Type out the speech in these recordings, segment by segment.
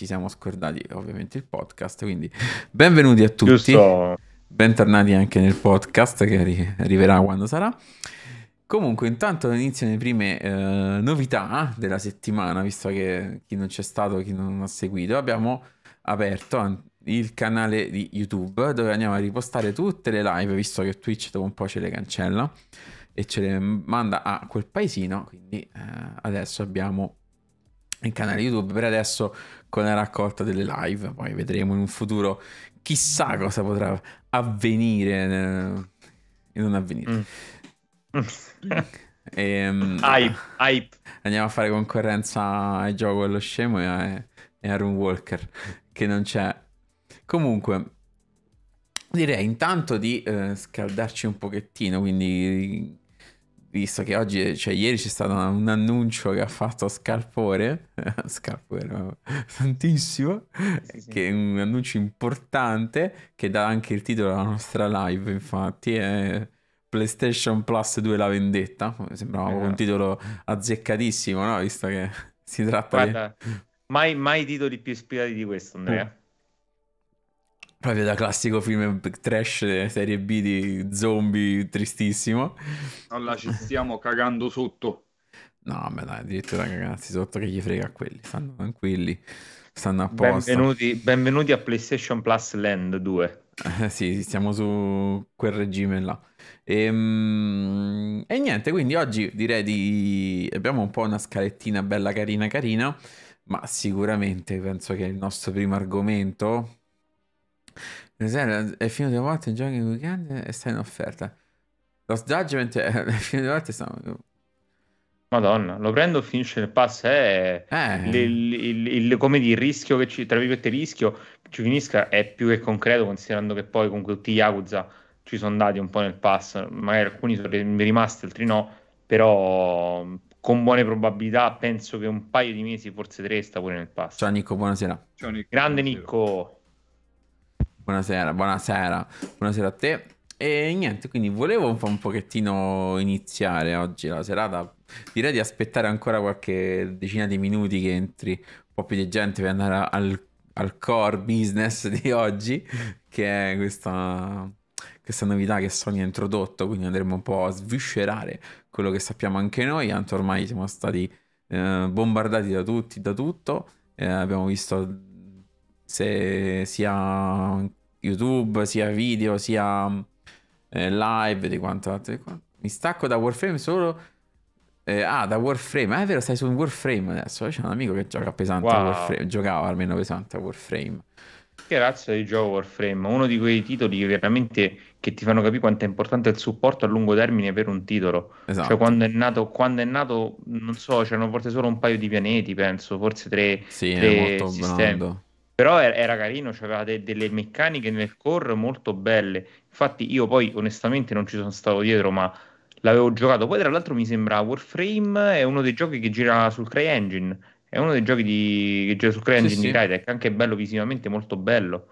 ci siamo scordati ovviamente il podcast, quindi benvenuti a tutti. Giusto. Bentornati anche nel podcast che arri- arriverà quando sarà. Comunque, intanto iniziano le prime eh, novità della settimana, visto che chi non c'è stato, chi non ha seguito, abbiamo aperto il canale di YouTube dove andiamo a ripostare tutte le live, visto che Twitch dopo un po' ce le cancella e ce le manda a quel paesino, quindi eh, adesso abbiamo il canale YouTube per adesso con la raccolta delle live, poi vedremo in un futuro chissà cosa potrà avvenire nel... e non avvenire. Mm. e, um, hype, hype. Andiamo a fare concorrenza ai gioco dello scemo e a, e a Rune Walker che non c'è. Comunque, direi intanto di eh, scaldarci un pochettino, quindi visto che oggi, cioè ieri c'è stato un annuncio che ha fatto Scalpore, Scalpore tantissimo, sì, sì. che è un annuncio importante che dà anche il titolo alla nostra live, infatti è PlayStation Plus 2 La Vendetta, sembrava eh. un titolo azzeccatissimo, no? Visto che si tratta Guarda, di... mai, mai titoli più ispirati di questo, Andrea. Proprio da classico film trash serie B di zombie tristissimo. Allora ci stiamo cagando sotto. No, ma dai, addirittura ragazzi sotto che gli frega a quelli, stanno tranquilli, stanno a posto. Benvenuti, benvenuti a PlayStation Plus Land 2. Eh, sì, siamo su quel regime là. E, ehm, e, niente, quindi oggi direi di... abbiamo un po' una scalettina bella carina carina, ma sicuramente penso che il nostro primo argomento è finito di volte in giochi in weekend e sta in offerta. Lost Judgment è finito di volte sta... Madonna, lo prendo, finisce nel pass. È eh. il, il, il, come dire, il rischio che ci, tra virgolette, il rischio che ci finisca è più che concreto, considerando che poi comunque tutti gli Yakuza ci sono andati un po' nel pass. Magari alcuni sono rimasti, altri no. Però con buone probabilità penso che un paio di mesi, forse tre, sta pure nel pass. Ciao Nico, buonasera. Ciao Nico. Grande buonasera. Nico. Buonasera, buonasera, buonasera a te. E niente, quindi volevo un, po', un pochettino iniziare oggi la serata. Direi di aspettare ancora qualche decina di minuti che entri un po' più di gente per andare al, al core business di oggi, che è questa, questa novità che Sony ha introdotto. Quindi andremo un po' a sviscerare quello che sappiamo anche noi. Tanto ormai siamo stati eh, bombardati da tutti, da tutto. Eh, abbiamo visto se sia YouTube, sia video, sia eh, live, di quanto altro. Mi stacco da Warframe solo... Eh, ah, da Warframe. Ah, è vero, stai su un Warframe adesso. C'è un amico che gioca pesante wow. a Warframe. Giocava almeno pesante a Warframe. Che razza di gioco Warframe? Uno di quei titoli che veramente che ti fanno capire quanto è importante il supporto a lungo termine per un titolo. Cioè, esatto. Cioè, quando è nato, quando è nato, non so, c'erano forse solo un paio di pianeti, penso, forse tre, sì, tre molto sistemi. Blando. Però era, carino, aveva de- delle meccaniche nel core molto belle. Infatti, io poi onestamente non ci sono stato dietro, ma l'avevo giocato. Poi, tra l'altro, mi sembra Warframe è uno dei giochi che gira sul CryEngine. È uno dei giochi di... che gira sul CryEngine sì, di Crytek, anche bello visivamente, molto bello.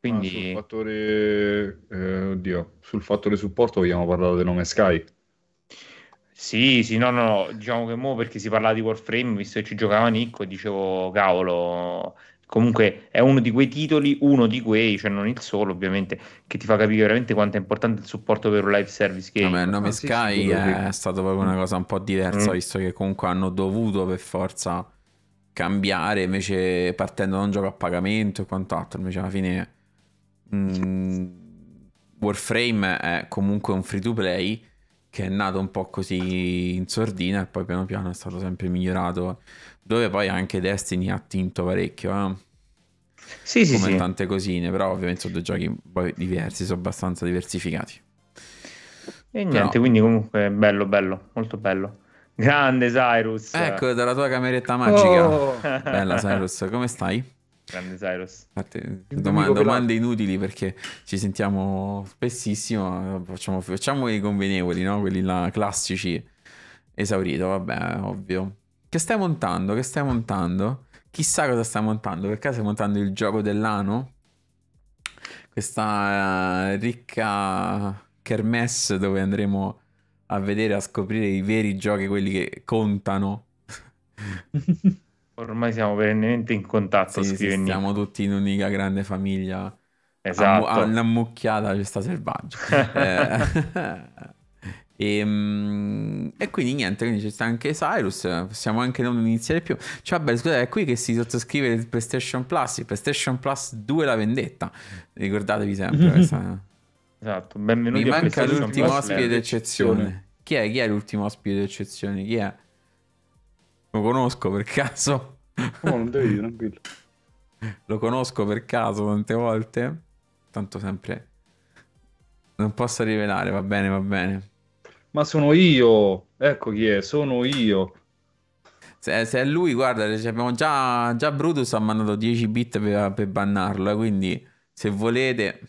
Quindi... Ah, sul fattore, eh, oddio, sul fattore supporto abbiamo parlato del nome Sky. Sì, sì, no, no, no, diciamo che mo perché si parlava di Warframe, visto che ci giocava Nico, dicevo, cavolo, comunque è uno di quei titoli, uno di quei, cioè non il solo ovviamente, che ti fa capire veramente quanto è importante il supporto per un live service game. Vabbè, il nome ah, Sky sì, è che... stato proprio una cosa un po' diversa, mm. visto che comunque hanno dovuto per forza cambiare, invece partendo da un gioco a pagamento e quant'altro, invece alla fine mh, mm, Warframe è comunque un free to play che è nato un po' così in sordina e poi piano piano è stato sempre migliorato dove poi anche Destiny ha tinto parecchio, eh? Sì, sì, Come sì. tante cosine, però ovviamente sono due giochi diversi, sono abbastanza diversificati. E niente, però... quindi comunque bello, bello, molto bello. Grande Cyrus. Ecco, dalla tua cameretta magica. Oh. Bella Cyrus, come stai? Grande Cyrus. Domande, domande inutili perché ci sentiamo spessissimo, facciamo, facciamo i convenevoli, no? Quelli là classici. Esaurito, vabbè, ovvio. Che stai montando? Che stai montando? Chissà cosa stai montando. Per caso stai montando il gioco dell'anno? Questa uh, ricca kermesse dove andremo a vedere, a scoprire i veri giochi, quelli che contano. Ormai siamo perennemente in contatto, sì, sì, siamo tutti in un'unica grande famiglia. Esatto. A, un'ammucchiata ci sta selvaggio. eh, e, ehm, e, quindi niente, quindi c'è sta anche Cyrus, possiamo anche non iniziare più. Cioè, vabbè, scusate, è qui che si sottoscrive il PlayStation Plus, il PlayStation Plus 2 la vendetta. Ricordatevi sempre questa. Esatto, benvenuti Mi manca l'ultimo Plus ospite d'eccezione. Chi è? Chi è l'ultimo ospite d'eccezione? Chi è? Lo conosco per caso. Oh, non devi, tranquillo. Lo conosco per caso tante volte. Tanto sempre. Non posso rivelare, va bene, va bene. Ma sono io. Ecco chi è, sono io. Se, se è lui, guarda, abbiamo già, già Brutus ha mandato 10 bit per, per bannarlo, eh, quindi se volete...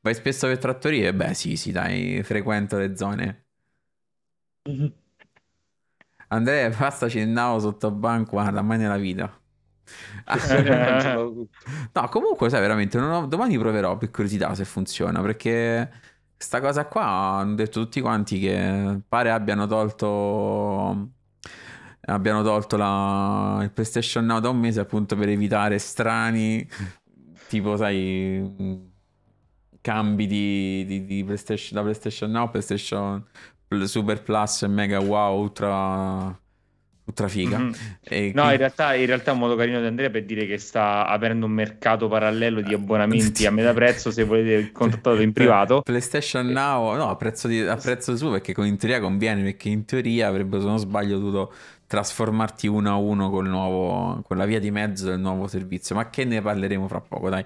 Vai spesso per trattorie? Beh sì, sì, dai, frequento le zone. Andrea, basta Cennao sotto banco, guarda, mai nella vita. no, comunque, sai, veramente, ho... domani proverò per curiosità se funziona, perché sta cosa qua hanno detto tutti quanti che pare abbiano tolto abbiano tolto la... il PlayStation Now da un mese appunto per evitare strani tipo sai cambi di, di, di PlayStation da PlayStation Now PlayStation Super Plus e Mega Wow Ultra Ultra figa. Mm-hmm. no, in realtà, in realtà è un modo carino di Andrea per dire che sta aprendo un mercato parallelo di abbonamenti a metà prezzo se volete contattarlo in privato. PlayStation Now, no, a prezzo, di, a prezzo suo perché in teoria conviene, perché in teoria avrebbe, se non sbaglio, dovuto trasformarti uno a uno con, nuovo, con la via di mezzo del nuovo servizio. Ma che ne parleremo fra poco, dai.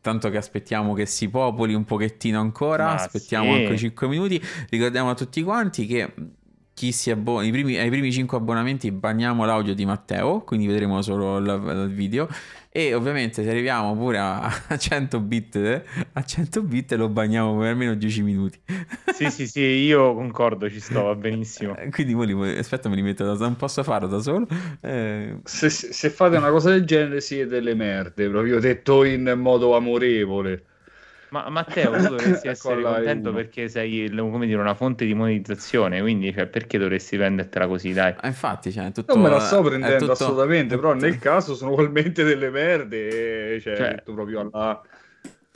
Tanto che aspettiamo che si popoli un pochettino ancora, Ma aspettiamo sì. ancora 5 minuti. Ricordiamo a tutti quanti che chi si abbona, i primi, ai primi 5 abbonamenti bagniamo l'audio di Matteo, quindi vedremo solo il, il video. E ovviamente se arriviamo pure a, a 100 bit, a 100 bit lo bagniamo per almeno 10 minuti. Sì, sì, sì, io concordo, ci sto, va benissimo. Quindi voi, aspetta, me li metto da non posso farlo da solo. Eh... Se, se, fate una cosa del genere siete delle merde, proprio detto in modo amorevole. Ma Matteo, tu dovresti essere contento perché sei come dire, una fonte di monetizzazione, quindi cioè, perché dovresti vendertela così, dai? Ah, infatti, cioè, tutto, non me la sto prendendo tutto, assolutamente, tutto... però nel caso sono ugualmente delle merde, cioè, cioè proprio alla...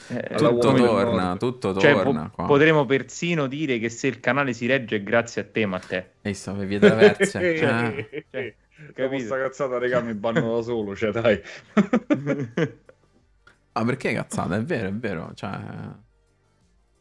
Eh, tutto torna, tutto cioè, torna. Po- potremmo persino dire che se il canale si regge è grazie a te, Matteo. E per via traversa. cioè, cioè, questa cazzata, regà, mi banno da solo, cioè dai. Ah, perché cazzata? È vero, è vero. Cioè,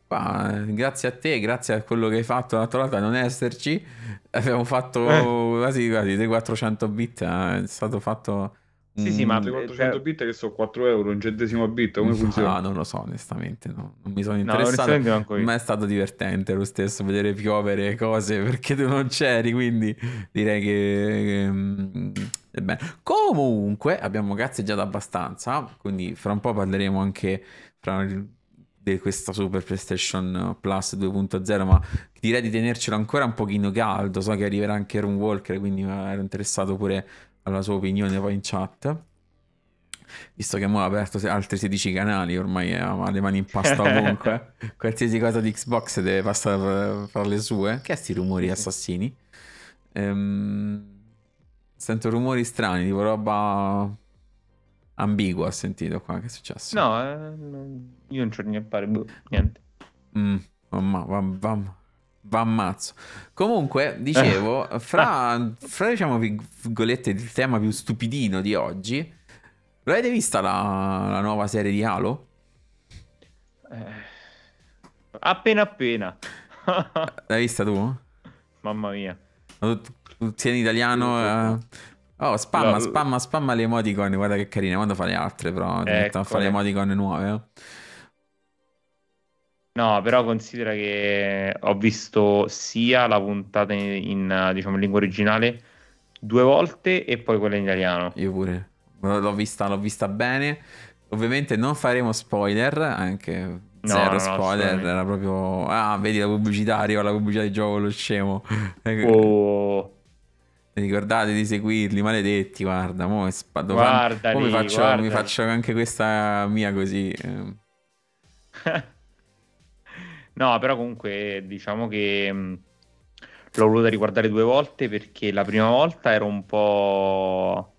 qua, grazie a te, grazie a quello che hai fatto l'altra volta non esserci, abbiamo fatto eh. quasi, quasi 400 bit. Eh, è stato fatto sì, sì, ma 400 mm. bit che sono 4 euro, un centesimo a bit, come funziona? Ah, non lo so, onestamente, no. non mi sono interessato, no, ma è stato divertente lo stesso vedere piovere cose perché tu non c'eri, quindi direi che... che mm, è bene. Comunque, abbiamo cazzeggiato abbastanza, quindi fra un po' parleremo anche fra di questa Super PlayStation Plus 2.0, ma direi di tenercelo ancora un pochino caldo, so che arriverà anche Room Walker, quindi ero interessato pure alla sua opinione poi in chat. Visto che ora ha aperto altri 16 canali, ormai ha le mani in pasta ovunque. Qualsiasi cosa di Xbox deve passare fra le sue. Che è sti rumori assassini? Ehm, sento rumori strani, tipo roba ambigua. Ho sentito qua. Che è successo? No, eh, io non c'ho niente. Boh, niente. Mm, mamma, va, va, va ammazzo. Comunque, dicevo, fra, fra diciamo, virgolette, il tema più stupidino di oggi, l'avete vista la, la nuova serie di Halo? Eh, appena appena. L'hai vista tu? Mamma mia. Tutti in italiano... Eh. Oh, spamma, spamma, spamma le emoticon, guarda che carine, quando fa le altre però, ecco, a fare le emoticon nuove. Eh. No, però considera che ho visto sia la puntata in, in, diciamo, in lingua originale due volte e poi quella in italiano. Io pure. L'ho vista, l'ho vista bene. Ovviamente non faremo spoiler, anche no, zero no, spoiler. No, era proprio. Ah, vedi la pubblicità, arriva la pubblicità di gioco lo scemo. Oh. Ricordate di seguirli, maledetti. Guarda, mo, sp- guarda mi, faccio, mi faccio anche questa mia così. No, però comunque diciamo che l'ho voluta riguardare due volte perché la prima volta ero un po'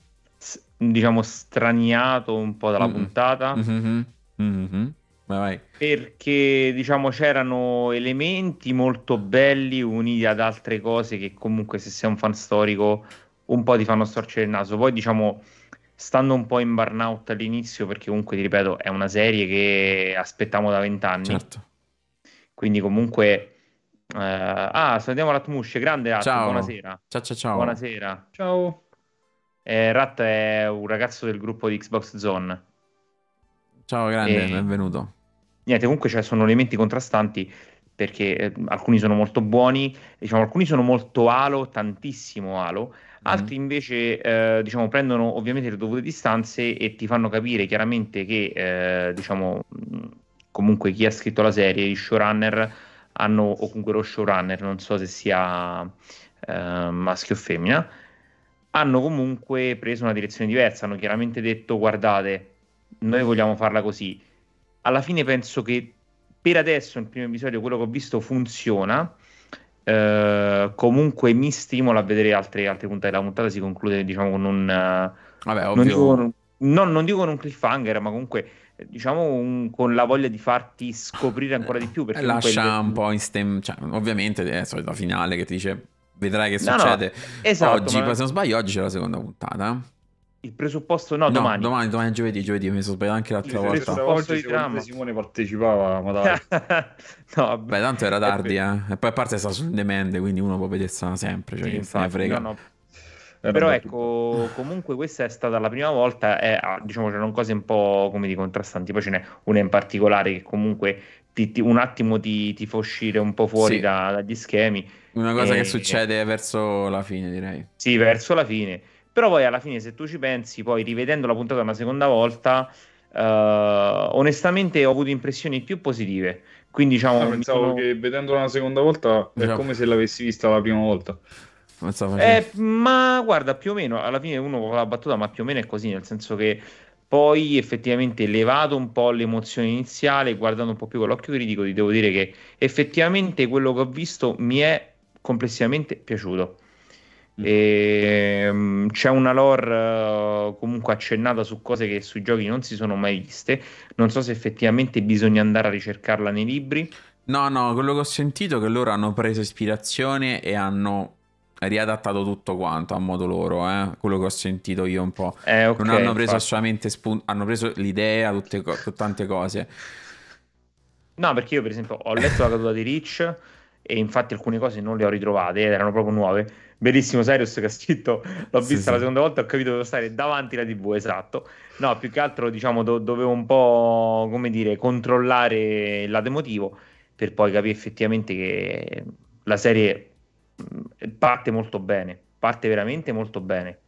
diciamo straniato un po' dalla mm-hmm. puntata. Mm-hmm. Mm-hmm. Vai, vai. Perché diciamo c'erano elementi molto belli uniti ad altre cose che comunque se sei un fan storico un po' ti fanno storcere il naso. Poi diciamo stando un po' in burnout all'inizio perché comunque ti ripeto è una serie che aspettiamo da vent'anni. Certo. Quindi comunque Uh, ah, salutiamo Ratmush, grande Rat, ciao. buonasera. Ciao, ciao, ciao. Buonasera. Ciao. Eh, Rat è un ragazzo del gruppo di Xbox Zone. Ciao, grande, e... benvenuto. Niente, comunque cioè, sono elementi contrastanti perché eh, alcuni sono molto buoni, diciamo, alcuni sono molto alo, tantissimo alo, altri mm. invece eh, diciamo, prendono ovviamente le dovute distanze e ti fanno capire chiaramente che eh, diciamo, comunque chi ha scritto la serie, i showrunner hanno, o comunque lo showrunner, non so se sia eh, maschio o femmina, hanno comunque preso una direzione diversa, hanno chiaramente detto guardate, noi vogliamo farla così. Alla fine penso che per adesso il primo episodio, quello che ho visto, funziona. Uh, comunque mi stimola a vedere altre, altre puntate. La puntata si conclude, diciamo, con un. Vabbè, ovvio... non, dico, non, non dico con un cliffhanger, ma comunque diciamo un, con la voglia di farti scoprire ancora di più. Perché Lascia un po' in stem, cioè, ovviamente è la solita finale che ti dice vedrai che succede no, esatto, oggi, ma... se non sbaglio oggi c'è la seconda puntata. Il presupposto, no, no domani. domani. Domani, giovedì, giovedì, mi sono sbagliato anche l'altra volta. Questa volta di trama. Simone partecipava, ma dai. no, Beh, tanto era tardi, eh. E poi a parte sta sul demende, quindi uno può vedersela sempre, cioè sì, infatti, frega. No, no. Però ecco, comunque questa è stata la prima volta, e, diciamo c'erano cose un po' come di contrastanti, poi ce n'è una in particolare che comunque ti, ti, un attimo ti, ti, fa uscire un po' fuori sì. da, dagli schemi. Una cosa e, che succede verso la fine, direi. Sì, verso la fine. Però poi alla fine, se tu ci pensi, poi rivedendo la puntata una seconda volta, uh, onestamente ho avuto impressioni più positive. Quindi diciamo... Ah, pensavo sono... che vedendola una seconda volta è come se l'avessi vista la prima volta. Eh, ma guarda, più o meno, alla fine uno fa la battuta, ma più o meno è così, nel senso che poi effettivamente levato un po' l'emozione iniziale, guardando un po' più con l'occhio critico, ti devo dire che effettivamente quello che ho visto mi è complessivamente piaciuto. E, um, c'è una lore uh, comunque accennata su cose che sui giochi non si sono mai viste. Non so se effettivamente bisogna andare a ricercarla nei libri. No, no, quello che ho sentito è che loro hanno preso ispirazione e hanno riadattato tutto quanto a modo loro, eh? quello che ho sentito io un po'. Eh, okay, non hanno preso assolutamente spunto, hanno preso l'idea, tutte, tutte tante cose. No, perché io per esempio ho letto la caduta di Rich e infatti alcune cose non le ho ritrovate, erano proprio nuove. Bellissimo Sirius che ha scritto, l'ho vista sì, la seconda volta e ho capito devo stare davanti alla TV, esatto. No, più che altro diciamo do- dovevo un po', come dire, controllare il lato emotivo per poi capire effettivamente che la serie parte molto bene, parte veramente molto bene.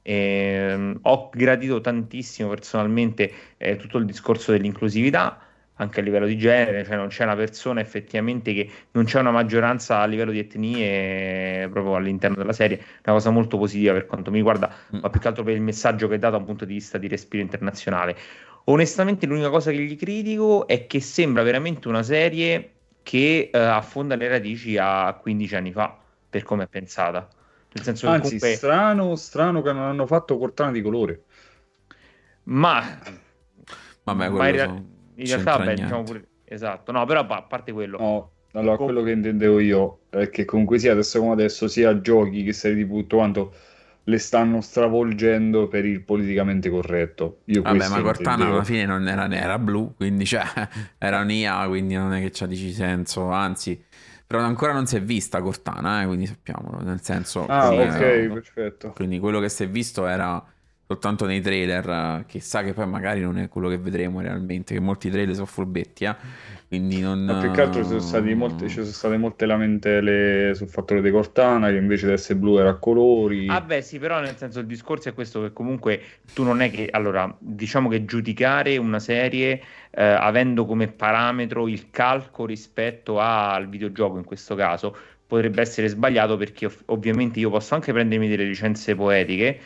E, ho gradito tantissimo personalmente eh, tutto il discorso dell'inclusività anche a livello di genere, cioè non c'è una persona effettivamente che non c'è una maggioranza a livello di etnie proprio all'interno della serie, una cosa molto positiva per quanto mi riguarda, mm. ma più che altro per il messaggio che è dato da un punto di vista di respiro internazionale. Onestamente l'unica cosa che gli critico è che sembra veramente una serie che eh, affonda le radici a 15 anni fa, per come è pensata. Nel senso Anzi, comunque... strano, strano che non hanno fatto Cortana di colore. Ma... Vabbè, ma in, rea- in realtà, beh, diciamo pure... Esatto, no, però a parte quello... No, allora, Com- quello che intendevo io è che comunque sia adesso come adesso, sia giochi che serie di tutto quanto le stanno stravolgendo per il politicamente corretto. Io Vabbè, ma Cortana alla fine non era nera, blu, quindi cioè, era un'IA, quindi non è che ci dici senso, anzi, però ancora non si è vista Cortana, eh, quindi sappiamolo, nel senso... Ah, ok, era, perfetto. Quindi quello che si è visto era soltanto nei trailer, chissà che poi magari non è quello che vedremo realmente, che molti trailer sono furbetti, eh? quindi non... Ma più che altro ci sono, molte, ci sono state molte lamentele sul fattore di Cortana, che invece di essere blu era a colori. Ah beh sì, però nel senso il discorso è questo, che comunque tu non è che, allora, diciamo che giudicare una serie eh, avendo come parametro il calco rispetto al videogioco in questo caso potrebbe essere sbagliato perché ov- ovviamente io posso anche prendermi delle licenze poetiche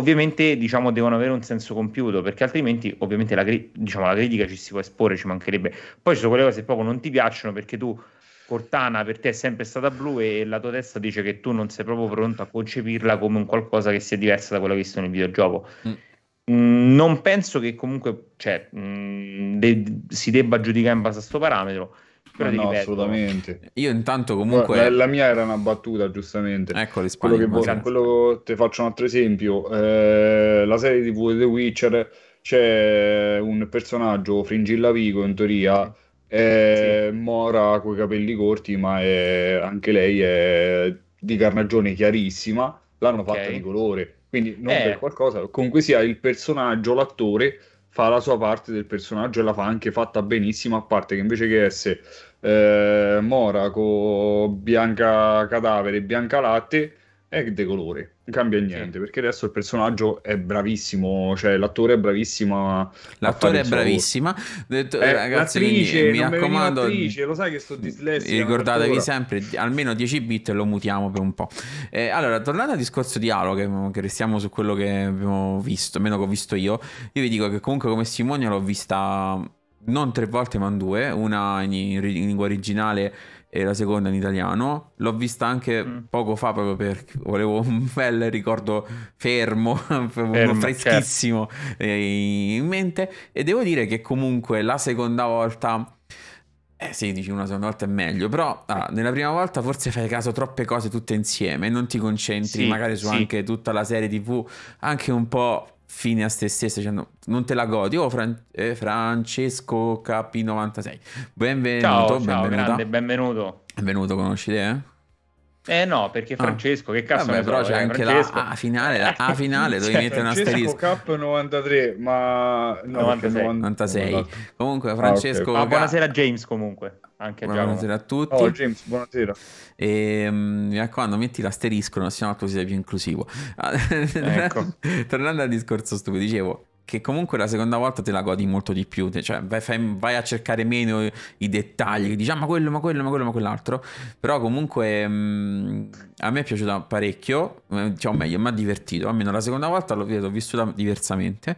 ovviamente diciamo devono avere un senso compiuto perché altrimenti ovviamente la, diciamo, la critica ci si può esporre ci mancherebbe poi ci sono quelle cose che proprio non ti piacciono perché tu Cortana per te è sempre stata blu e la tua testa dice che tu non sei proprio pronto a concepirla come un qualcosa che sia diversa da quello che visto nel videogioco. Mm. Mm, non penso che comunque cioè, mm, de- si debba giudicare in base a questo parametro. Però no, assolutamente. Io intanto comunque... La, la, mia era una battuta, giustamente. Ecco, quello che vo- quello ti faccio un altro esempio. Eh, la serie TV The Witcher c'è un personaggio, Fringilla Vigo, in teoria, è sì. mora con i capelli corti, ma è, anche lei è di carnagione chiarissima. L'hanno okay. fatta di colore quindi non eh. per qualcosa, comunque sia il personaggio, l'attore fa la sua parte del personaggio e la fa anche fatta benissimo, a parte che invece che essere eh, Mora con Bianca Cadavere e Bianca Latte è de colore, non cambia niente, sì. perché adesso il personaggio è bravissimo, cioè l'attore è bravissimo. L'attore è bravissima. Detto, eh, ragazzi, l'attrice, mi, raccomando, lo sai che sto dislessico. Ricordatevi sempre, almeno 10 bit lo mutiamo per un po'. Eh, allora, tornando al discorso di Halo, che, che, restiamo su quello che abbiamo visto, almeno che ho visto io, io vi dico che comunque come Simone l'ho vista non tre volte ma due, una in, in lingua originale e la seconda in italiano. L'ho vista anche mm. poco fa proprio perché volevo un bel ricordo fermo, fermo freschissimo certo. in mente. E devo dire che comunque la seconda volta... Eh sì, dici una seconda volta è meglio, però ah, nella prima volta forse fai caso troppe cose tutte insieme e non ti concentri sì, magari su sì. anche tutta la serie TV, anche un po' fine a se stessa dicendo non te la godi oh Fran- eh, Francesco KP96 benvenuto ciao, ciao grande, benvenuto benvenuto conosci te? Eh? Eh no, perché ah. Francesco, ah. che cazzo Vabbè, però c'è eh, anche Francesco. la A finale, la A finale dove cioè, mettere un asterisco. Cup 93, ma no, 96. 96. Comunque Francesco... Ah, okay. ah, buonasera James comunque. Anche buonasera a tutti. Oh James, buonasera. E, um, mi raccomando, metti l'asterisco, non sennò così più inclusivo. ecco. Tornando al discorso stupido, dicevo, che comunque la seconda volta te la godi molto di più, cioè vai, fai, vai a cercare meno i dettagli, dici ah ma quello, ma quello, ma quello, ma quell'altro, però comunque mh, mm, a me è piaciuta parecchio, eh, diciamo meglio, mi ha divertito, almeno la seconda volta l'ho, l'ho vissuta diversamente,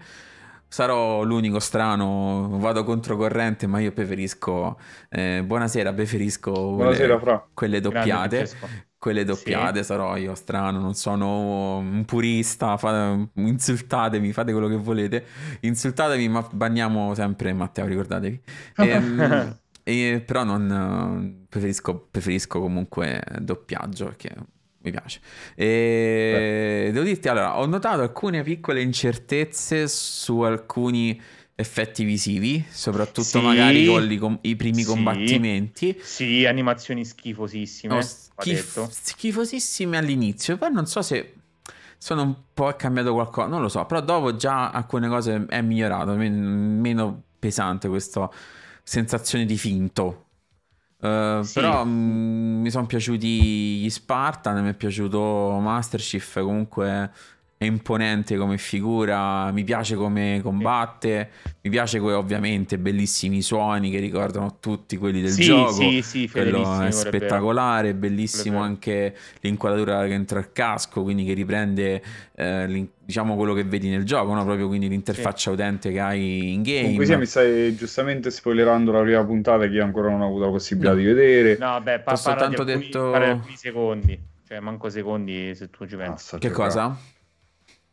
sarò l'unico strano, vado controcorrente, ma io preferisco, eh, buonasera, preferisco buonasera, quelle, quelle doppiate quelle doppiate sì. sarò io strano, non sono un purista, fate, insultatemi, fate quello che volete, insultatemi ma banniamo sempre Matteo, ricordatevi. E, ehm, e, però non preferisco, preferisco comunque doppiaggio perché mi piace. E Beh. devo dirti, allora, ho notato alcune piccole incertezze su alcuni effetti visivi, soprattutto sì, magari con i, com- i primi sì, combattimenti. Sì, animazioni schifosissime. No, schif- schifosissime all'inizio, poi non so se sono un po' cambiato qualcosa, non lo so, però dopo già alcune cose è migliorato, meno pesante questa sensazione di finto. Uh, sì. Però mh, mm, mi sono piaciuti gli Spartan, mi è piaciuto Master Chief, comunque è imponente come figura, mi piace come combatte, mi piace que- ovviamente bellissimi suoni che ricordano tutti quelli del sì, gioco. Sì, sì, Quello è spettacolare, bellissimo anche l'inquadratura che entra al casco, quindi che riprende eh, diciamo quello che vedi nel gioco, no? proprio quindi l'interfaccia sì. utente che hai in game. Comunque sia, mi stai giustamente spoilerando la prima puntata che io ancora non ho avuto la possibilità no. di vedere. No, beh, pa- soltanto alcuni, detto... alcuni secondi, cioè manco secondi se tu ci pensi. che cosa?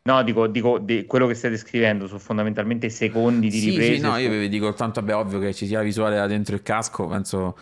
No, dico, dico di quello che stai descrivendo sono fondamentalmente secondi di sì, riprese. Sì, no, io vi dico tanto, beh, ovvio che ci sia visuale da dentro il casco, penso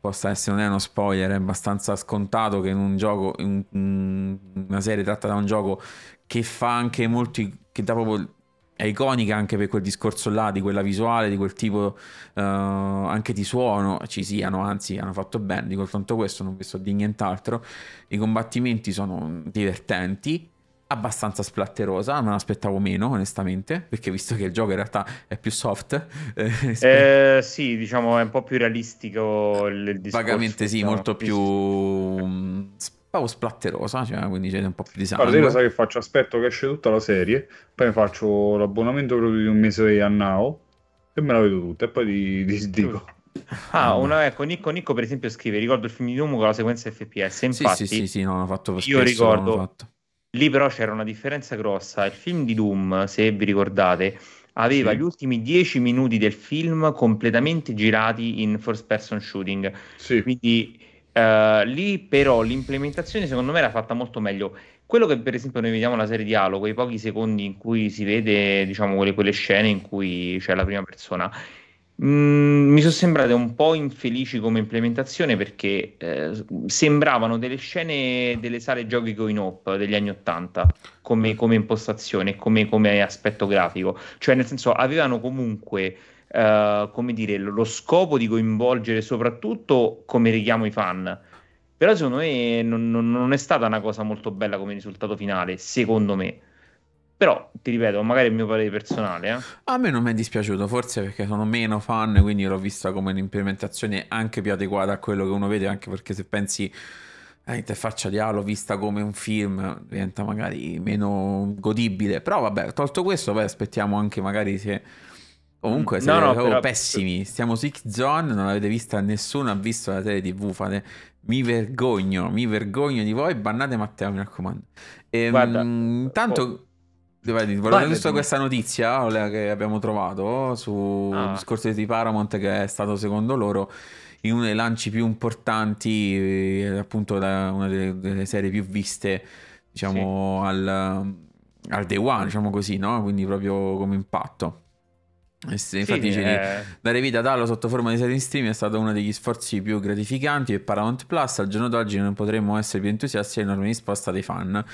possa essere, non è uno spoiler, è abbastanza scontato che in un gioco, in una serie tratta da un gioco che fa anche molti, che dà proprio è iconica anche per quel discorso là di quella visuale, di quel tipo uh, anche di suono, ci siano, anzi hanno fatto bene, dico soltanto questo, non ho visto di nient'altro. I combattimenti sono divertenti, abbastanza splatterosa, me l'aspettavo meno onestamente, perché visto che il gioco in realtà è più soft. Eh, eh, sì, diciamo è un po' più realistico il discorso. Vagamente sì, molto più... Um, proprio splatterosa, cioè, quindi c'è un po' più di sangue. Guarda, io lo sai che faccio? Aspetto che esce tutta la serie, poi faccio l'abbonamento proprio di un mese a Now e me la vedo tutta e poi ti, ti dico. Ah, una, ecco, Nico, Nico per esempio scrive, ricordo il film di Doom con la sequenza FPS, infatti sì, sì, sì, sì no, fatto io ricordo Lì però c'era una differenza grossa. Il film di Doom, se vi ricordate, aveva sì. gli ultimi dieci minuti del film completamente girati in first person shooting. Sì. Quindi uh, lì però l'implementazione secondo me era fatta molto meglio. Quello che per esempio noi vediamo la serie di Halo, quei pochi secondi in cui si vede, diciamo, quelle, quelle scene in cui c'è la prima persona, Mm, mi sono sembrate un po' infelici come implementazione perché eh, sembravano delle scene delle sale giochi going up degli anni 80 come, come impostazione, come, come, aspetto grafico. Cioè, nel senso, avevano comunque eh, come dire, lo scopo di coinvolgere soprattutto come richiamo i fan. Però secondo me non, non è stata una cosa molto bella come risultato finale, secondo me. Però, ti ripeto, magari è il mio parere personale. Eh. A me non mi è dispiaciuto, forse perché sono meno fan, quindi l'ho vista come un'implementazione anche più adeguata a quello che uno vede, anche perché se pensi l'interfaccia di Halo vista come un film diventa magari meno godibile. Però vabbè, tolto questo, poi aspettiamo anche magari se... Comunque siete no, no, però... pessimi, stiamo su X-Zone, non l'avete vista nessuno, ha visto la serie tv, fate... Mi vergogno, mi vergogno di voi, bannate Matteo, mi raccomando. E, Guarda, intanto... Oh Volevo visto questa notizia che abbiamo trovato su ah. discorso di Paramount che è stato secondo loro in uno dei lanci più importanti, eh, appunto da una delle, serie più viste, diciamo, sì. al, al day one, diciamo così, no? Quindi proprio come impatto. Sì, infatti è... dare vita ad Halo sotto forma di serie in stream è stato uno degli sforzi più gratificanti per Paramount Plus. Al giorno d'oggi non potremmo essere più entusiasti dell'enorme risposta dei fan.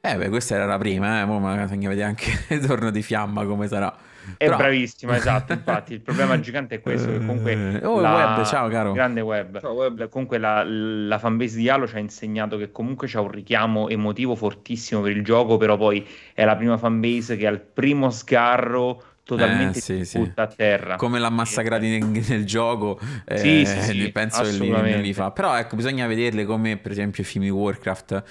Eh beh, questa era la prima, eh, ma bisogna vedere anche il torno di fiamma come sarà. È Però... bravissima, esatto, infatti il problema gigante è questo, che comunque... Eh, oh, la... web, ciao caro. Grande web. Ciao, web. Comunque la, la fanbase di Halo ci ha insegnato che comunque c'è un richiamo emotivo fortissimo per il gioco, però poi è la prima fanbase che al primo sgarro totalmente eh, sì, sì. a terra. Come l'ha massacrati nel, nel gioco, eh, sì, sì, penso che li, li fa. Però ecco, bisogna vederle come per esempio i film di Warcraft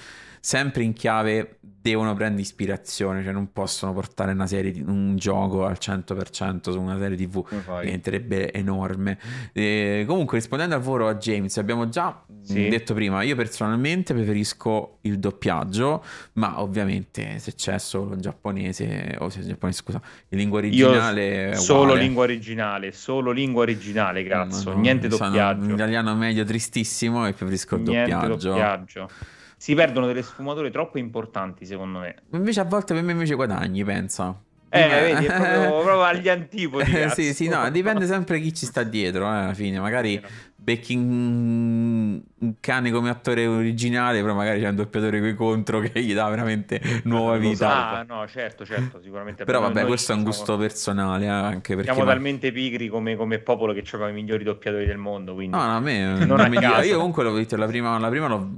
sempre in chiave devono prendere ispirazione, cioè non possono portare una serie di, un gioco al 100% su una serie TV, diventerebbe enorme. E, comunque rispondendo al volo a James, abbiamo già sì. detto prima, io personalmente preferisco il doppiaggio, ma ovviamente se c'è solo in giapponese o se giapponese, scusa, in lingua originale solo lingua originale, solo lingua originale, cazzo, no, niente doppiaggio. In italiano medio tristissimo e preferisco il niente doppiaggio. doppiaggio si perdono delle sfumature troppo importanti, secondo me. Invece a volte per me invece guadagni, pensa. Eh, vedi, è proprio, proprio agli antipodi. sì, sì, no, dipende sempre chi ci sta dietro, eh, alla fine. Magari becchi un cane come attore originale, però magari c'è un doppiatore qui contro che gli dà veramente nuova vita. Ah, no, certo, certo, sicuramente. però vabbè, questo è un gusto siamo, personale, eh, anche perché... Siamo ma... talmente pigri come, come, popolo che abbiamo i migliori doppiatori del mondo, quindi... No, no, a me... non non mi io comunque l'ho visto, la prima, la prima l'ho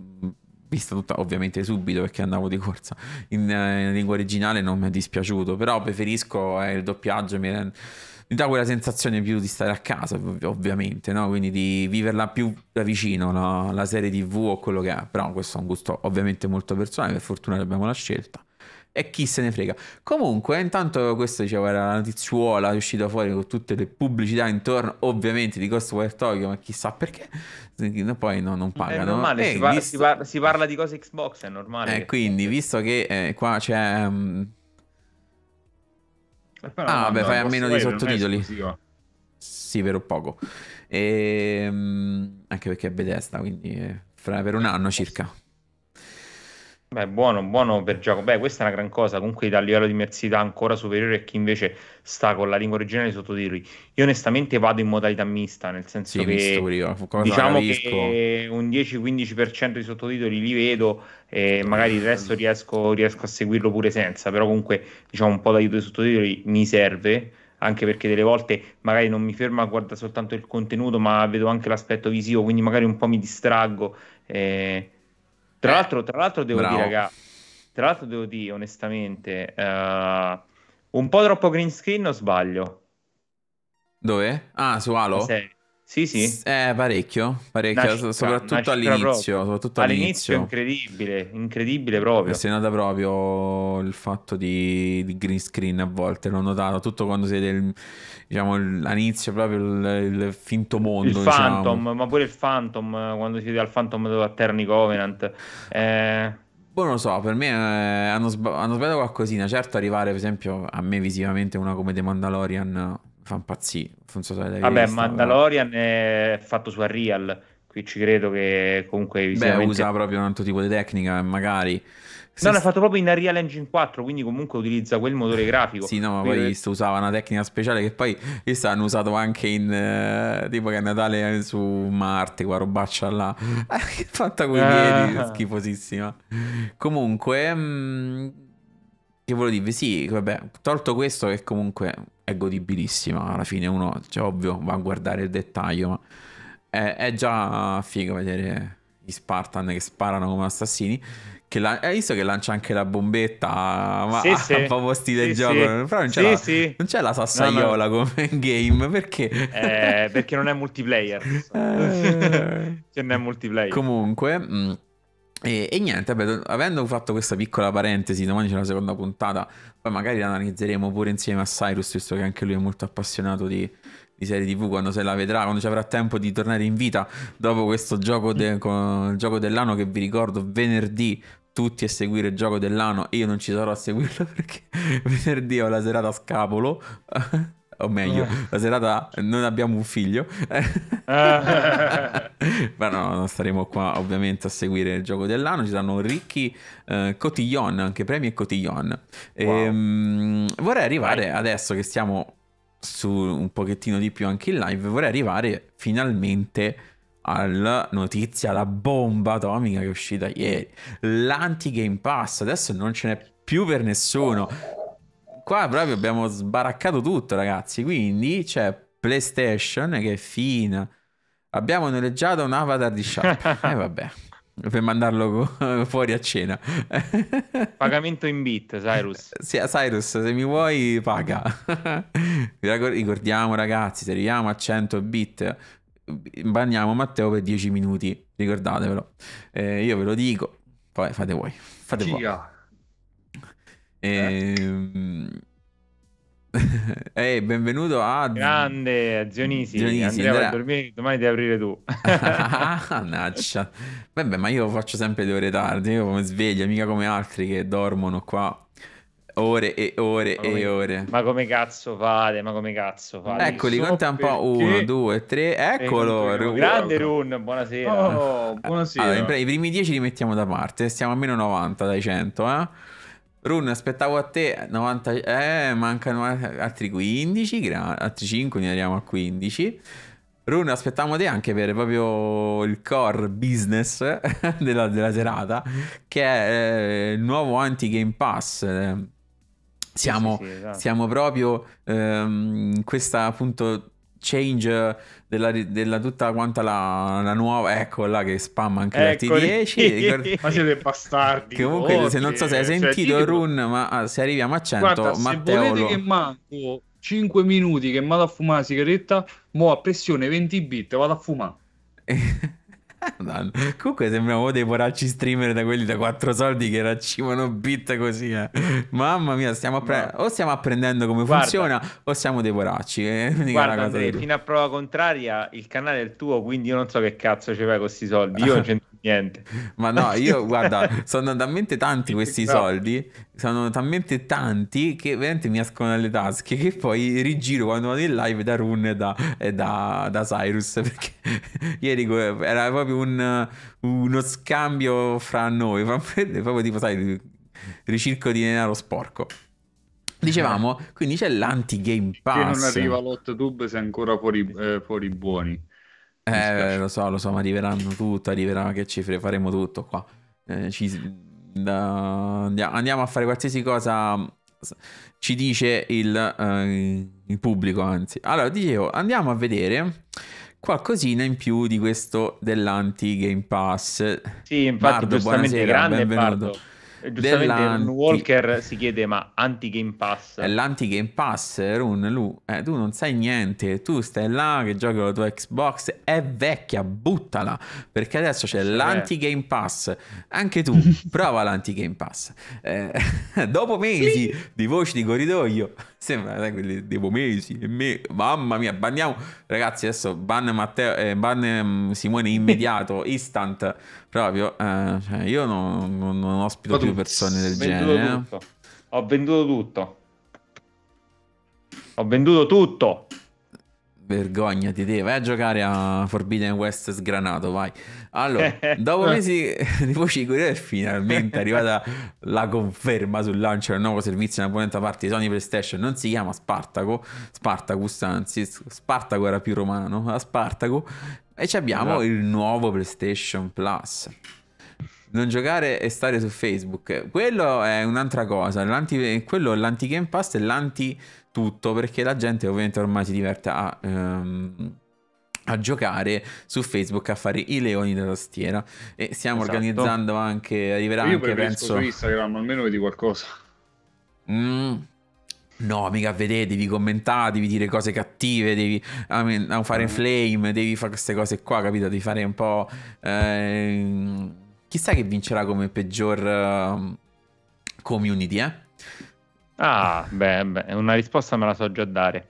vista tutta ovviamente subito perché andavo di corsa in, eh, in lingua originale non mi è dispiaciuto però preferisco eh, il doppiaggio mi, mi, dà quella sensazione più di stare a casa ovviamente no? quindi di viverla più da vicino la, la serie tv o quello che è però questo è un gusto ovviamente molto personale per fortuna abbiamo la scelta e chi se ne frega. Comunque, intanto questo dicevo era la notizuola uscita fuori con tutte le pubblicità intorno, ovviamente di Ghostwire Tokyo, ma chissà perché. Poi no, non pagano. È normale, eh, si, par- visto... si, par- si, parla di cose Xbox, è normale. Eh, quindi, visto che eh, qua c'è... Um... Ah, vabbè, fai a meno di sottotitoli. Sì, per poco. E, um, anche perché è Bethesda, quindi eh, fra, per un anno circa. Beh, buono, buono per gioco. Beh, questa è una gran cosa. Comunque, dal livello di immersività ancora superiore a chi invece sta con la lingua originale sottotitoli. Io, onestamente, vado in modalità mista, nel senso sì, che diciamo che un 10-15% di sottotitoli li vedo e magari il resto riesco, riesco a seguirlo pure senza. Però, comunque, diciamo, un po' d'aiuto di sottotitoli mi serve anche perché delle volte magari non mi fermo a guardare soltanto il contenuto, ma vedo anche l'aspetto visivo, quindi magari un po' mi distraggo. Eh, tra, eh, l'altro, tra l'altro, devo bravo. dire, raga, tra l'altro devo dire onestamente, uh, un po' troppo green screen o sbaglio? Dove? Ah, su Halo? Sì, sì. Eh, parecchio, parecchio, cifra, soprattutto all'inizio, soprattutto all'inizio. all'inizio. incredibile, incredibile proprio. Si nota proprio il fatto di, di, green screen a volte, l'ho notato, tutto quando si vede il, diciamo, all'inizio proprio il, il finto mondo. Il diciamo. Phantom, ma pure il Phantom, quando si vede al Phantom dove atterni Covenant. Eh... Poi non lo so, per me eh, hanno, sb- hanno, sbagliato qualcosina. Certo, arrivare, per esempio, a me visivamente una come The Mandalorian fa impazzire. So Vabbè, vista, Mandalorian però. è fatto su Unreal. Qui ci credo che comunque visivamente... Beh, usa proprio un altro tipo di tecnica, magari No, l'ha fatto proprio in Unreal Engine 4, quindi comunque utilizza quel motore grafico. Sì, no, ma poi visto, usava una tecnica speciale che poi visto, hanno usato anche in uh, tipo che a Natale su Marte, qua robaccia là. fatta con i piedi, ah. schifosissima. Comunque, mh, mm, che volevo dire? Sì, vabbè, tolto questo che comunque è godibilissima, alla fine uno, cioè, ovvio, va a guardare il dettaglio, ma è, è già figo vedere gli Spartan che sparano come assassini. Che la... Hai visto che lancia anche la bombetta? Ma sì, sì. proprio stile sì, gioco. Sì. Però non c'è, la... non c'è la sassaiola no, no. come game perché? Eh, perché non è multiplayer. Eh... che non è multiplayer. Comunque. Mh, mm, e, e, niente, vabbè, avendo fatto questa piccola parentesi, domani c'è la seconda puntata. Poi magari la analizzeremo pure insieme a Cyrus, visto che anche lui è molto appassionato di, di serie TV quando se la vedrà, quando ci avrà tempo di tornare in vita dopo questo gioco, de, con, gioco dell'anno che vi ricordo venerdì tutti a seguire il gioco dell'anno io non ci sarò a seguirlo perché venerdì ho la serata a scapolo. O meglio la serata non abbiamo un figlio. Ma no non staremo qua ovviamente a seguire il gioco dell'anno. Ci saranno ricchi eh, cotillon anche premi e cotillon. Wow. e, um, vorrei arrivare Vai. adesso che stiamo su un pochettino di più anche in live vorrei arrivare finalmente alla notizia, la bomba atomica che è uscita ieri. L'anti-Game Pass, adesso non ce n'è più per nessuno. Qua proprio abbiamo sbaraccato tutto, ragazzi. Quindi c'è PlayStation che è fina. Abbiamo noleggiato un avatar di Sharp. E eh, vabbè. Per mandarlo fuori a cena. Pagamento in bit, Cyrus. Sì, Cyrus, se mi vuoi, paga. Ricordiamo, ragazzi, se arriviamo a 100 bit bagniamo Matteo per 10 minuti, ricordatevelo. Eh, io ve lo dico, poi fate voi. Fate voi. Ehm... Ehi, benvenuto a grande Zionisi. Zionisi Andrea, Andrea... dormire domani devi aprire tu. Mannaggia. Vabbè, ma io faccio sempre le ore tardi. Io mi sveglio, mica come altri che dormono qua ore e ore come, e ore. Ma come cazzo fate? Ma come cazzo fate? Eccoli, so conta un po'. Uno, due, tre. Eccolo. Run. Grande Run, buonasera. Oh, buonasera. Allora, I primi 10 li mettiamo da parte. Stiamo a meno 90 dai 100, eh? Run, aspettavo a te 90, eh, mancano altri 15, gra- altri 5, ne arriviamo a 15. Run, aspettavamo te anche per proprio il core business della, della serata, che è eh, il nuovo anti-Game Pass siamo, sì, sì, esatto. siamo proprio ehm, in questa appunto change della, della, tutta quanta la, la, nuova ecco là che spamma anche Eccoli. 10 ma siete bastardi comunque oh, se non so se hai cioè, sentito cioè, Run ma ah, se arriviamo a 100 guarda, Matteo se volete lo... che manco 5 minuti che vado a fumare la sigaretta mo a pressione 20 bit vado a fumare Comunque sembriamo dei poracci streamer da quelli da 4 soldi che raccimano bit così. Eh. Mamma mia, stiamo appre- o stiamo apprendendo come guarda, funziona o siamo dei poracci. Eh? Guarda, Andrea, fino a prova contraria, il canale è il tuo, quindi io non so che cazzo ci fai con questi soldi. Io non c'entro niente. Ma no, io guarda, sono talmente tanti questi soldi, sono talmente tanti che veramente mi escono dalle tasche che poi rigiro quando vado in live da Run e da, e da, da Cyrus perché ieri era proprio un, uno scambio fra noi, proprio tipo sai, ricirco di denaro sporco. Dicevamo, quindi c'è l'anti-game pass. Che non arriva l'hot se ancora fuori, eh, fuori buoni. Eh, lo so, lo so, ma arriveranno tutto, arriverà che cifre, faremo tutto qua. Eh, ci, andiamo a fare qualsiasi cosa ci dice il, uh, il, pubblico, anzi. Allora, dicevo, andiamo a vedere qualcosina in più di questo dell'anti-Game Pass. Sì, infatti, Bardo, buonasera, grande benvenuto. Bardo. Giustamente Walker si chiede ma anti-Game Pass? L'anti-Game Pass, Run, Lu, eh, tu non sai niente, tu stai là che giochi con la tua Xbox, è vecchia, buttala, perché adesso c'è sì, l'anti-Game Pass, anche tu, prova l'anti-Game Pass. Eh, dopo mesi di voci di corridoio, sembra sai, quelli dopo mesi, e me, mamma mia, banniamo, ragazzi adesso ban Matteo, eh, ban um, Simone immediato, instant, proprio, eh, cioè, io non, non, non ospito più persone del genere. Eh. Ho venduto tutto. Ho venduto tutto. Vergognati te, vai a giocare a Forbidden West sgranato, vai. Allora, dopo mesi di curiose, finalmente è arrivata la conferma sul lancio del nuovo servizio in abbonamento da parte di Sony PlayStation. Non si chiama Spartaco, Spartacus, anzi, Spartaco era più romano, a Spartaco. E abbiamo esatto. il nuovo PlayStation Plus non giocare e stare su Facebook. Quello è un'altra cosa. L'anti, quello è l'anti-Game Pass e l'anti-tutto perché la gente ovviamente ormai si diverte a. Um, a giocare su Facebook a fare i leoni della tastiera e stiamo esatto. organizzando anche arriverà io anche penso su Instagram almeno vedi qualcosa mm, No, mica vedete, devi commentare, devi dire cose cattive, devi fare mm. flame, devi fare queste cose qua, capito? Devi fare un po'... Eh, Chissà che vincerà come peggior uh, community, eh? Ah, beh, beh, una risposta me la so già dare.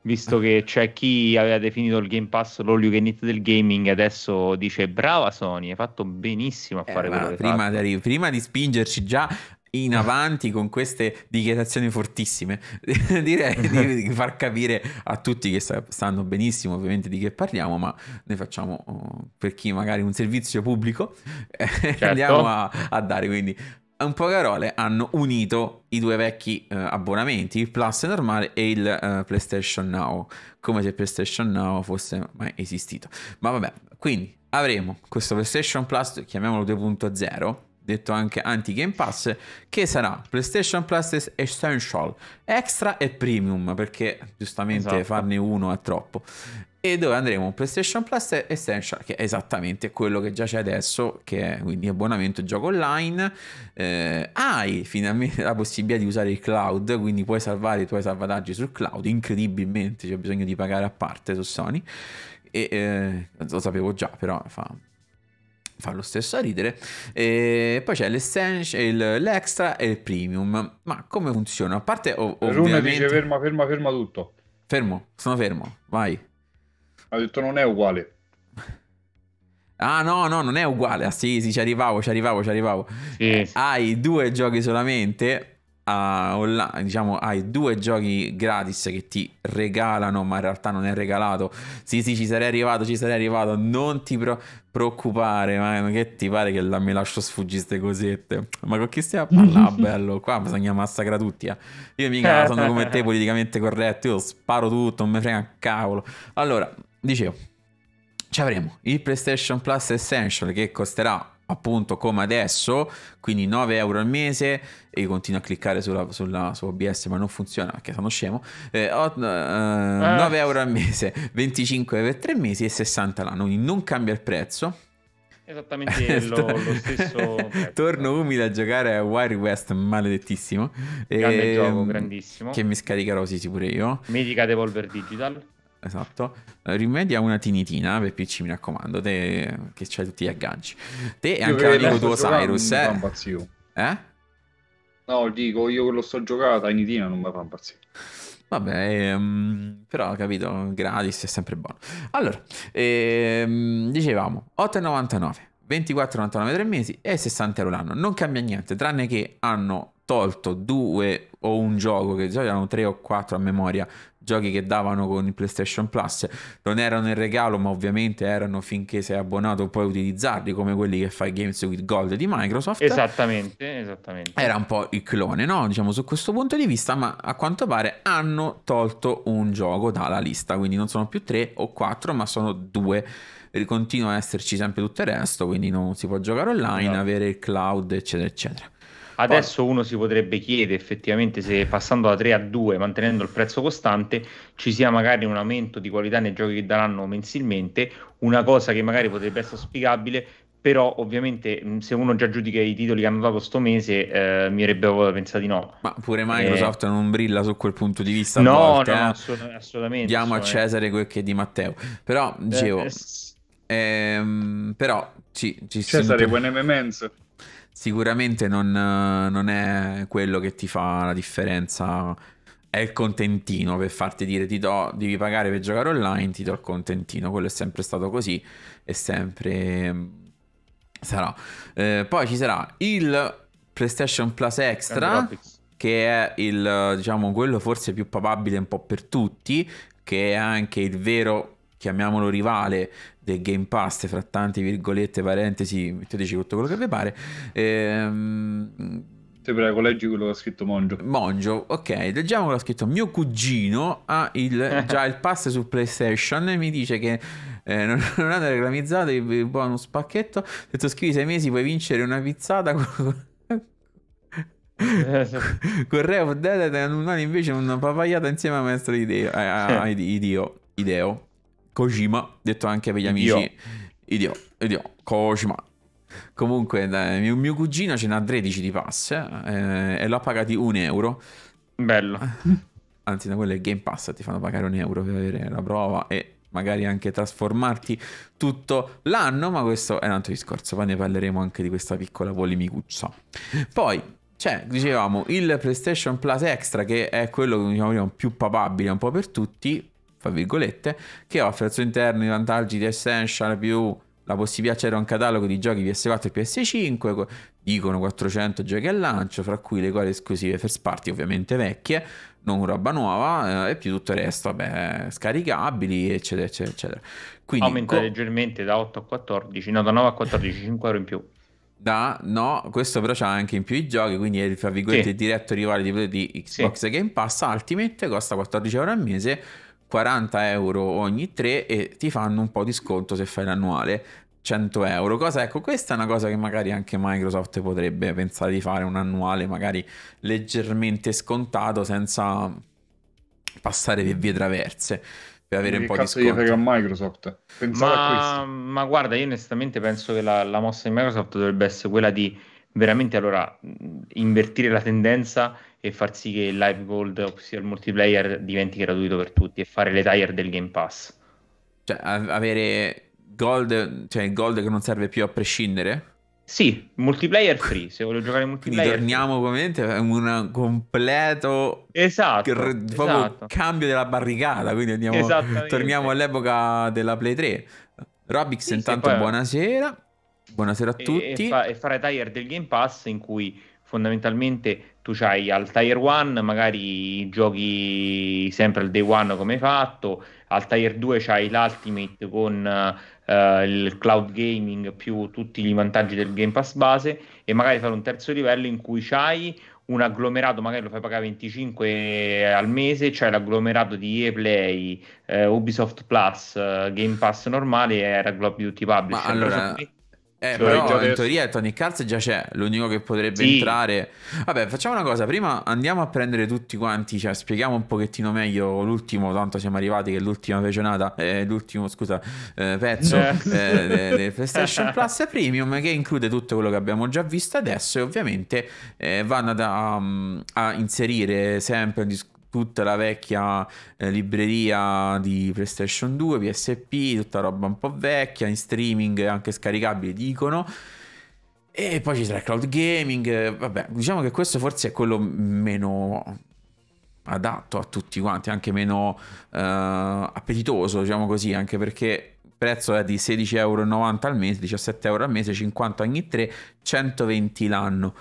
Visto che c'è chi aveva definito il Game Pass l'all you can eat del gaming e adesso dice brava Sony, hai fatto benissimo a eh, fare eh, quello prima di, prima di spingerci già in avanti con queste dichiarazioni fortissime. Direi di far capire a tutti che stanno benissimo ovviamente di che parliamo, ma noi facciamo oh, per chi magari un servizio pubblico, certo. andiamo a, a, dare quindi un po' parole hanno unito i due vecchi uh, abbonamenti, il Plus normale e il uh, PlayStation Now, come se PlayStation Now fosse mai esistito. Ma vabbè, quindi avremo questo PlayStation Plus, chiamiamolo 2.0 detto anche anti-Game Pass, che sarà PlayStation Plus Essential, Extra e Premium, perché giustamente esatto. farne uno è troppo. E dove andremo PlayStation Plus Essential, che è esattamente quello che già c'è adesso, che è quindi abbonamento gioco online. Eh, hai finalmente la possibilità di usare il cloud, quindi puoi salvare i tuoi salvataggi sul cloud, incredibilmente c'è bisogno di pagare a parte su Sony. E eh, lo sapevo già, però fa, fa lo stesso a ridere. E poi c'è l'essential, l'extra e il premium. Ma come funziona? A parte ov- ovviamente... dice ferma, ferma, ferma tutto. Fermo, sono fermo, vai. Ha detto non è uguale. Ah no, no, non è uguale. Ah sì, sì, ci arrivavo, ci arrivavo, ci arrivavo. Sì. Hai due giochi solamente online, diciamo, hai due giochi gratis che ti regalano, ma in realtà non è regalato. Sì, sì, ci sarei arrivato, ci sarei arrivato. Non ti pro- preoccupare, ma che ti pare che la, mi lascio sfuggire queste cosette? Ma con chi stiamo a parlare? bello, qua bisogna massacrare tutti. Eh. Io mica sono come te politicamente corretto, io sparo tutto, non mi frega un cavolo. Allora, dicevo, ci avremo il PlayStation Plus Essential che costerà appunto come adesso, quindi 9 euro al mese e io continuo a cliccare sulla, sulla, su OBS ma non funziona perché sono scemo, eh, ho, uh, 9 euro al mese, 25 per 3 mesi e 60 l'anno, quindi non cambia il prezzo. Esattamente lo, lo stesso. Prezzo. Torno umile a giocare a Wild West, maledettissimo. Grande e, gioco, grandissimo. Che mi scaricherò sì, pure io. Mitica Devolver Digital esatto. Rimedia una tinitina per PC, mi raccomando, te che c'hai tutti gli agganci. Te e anche l'amico tuo Cyrus, eh? Eh? No, dico, io che lo sto giocando, tinitina non mi fa impazzire. Vabbè, um, però capito, gratis è sempre buono. Allora, ehm, dicevamo 8,99, 24,99 tre mesi e 60 euro l'anno. Non cambia niente, tranne che hanno tolto due o un gioco che già erano tre o quattro a memoria giochi che davano con il PlayStation Plus non erano in regalo ma ovviamente erano finché sei abbonato puoi utilizzarli come quelli che fai Games with Gold di Microsoft esattamente, esattamente era un po' il clone no? diciamo su questo punto di vista ma a quanto pare hanno tolto un gioco dalla lista quindi non sono più tre o quattro ma sono due continua a esserci sempre tutto il resto quindi non si può giocare online no. avere il cloud eccetera eccetera Adesso uno si potrebbe chiedere effettivamente se passando da 3 a 2, mantenendo il prezzo costante, ci sia magari un aumento di qualità nei giochi che daranno mensilmente, una cosa che magari potrebbe essere spiegabile però ovviamente se uno già giudica i titoli che hanno dato sto mese eh, mi avrebbe pensato di no. Ma pure Microsoft eh... non brilla su quel punto di vista no, volte, no, eh. assolut- assolutamente diamo a Cesare quel che è di Matteo. Però dicevo eh, ehm, però sì, ci Cesare buone memenze sicuramente non, non è quello che ti fa la differenza è il contentino per farti dire ti do, devi pagare per giocare online, ti do il contentino. Quello è sempre stato così e sempre sarà. Eh, poi ci sarà il PlayStation Plus Extra, che è il, diciamo, quello forse più papabile un po' per tutti, che è anche il vero, chiamiamolo rivale del Game Pass, fra tante virgolette, parentesi, metteteci tutto quello che vi pare. Ehm, ti prego, leggi quello che ha scritto Mongio. Mongio, ok, leggiamo quello che ha scritto. Mio cugino ha il, già il pass su PlayStation e mi dice che eh, non, non hanno reclamizzato il bonus pacchetto. detto scrivi sei mesi puoi vincere una pizzata con... Correo of Dead e invece una papaiata insieme a maestro Ideo, eh, a, Ideo, Ideo, Kojima, detto anche per gli amici Ideo, Ideo, Kojima. Comunque, dai, mio, mio, cugino ce n'ha 13 di pass eh, e l'ha pagati un euro. Bello. Anzi, da quello è Game Pass, ti fanno pagare un euro per avere la prova e magari anche trasformarti tutto l'anno, ma questo è un altro discorso, poi ne parleremo anche di questa piccola polemicuccia. Poi c'è, dicevamo, il PlayStation Plus Extra che è quello diciamo, più papabile un po' per tutti, fra virgolette, che offre al suo interno i vantaggi di Essential più la possibilità c'era un catalogo di giochi PS4 e PS5, dicono 400 giochi al lancio, fra cui le quali esclusive first party ovviamente vecchie, non roba nuova eh, e più tutto il resto, vabbè, scaricabili, eccetera, eccetera, eccetera. Quindi, Aumenta co- leggermente da 8 a 14, no, da 9 a 14, 5 euro in più. Da, no, questo però c'ha anche in più i giochi, quindi è tra virgolette sì. il diretto rivale di, di Xbox sì. Game Pass Ultimate, costa 14 euro al mese, 40 euro ogni 3 e ti fanno un po' di sconto se fai l'annuale. 100 euro. Cosa ecco, questa è una cosa che magari anche Microsoft potrebbe pensare di fare un annuale, magari leggermente scontato, senza passare per vie traverse. Per avere che un po' di sconto. frega a Microsoft? Ma, ma, guarda, io onestamente penso che la, la mossa di Microsoft dovrebbe essere quella di veramente allora invertire la tendenza e far sì che il live gold, ossia il multiplayer, diventi gratuito per tutti e fare le tire del Game Pass. Cioè, avere gold, cioè il gold che non serve più a prescindere? Sì, multiplayer free, se voglio giocare multiplayer. Quindi torniamo ovviamente a un completo esatto, r- esatto. cambio della barricata, quindi andiamo, torniamo all'epoca della Play 3. Robix sì, intanto poi... buonasera. Buonasera a tutti. E, fa- e fare tire del Game Pass in cui fondamentalmente tu c'hai al Tier 1 magari giochi sempre al Day 1 come hai fatto, al Tier 2 c'hai l'Ultimate con uh, il cloud gaming più tutti i vantaggi del Game Pass base e magari fare un terzo livello in cui c'hai un agglomerato, magari lo fai pagare 25 al mese, c'è l'agglomerato di EA Play, eh, Ubisoft Plus, uh, Game Pass normale e Call Duty Publisher. Ma allora... Eh, cioè, però in teoria Tony Cards già c'è, l'unico che potrebbe sì. entrare. Vabbè, facciamo una cosa, prima andiamo a prendere tutti quanti, cioè spieghiamo un pochettino meglio l'ultimo, tanto siamo arrivati che è l'ultima pegionata, eh, l'ultimo, scusa, eh, pezzo eh. eh del PlayStation Plus Premium che include tutto quello che abbiamo già visto adesso e ovviamente eh, vanno ad, um, a inserire sempre un discorso tutta la vecchia eh, libreria di PlayStation 2, PSP, tutta roba un po' vecchia, in streaming anche scaricabile, dicono. E poi ci sarà cloud gaming, vabbè, diciamo che questo forse è quello meno adatto a tutti quanti, anche meno uh, appetitoso, diciamo così, anche perché il prezzo è di 16,90 euro al mese, 17 euro al mese, 50 ogni 3, 120 l'anno.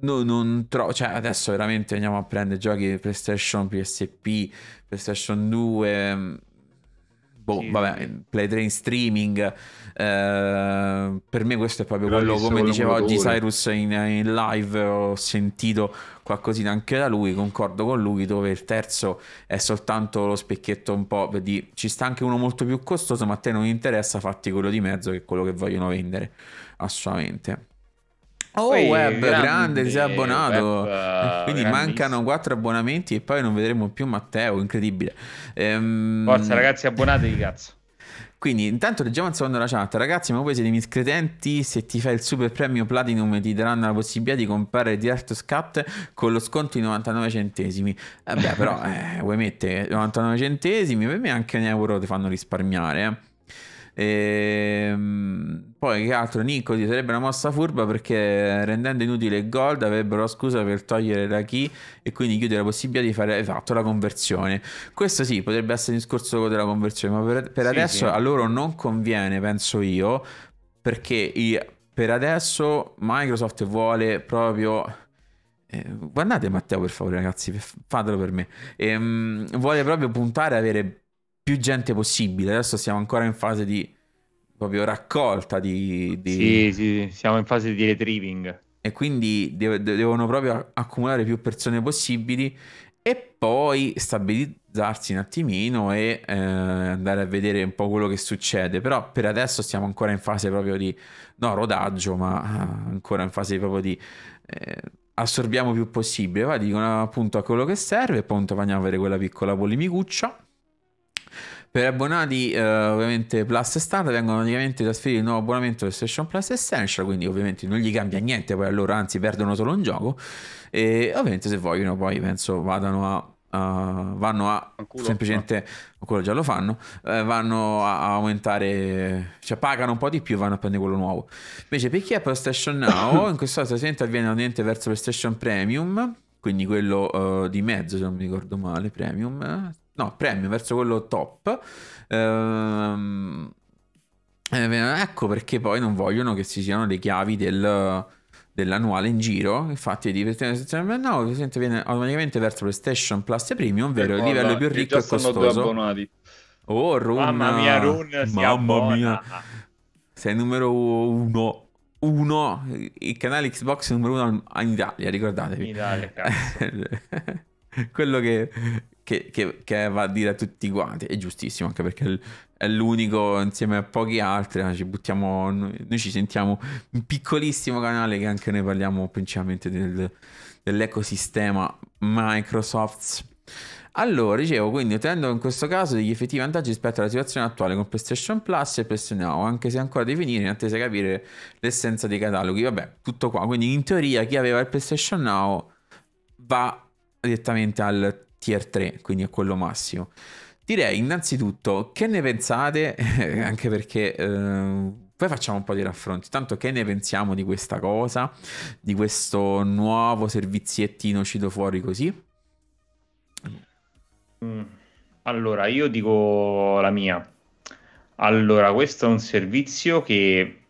No, non trovo, cioè adesso veramente andiamo a prendere giochi PlayStation, PSP, PlayStation 2, mm, boh, sì, vabbè. Play 3 in streaming. Eh, per me questo è proprio quello, come diceva oggi Cyrus in, in, live, ho sentito qualcosina anche da lui, concordo con lui, dove il terzo è soltanto lo specchietto un po', vedi, ci sta anche uno molto più costoso, ma a te non interessa, fatti quello di mezzo che è quello che vogliono vendere, assolutamente. Oh, poi, web, grande, grande, ti sei abbonato. Web, Quindi mancano quattro abbonamenti e poi non vedremo più Matteo, incredibile. Ehm... Forza ragazzi, abbonatevi cazzo. Quindi intanto leggiamo il secondo la chat. Ragazzi, ma voi siete miscredenti? Se ti fai il super premio Platinum ti daranno la possibilità di comprare il Director's Cut con lo sconto di 99 centesimi. Vabbè, però eh, vuoi mettere 99 centesimi? Per me anche un euro ti fanno risparmiare. Eh. E, ehm, poi che altro? Nico ti sarebbe una mossa furba perché rendendo inutile il gold avrebbero la scusa per togliere la key e quindi chiudere la possibilità di fare esatto la conversione. Questo sì potrebbe essere il discorso della conversione ma per, per sì, adesso sì. a loro non conviene penso io perché i, per adesso Microsoft vuole proprio eh, guardate Matteo per favore ragazzi fatelo per me. Ehm, vuole proprio puntare ad avere più gente possibile. Adesso siamo ancora in fase di proprio raccolta di, di... Sì, sì, siamo in fase di retrieving. E quindi dev- devono proprio accumulare più persone possibili e poi stabilizzarsi un attimino e eh, andare a vedere un po' quello che succede. Però per adesso siamo ancora in fase proprio di, no, rodaggio, ma eh, ancora in fase proprio di... Eh, assorbiamo più possibile. Poi dicono appunto a quello che serve, appunto andiamo a avere quella piccola polimicuccia per abbonati eh, ovviamente Plus e Standard vengono praticamente trasferiti il nuovo abbonamento PlayStation Plus Essential, quindi ovviamente non gli cambia niente poi a loro, anzi perdono solo un gioco e ovviamente se vogliono poi penso vadano a Uh, vanno a culo, semplicemente no. quello già lo fanno uh, vanno a, a, aumentare cioè pagano un po' di più e vanno a prendere quello nuovo invece per chi è PlayStation Now in questo caso si interviene ovviamente verso PlayStation Premium quindi quello uh, di mezzo se non mi ricordo male Premium no, premium verso quello top. Ehm, eh, ecco perché poi non vogliono che ci siano le chiavi del, dell'annuale in giro. Infatti, di no, viene automaticamente verso PlayStation Plus Premium, ovvero il livello più ricco e costoso. Oh, Run. Mamma mia, Run. Mamma mia. Sei numero uno. Uno, il canale Xbox numero uno in Italia, ricordatevi. In Italia, cazzo. Quello che che, che, che, va a dire a tutti quanti. È giustissimo, anche perché è l'unico insieme a pochi altri. Ci buttiamo, noi ci sentiamo un piccolissimo canale che anche noi parliamo principalmente del, dell'ecosistema Microsoft. Allora, dicevo, quindi ottenendo in questo caso degli effettivi vantaggi rispetto alla situazione attuale con PlayStation Plus e PlayStation Now, anche se ancora definire in attesa di capire l'essenza dei cataloghi. Vabbè, tutto qua. Quindi in teoria chi aveva il PlayStation Now va direttamente al tier 3, quindi è quello massimo. Direi innanzitutto che ne pensate, anche perché eh, poi facciamo un po' di raffronti, tanto che ne pensiamo di questa cosa, di questo nuovo serviziettino uscito fuori così? Mm. Allora, io dico la mia. Allora, questo è un servizio che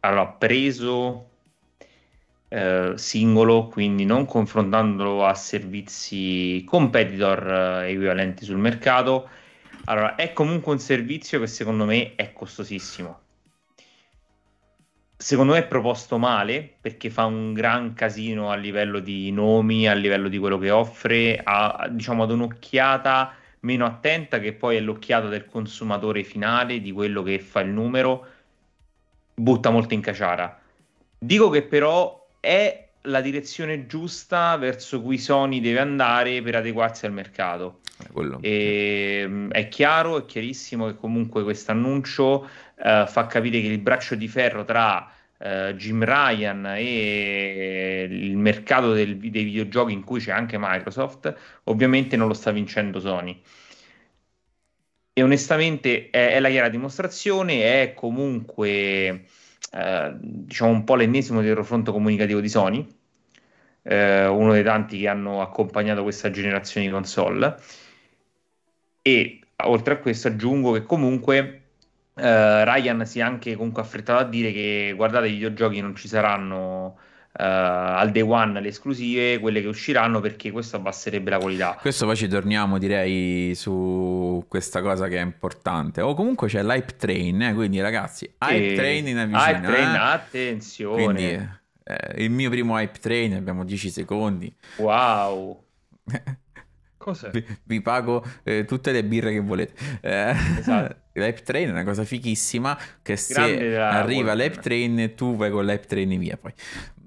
allora, preso eh, singolo, quindi non confrontandolo a servizi competitor eh, equivalenti sul mercato. Allora, è comunque un servizio che secondo me è costosissimo. Secondo me è proposto male perché fa un gran casino a livello di nomi, a livello di quello che offre, a, diciamo ad un'occhiata meno attenta che poi è l'occhiata del consumatore finale, di quello che fa il numero, butta molto in caciara. Dico che però è la direzione giusta verso cui Sony deve andare per adeguarsi al mercato. E, ehm, è chiaro, è chiarissimo che comunque questo annuncio uh, fa capire che il braccio di ferro tra uh, Jim Ryan e il mercato del, dei videogiochi in cui c'è anche Microsoft, ovviamente non lo sta vincendo Sony. E onestamente è, è la chiara dimostrazione, è comunque eh, diciamo un po' l'ennesimo retrofronto comunicativo di Sony, eh, uno dei tanti che hanno accompagnato questa generazione di console. E oltre a questo aggiungo che comunque Uh, Ryan si è anche comunque affrettato a dire che guardate i videogiochi non ci saranno al day one le esclusive, quelle che usciranno perché questo abbasserebbe la qualità. Questo poi ci torniamo direi su questa cosa che è importante. O comunque c'è l'hype train, eh? quindi ragazzi, hype train in avvicina. Hype train, eh? attenzione. Quindi, eh, il mio primo hype train, abbiamo 10 secondi. Wow. Cos'è? Vi, vi pago eh, tutte le birre che volete. Eh, esatto. L'Ape Train è una cosa fighissima che se arriva l'Ape Train tu vai con l'Ape Train via poi.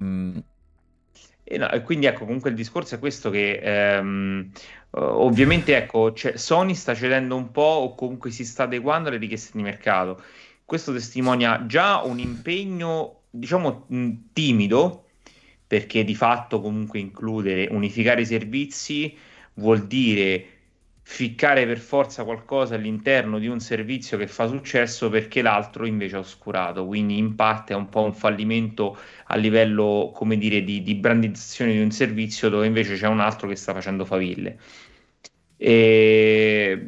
Mm. E, no, e quindi ecco, comunque il discorso è questo che ehm, ovviamente ecco, Sony sta cedendo un po' o comunque si sta adeguando alle richieste di mercato. Questo testimonia già un impegno, diciamo, timido, perché di fatto comunque includere unificare i servizi vuol dire ficcare per forza qualcosa all'interno di un servizio che fa successo perché l'altro invece è oscurato, quindi in parte è un po' un fallimento a livello, come dire, di, di brandizzazione di un servizio dove invece c'è un altro che sta facendo faville. E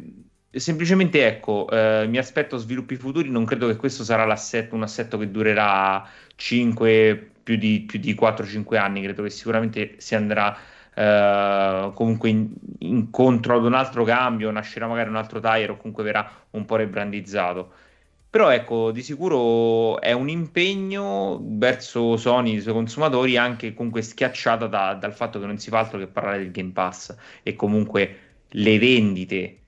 semplicemente ecco, eh, mi aspetto sviluppi futuri, non credo che questo sarà l'assetto, un assetto che durerà 5 più di, più di 4-5 anni, credo che sicuramente si andrà eh, comunque in, incontro ad un altro cambio, nascerà magari un altro tire o comunque verrà un po' rebrandizzato. Però ecco, di sicuro è un impegno verso Sony i suoi consumatori anche comunque schiacciata da, dal fatto che non si fa altro che parlare del Game Pass e comunque le vendite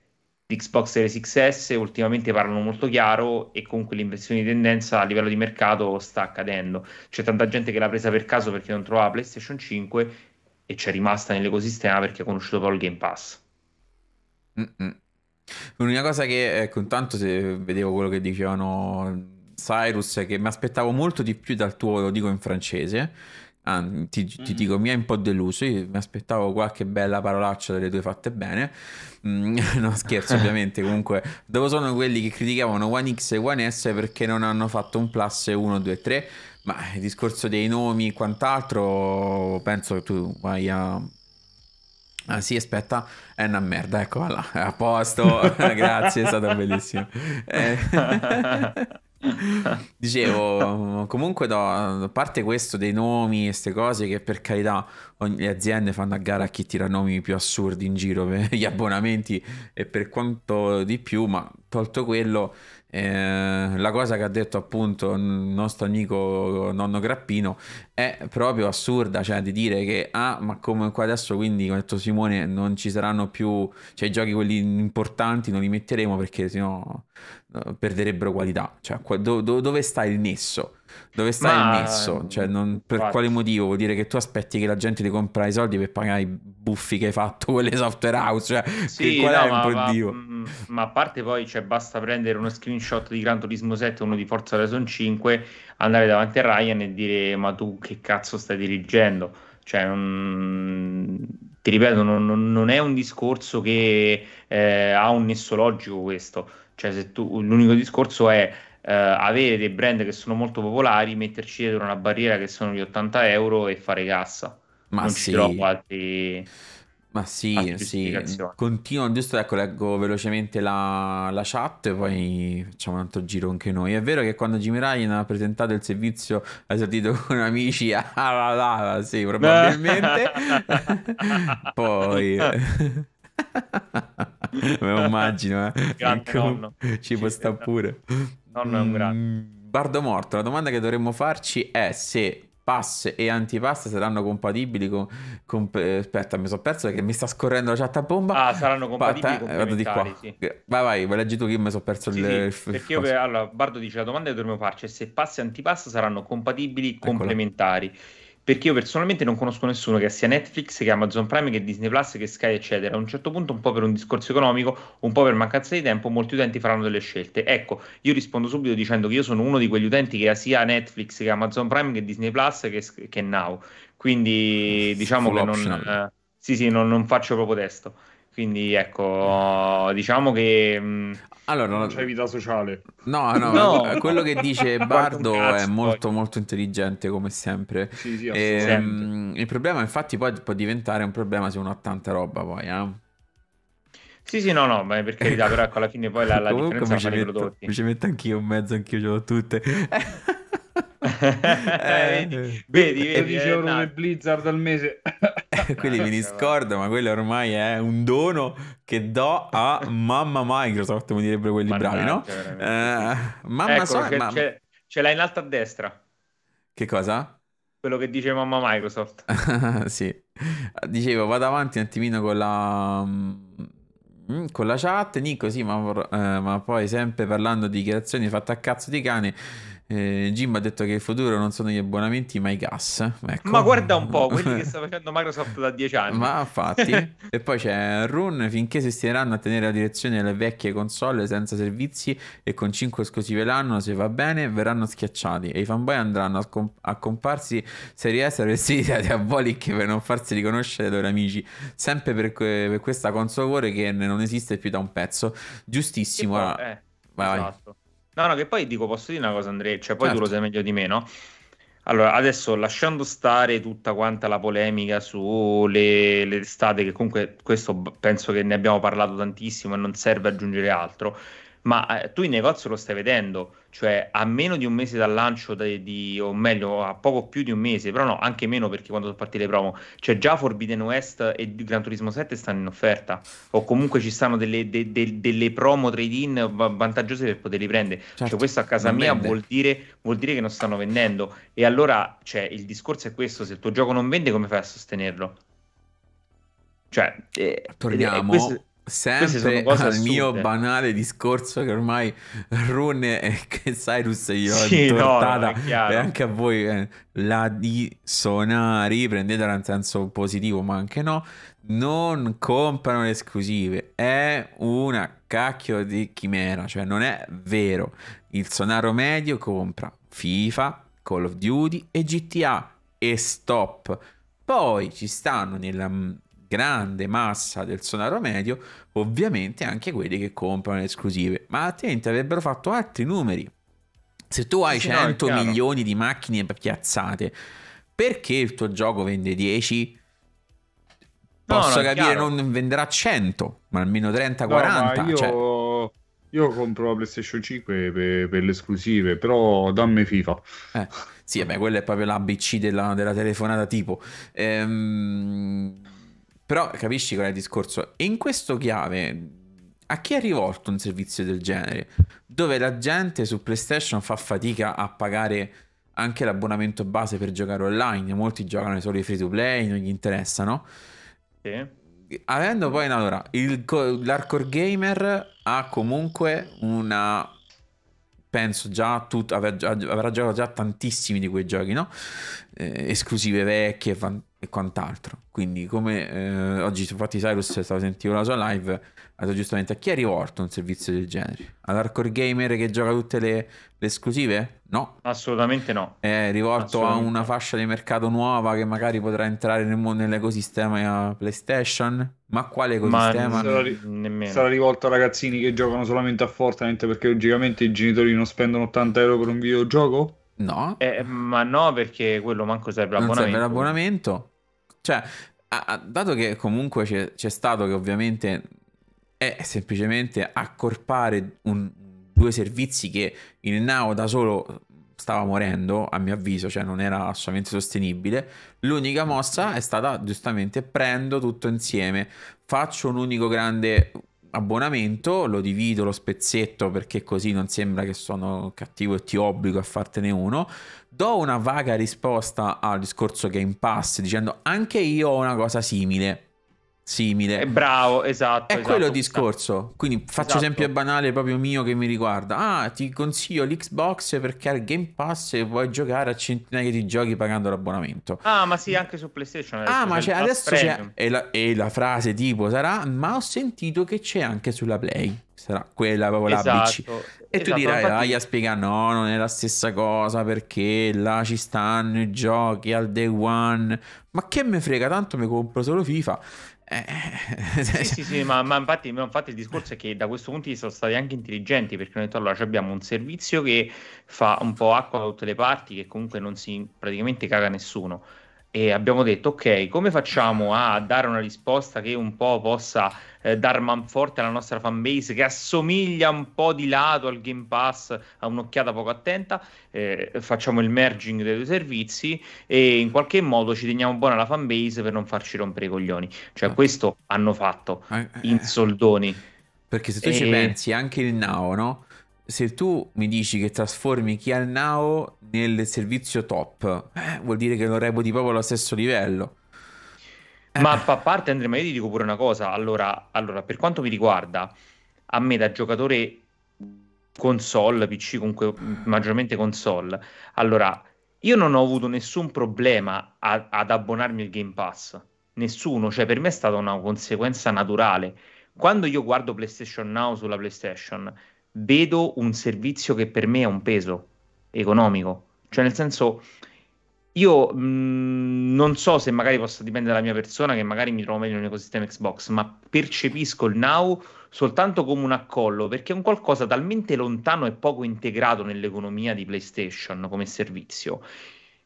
di Xbox Series XS ultimamente parlano molto chiaro e comunque l'inversione di tendenza a livello di mercato sta accadendo. C'è tanta gente che l'ha presa per caso perché non trovava PlayStation 5 e c'è rimasta nell'ecosistema perché ha conosciuto poi il Game Pass. Mm-mm. L'unica cosa che, ecco, intanto se vedevo quello che dicevano Cyrus, che mi aspettavo molto di più dal tuo, lo dico in francese, ah, ti, ti mm-hmm. dico, mi ha un po' deluso, io mi aspettavo qualche bella parolaccia delle tue fatte bene, mm, no scherzo ovviamente, comunque, dove sono quelli che criticavano One X e One S perché non hanno fatto un Plus 1, 2, 3, ma il discorso dei nomi e quant'altro, penso che tu vai a... Ah sì, aspetta, è una merda, ecco, là, a posto, grazie, è stato bellissimo. Eh... Dicevo, comunque da, parte questo dei nomi e queste cose che per carità ogni, le aziende fanno a gara a chi tira nomi più assurdi in giro per gli abbonamenti e per quanto di più, ma tolto quello eh, la cosa che ha detto appunto il nostro amico nonno Grappino è proprio assurda, cioè di dire che ah, ma come qua adesso quindi come ha detto Simone non ci saranno più, cioè i giochi quelli importanti non li metteremo perché sennò no, perderebbero qualità, cioè do, do, dove sta il nesso? Dove sta Ma... il nesso? Cioè, non, per Infatti. quale motivo? Vuol dire che tu aspetti che la gente ti compra i soldi per pagare i buffi che hai fatto quelle software house? Cioè, sì, qual no, è ma, ma, mm, ma, a parte poi, cioè, basta prendere uno screenshot di Gran Turismo 7 uno di Forza Horizon 5, andare davanti a Ryan e dire ma tu che cazzo stai dirigendo? Cioè, non... ti ripeto, non, non, è un discorso che eh, ha un nesso logico questo. Cioè, se tu, l'unico discorso è eh, avere dei brand che sono molto popolari, metterci dietro una barriera che sono gli 80 euro e fare cassa. Ma non sì. ci altri... Ma sì, sì, continuo, giusto ecco, leggo velocemente la, la, chat e poi facciamo un altro giro anche noi. È vero che quando Jimmy Ryan ha presentato il servizio ha esordito con amici, ah, la, la, la, sì, probabilmente. poi... Me lo immagino, eh. Grande Ci può stare pure. Nonno è un grande. Mm, Bardo morto, la domanda che dovremmo farci è se pass e antipasta saranno compatibili con, con aspetta mi sono perso perché mi sta scorrendo la chat a bomba ah saranno compatibili Patta, eh, vado di qua sì. vai vai vai leggi tu che mi sono perso sì, il, sì, perché io, allora Bardo dice la domanda che dovremmo farci è se pass e antipasta saranno compatibili Eccola. complementari perché io personalmente non conosco nessuno che sia Netflix, che Amazon Prime, che Disney Plus, che Sky, eccetera. A un certo punto, un po' per un discorso economico, un po' per mancanza di tempo, molti utenti faranno delle scelte. Ecco, io rispondo subito dicendo che io sono uno di quegli utenti che ha sia Netflix, che Amazon Prime, che Disney Plus, che, che Now. Quindi diciamo Full che non, eh, sì, sì, non, non faccio proprio testo. Quindi ecco, diciamo che... Mh, allora, non c'è vita sociale. No, no, no. quello che dice Bardo è molto poi. molto intelligente come sempre. Sì, sì, e, ehm, il problema infatti poi può diventare un problema se uno ha tanta roba poi, eh. Sì, sì, no, no, ma per carità, però ecco, alla fine poi la, la differenza fa i prodotti. Mi ci metto anch'io in mezzo, anch'io ce l'ho tutte. eh, vedi, vedi, vedi 12 euro eh, nel Blizzard al mese. Quelli mi discordo, ma quello ormai è un dono che do a mamma Microsoft, come direbbero quelli bravi, no? Eh, mamma ecco, so, ma... ce, ce l'hai in alto a destra. Che cosa? Quello che dice mamma Microsoft. sì. Dicevo, vado avanti un attimino con la mm, con la chat, Nico, sì, ma, eh, ma, poi sempre parlando di dichiarazioni fatte a cazzo di cane, Eh, Jim ha detto che il futuro non sono gli abbonamenti ma i gas. Ecco. Ma guarda un po', quelli che sta facendo Microsoft da dieci anni. Ma infatti. e poi c'è Run, finché si stireranno a tenere la direzione delle vecchie console senza servizi e con 5 esclusive l'anno, se va bene, verranno schiacciati e i fanboy andranno a, comp- a comparsi serie S vestiti da diabolici per non farsi riconoscere dai loro amici. Sempre per, que- per questa console che non esiste più da un pezzo. Giustissimo. Poi, eh, vai, esatto. Vai. No, no, che poi dico, posso dire una cosa, Andrea, cioè poi certo. tu lo certo. sai meglio di me, no? Allora, adesso lasciando stare tutta quanta la polemica sulle le estate, che comunque questo penso che ne abbiamo parlato tantissimo e non serve aggiungere altro, ma eh, tu in negozio lo stai vedendo, cioè a meno di un mese dal lancio, di, di, o meglio a poco più di un mese, però no, anche meno perché quando sono partite le promo, cioè già Forbidden West e Gran Turismo 7 stanno in offerta, o comunque ci stanno delle, de, de, delle promo trade-in vantaggiose per poterli prendere. Cioè, certo, cioè questo a casa mia vuol dire, vuol dire, che non stanno vendendo. E allora, cioè, il discorso è questo, se il tuo gioco non vende, come fai a sostenerlo? Cioè, eh, torniamo... Questo, sempre al mio banale discorso che ormai Rune e Cyrus io sì, tortata no, e anche a voi eh, la di Sonari prendetela in senso positivo ma anche no non comprano le esclusive. È una cacchio di chimera cioè non è vero. Il sonaro medio compra FIFA Call of Duty e GTA e stop. Poi ci stanno nella grande massa del sonaro medio, ovviamente anche quelli che comprano le esclusive, ma attenti, avrebbero fatto altri numeri. Se tu hai sì, 100 no, milioni di macchine piazzate, perché il tuo gioco vende 10? Posso no, capire, non venderà 100, ma almeno 30-40. No, io... Cioè... Io compro la PlayStation 5 per, per le esclusive, però dammi FIFA. Eh, sì, vabbè, quella è proprio l'ABC della, della telefonata tipo. Ehm, però capisci qual è il discorso? in questo chiave, a chi è rivolto un servizio del genere? Dove la gente su PlayStation fa fatica a pagare anche l'abbonamento base per giocare online. Molti giocano solo i free to play, non gli interessano. Sì. Avendo poi, allora, il, l'hardcore gamer ha comunque una penso già tut, avrà, avrà, giocato già tantissimi di quei giochi, no? Eh, esclusive vecchie fan- e quant'altro. Quindi, come eh, oggi, infatti, Cyrus è stato sentito la sua live, ha detto giustamente a chi è rivolto un servizio del genere? All'hardcore gamer che gioca tutte le, le esclusive? No, assolutamente no. È rivolto a una fascia di mercato nuova che magari potrà entrare nel, nell'ecosistema PlayStation. Ma quale ecosistema? Ma sarà, ri- sarà rivolto a ragazzini che giocano solamente a Fortnite perché logicamente i genitori non spendono 80 euro per un videogioco? No. Eh, ma no, perché quello manco serve l'abbonamento. Non serve l'abbonamento. Cioè, dato che comunque c'è, c'è, stato che ovviamente è semplicemente accorpare un, due servizi che il Now da solo stava morendo, a mio avviso, cioè non era assolutamente sostenibile. L'unica mossa è stata giustamente prendo tutto insieme, faccio un unico grande abbonamento, lo divido lo spezzetto perché così non sembra che sono cattivo e ti obbligo a fartene uno. Do una vaga risposta al discorso Game Pass dicendo anche io ho una cosa simile simile. È bravo, esatto. È esatto. quello il discorso. Quindi faccio esatto. esempio banale proprio mio che mi riguarda. Ah, ti consiglio l'Xbox perché ha il Game Pass e puoi giocare a centinaia di giochi pagando l'abbonamento. Ah, ma sì, anche su PlayStation. Ah, ma c'è, adesso c'è... E la, e la, frase tipo sarà, ma ho sentito che c'è anche sulla Play. Sarà quella proprio esatto. la BC. E esatto, tu dirai, infatti... ah, spiega no, non è la stessa cosa perché là ci stanno i giochi al day one. Ma che me frega, tanto mi compro solo FIFA. Eh, sì, sì, sì, ma, ma infatti, infatti, il discorso è che da questo punto di vista sono stati anche intelligenti perché hanno detto allora abbiamo un servizio che fa un po' acqua da tutte le parti che comunque non si praticamente caga nessuno e abbiamo detto ok come facciamo a dare una risposta che un po' possa eh, dar manforte alla nostra fanbase che assomiglia un po' di lato al Game Pass a un'occhiata poco attenta eh, facciamo il merging dei due servizi e in qualche modo ci teniamo buona la fanbase per non farci rompere i coglioni cioè ah. questo hanno fatto ah, in eh. soldoni perché se tu e... ci pensi anche il Now no? Se tu mi dici che trasformi chi il Now nel servizio top, eh, vuol dire che lo reputi proprio allo stesso livello. Eh. Ma a parte Andrea, ma io ti dico pure una cosa. Allora, allora, per quanto mi riguarda, a me da giocatore console, PC, comunque maggiormente console. Allora, io non ho avuto nessun problema a, ad abbonarmi al Game Pass, nessuno, cioè per me è stata una conseguenza naturale. Quando io guardo PlayStation Now sulla PlayStation, vedo un servizio che per me è un peso economico, cioè nel senso io mh, non so se magari possa dipendere dalla mia persona, che magari mi trovo meglio nell'ecosistema Xbox, ma percepisco il Now soltanto come un accollo, perché è un qualcosa talmente lontano e poco integrato nell'economia di PlayStation come servizio,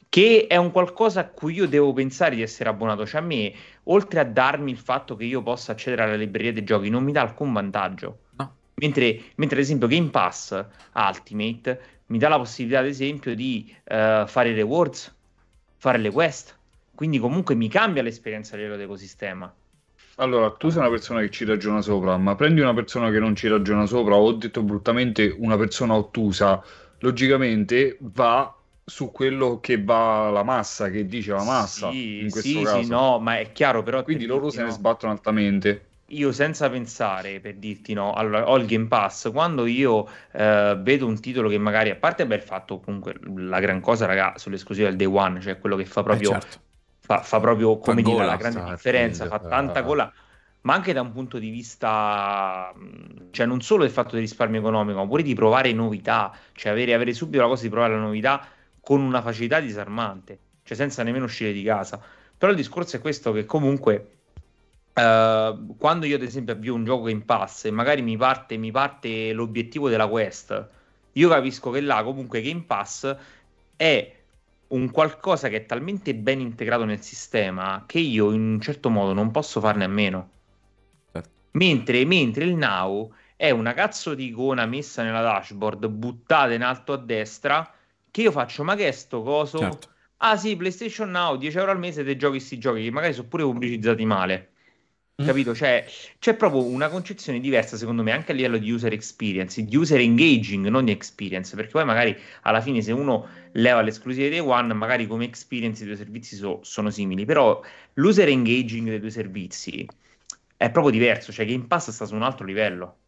che è un qualcosa a cui io devo pensare di essere abbonato. Cioè a me, oltre a darmi il fatto che io possa accedere alla libreria dei giochi, non mi dà alcun vantaggio. Mentre, mentre, ad esempio Game Pass Ultimate mi dà la possibilità, ad esempio, di uh, fare i rewards, fare le quest. Quindi comunque mi cambia l'esperienza a livello dell'ecosistema. Allora, tu sei una persona che ci ragiona sopra, ma prendi una persona che non ci ragiona sopra, o ho detto bruttamente una persona ottusa, logicamente va su quello che va la massa, che dice la massa sì, in questo sì, caso. Sì, no, ma è chiaro però... Quindi loro se no. ne sbattono altamente. Io senza pensare, per dirti no, allora ho il Game Pass, quando io eh, vedo un titolo che magari, a parte aver fatto comunque la gran cosa, raga, sull'esclusiva del Day One, cioè quello che fa eh, proprio... Eh certo. fa, fa proprio come fa dire gola, la grande differenza, fa tanta gola, ma anche da un punto di vista, cioè non solo del fatto del risparmio economico, ma pure di provare novità, cioè avere, avere subito la cosa di provare la novità con una facilità disarmante, cioè senza nemmeno uscire di casa. Però il discorso è questo che comunque Uh, quando io ad esempio avvio un gioco in pass e magari mi parte, mi parte l'obiettivo della quest, io capisco che là comunque Game Pass è un qualcosa che è talmente ben integrato nel sistema che io in un certo modo non posso farne a meno. Certo. Mentre, mentre il Now è una cazzo di icona messa nella dashboard, buttata in alto a destra, che io faccio, ma che è sto coso? Certo. Ah sì, PlayStation Now, 10 euro al mese te giochi questi giochi che magari sono pure pubblicizzati male. Mm. Capito? Cioè, c'è proprio una concezione diversa, secondo me, anche a livello di user experience, di user engaging, non di experience, perché poi magari alla fine se uno leva l'esclusiva Day One, magari come experience i due servizi so, sono simili, però l'user engaging dei due servizi è proprio diverso, cioè Game Pass sta su un altro livello.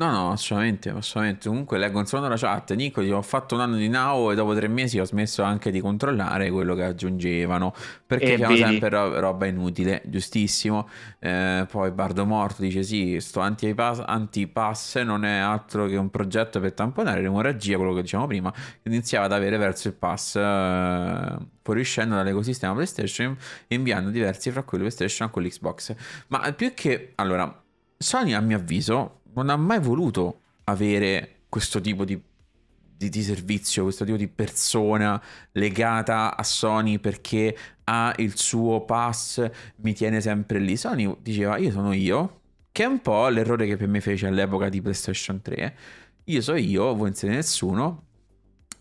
No, no, assolutamente, assolutamente. Comunque leggo in solo la chat. Nico, ho fatto un anno di Now e dopo tre mesi ho smesso anche di controllare quello che aggiungevano. Perché chiamo sempre ro- roba inutile, giustissimo. Eh, poi Bardo Morto dice: Sì, sto antipass, antipass non è altro che un progetto per tamponare l'emorragia, quello che dicevamo prima, che iniziava ad avere verso il pass. Eh, fuoriuscendo dall'ecosistema PlayStation e inviando diversi fra quelli PlayStation a quelli Xbox. Ma più che allora, Sony, a mio avviso, non ha mai voluto avere questo tipo di, di, di, servizio, questo tipo di persona legata a Sony perché ha il suo pass, mi tiene sempre lì. Sony diceva io sono io, che è un po' l'errore che per me fece all'epoca di PlayStation 3. Io so io, voi non siete nessuno.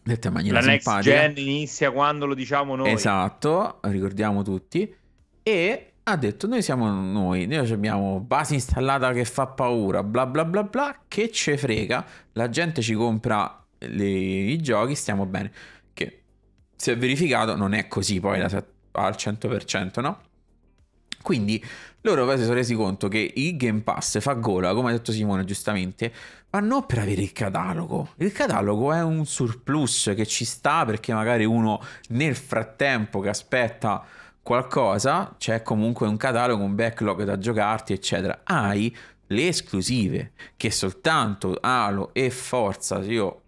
Detta in maniera La simpatica. next gen inizia quando lo diciamo noi. Esatto, ricordiamo tutti. E ha detto noi siamo noi, noi abbiamo base installata che fa paura, bla bla bla bla, che ce frega, la gente ci compra le, i giochi, stiamo bene. Che si è verificato non è così poi al 100%, no? Quindi loro poi si sono resi conto che il Game Pass fa gola, come ha detto Simone giustamente, ma non per avere il catalogo. Il catalogo è un surplus che ci sta perché magari uno nel frattempo che aspetta qualcosa, c'è comunque un catalogo, un backlog da giocarti, eccetera. Hai le esclusive che soltanto Halo e Forza, se io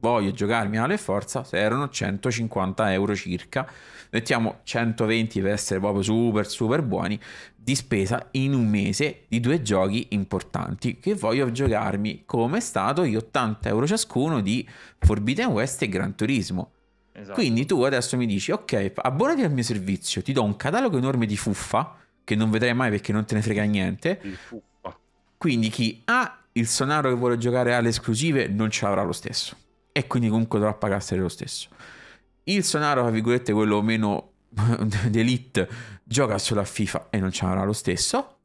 voglio giocarmi Halo e Forza, erano 150 euro circa. Mettiamo 120 per essere proprio super super buoni di spesa in un mese di due giochi importanti che voglio giocarmi come è stato gli 80 euro ciascuno di Forbidden West e Gran Turismo Esatto. Quindi tu adesso mi dici, ok, abbonati al mio servizio, ti do un catalogo enorme di fuffa, che non vedrai mai perché non te ne frega niente. Quindi chi ha il sonaro che vuole giocare alle esclusive non ce l'avrà lo stesso. E quindi comunque dovrà pagarsene lo stesso. Il sonaro, tra virgolette, quello meno d'elite, gioca solo a FIFA e non ce l'avrà lo stesso.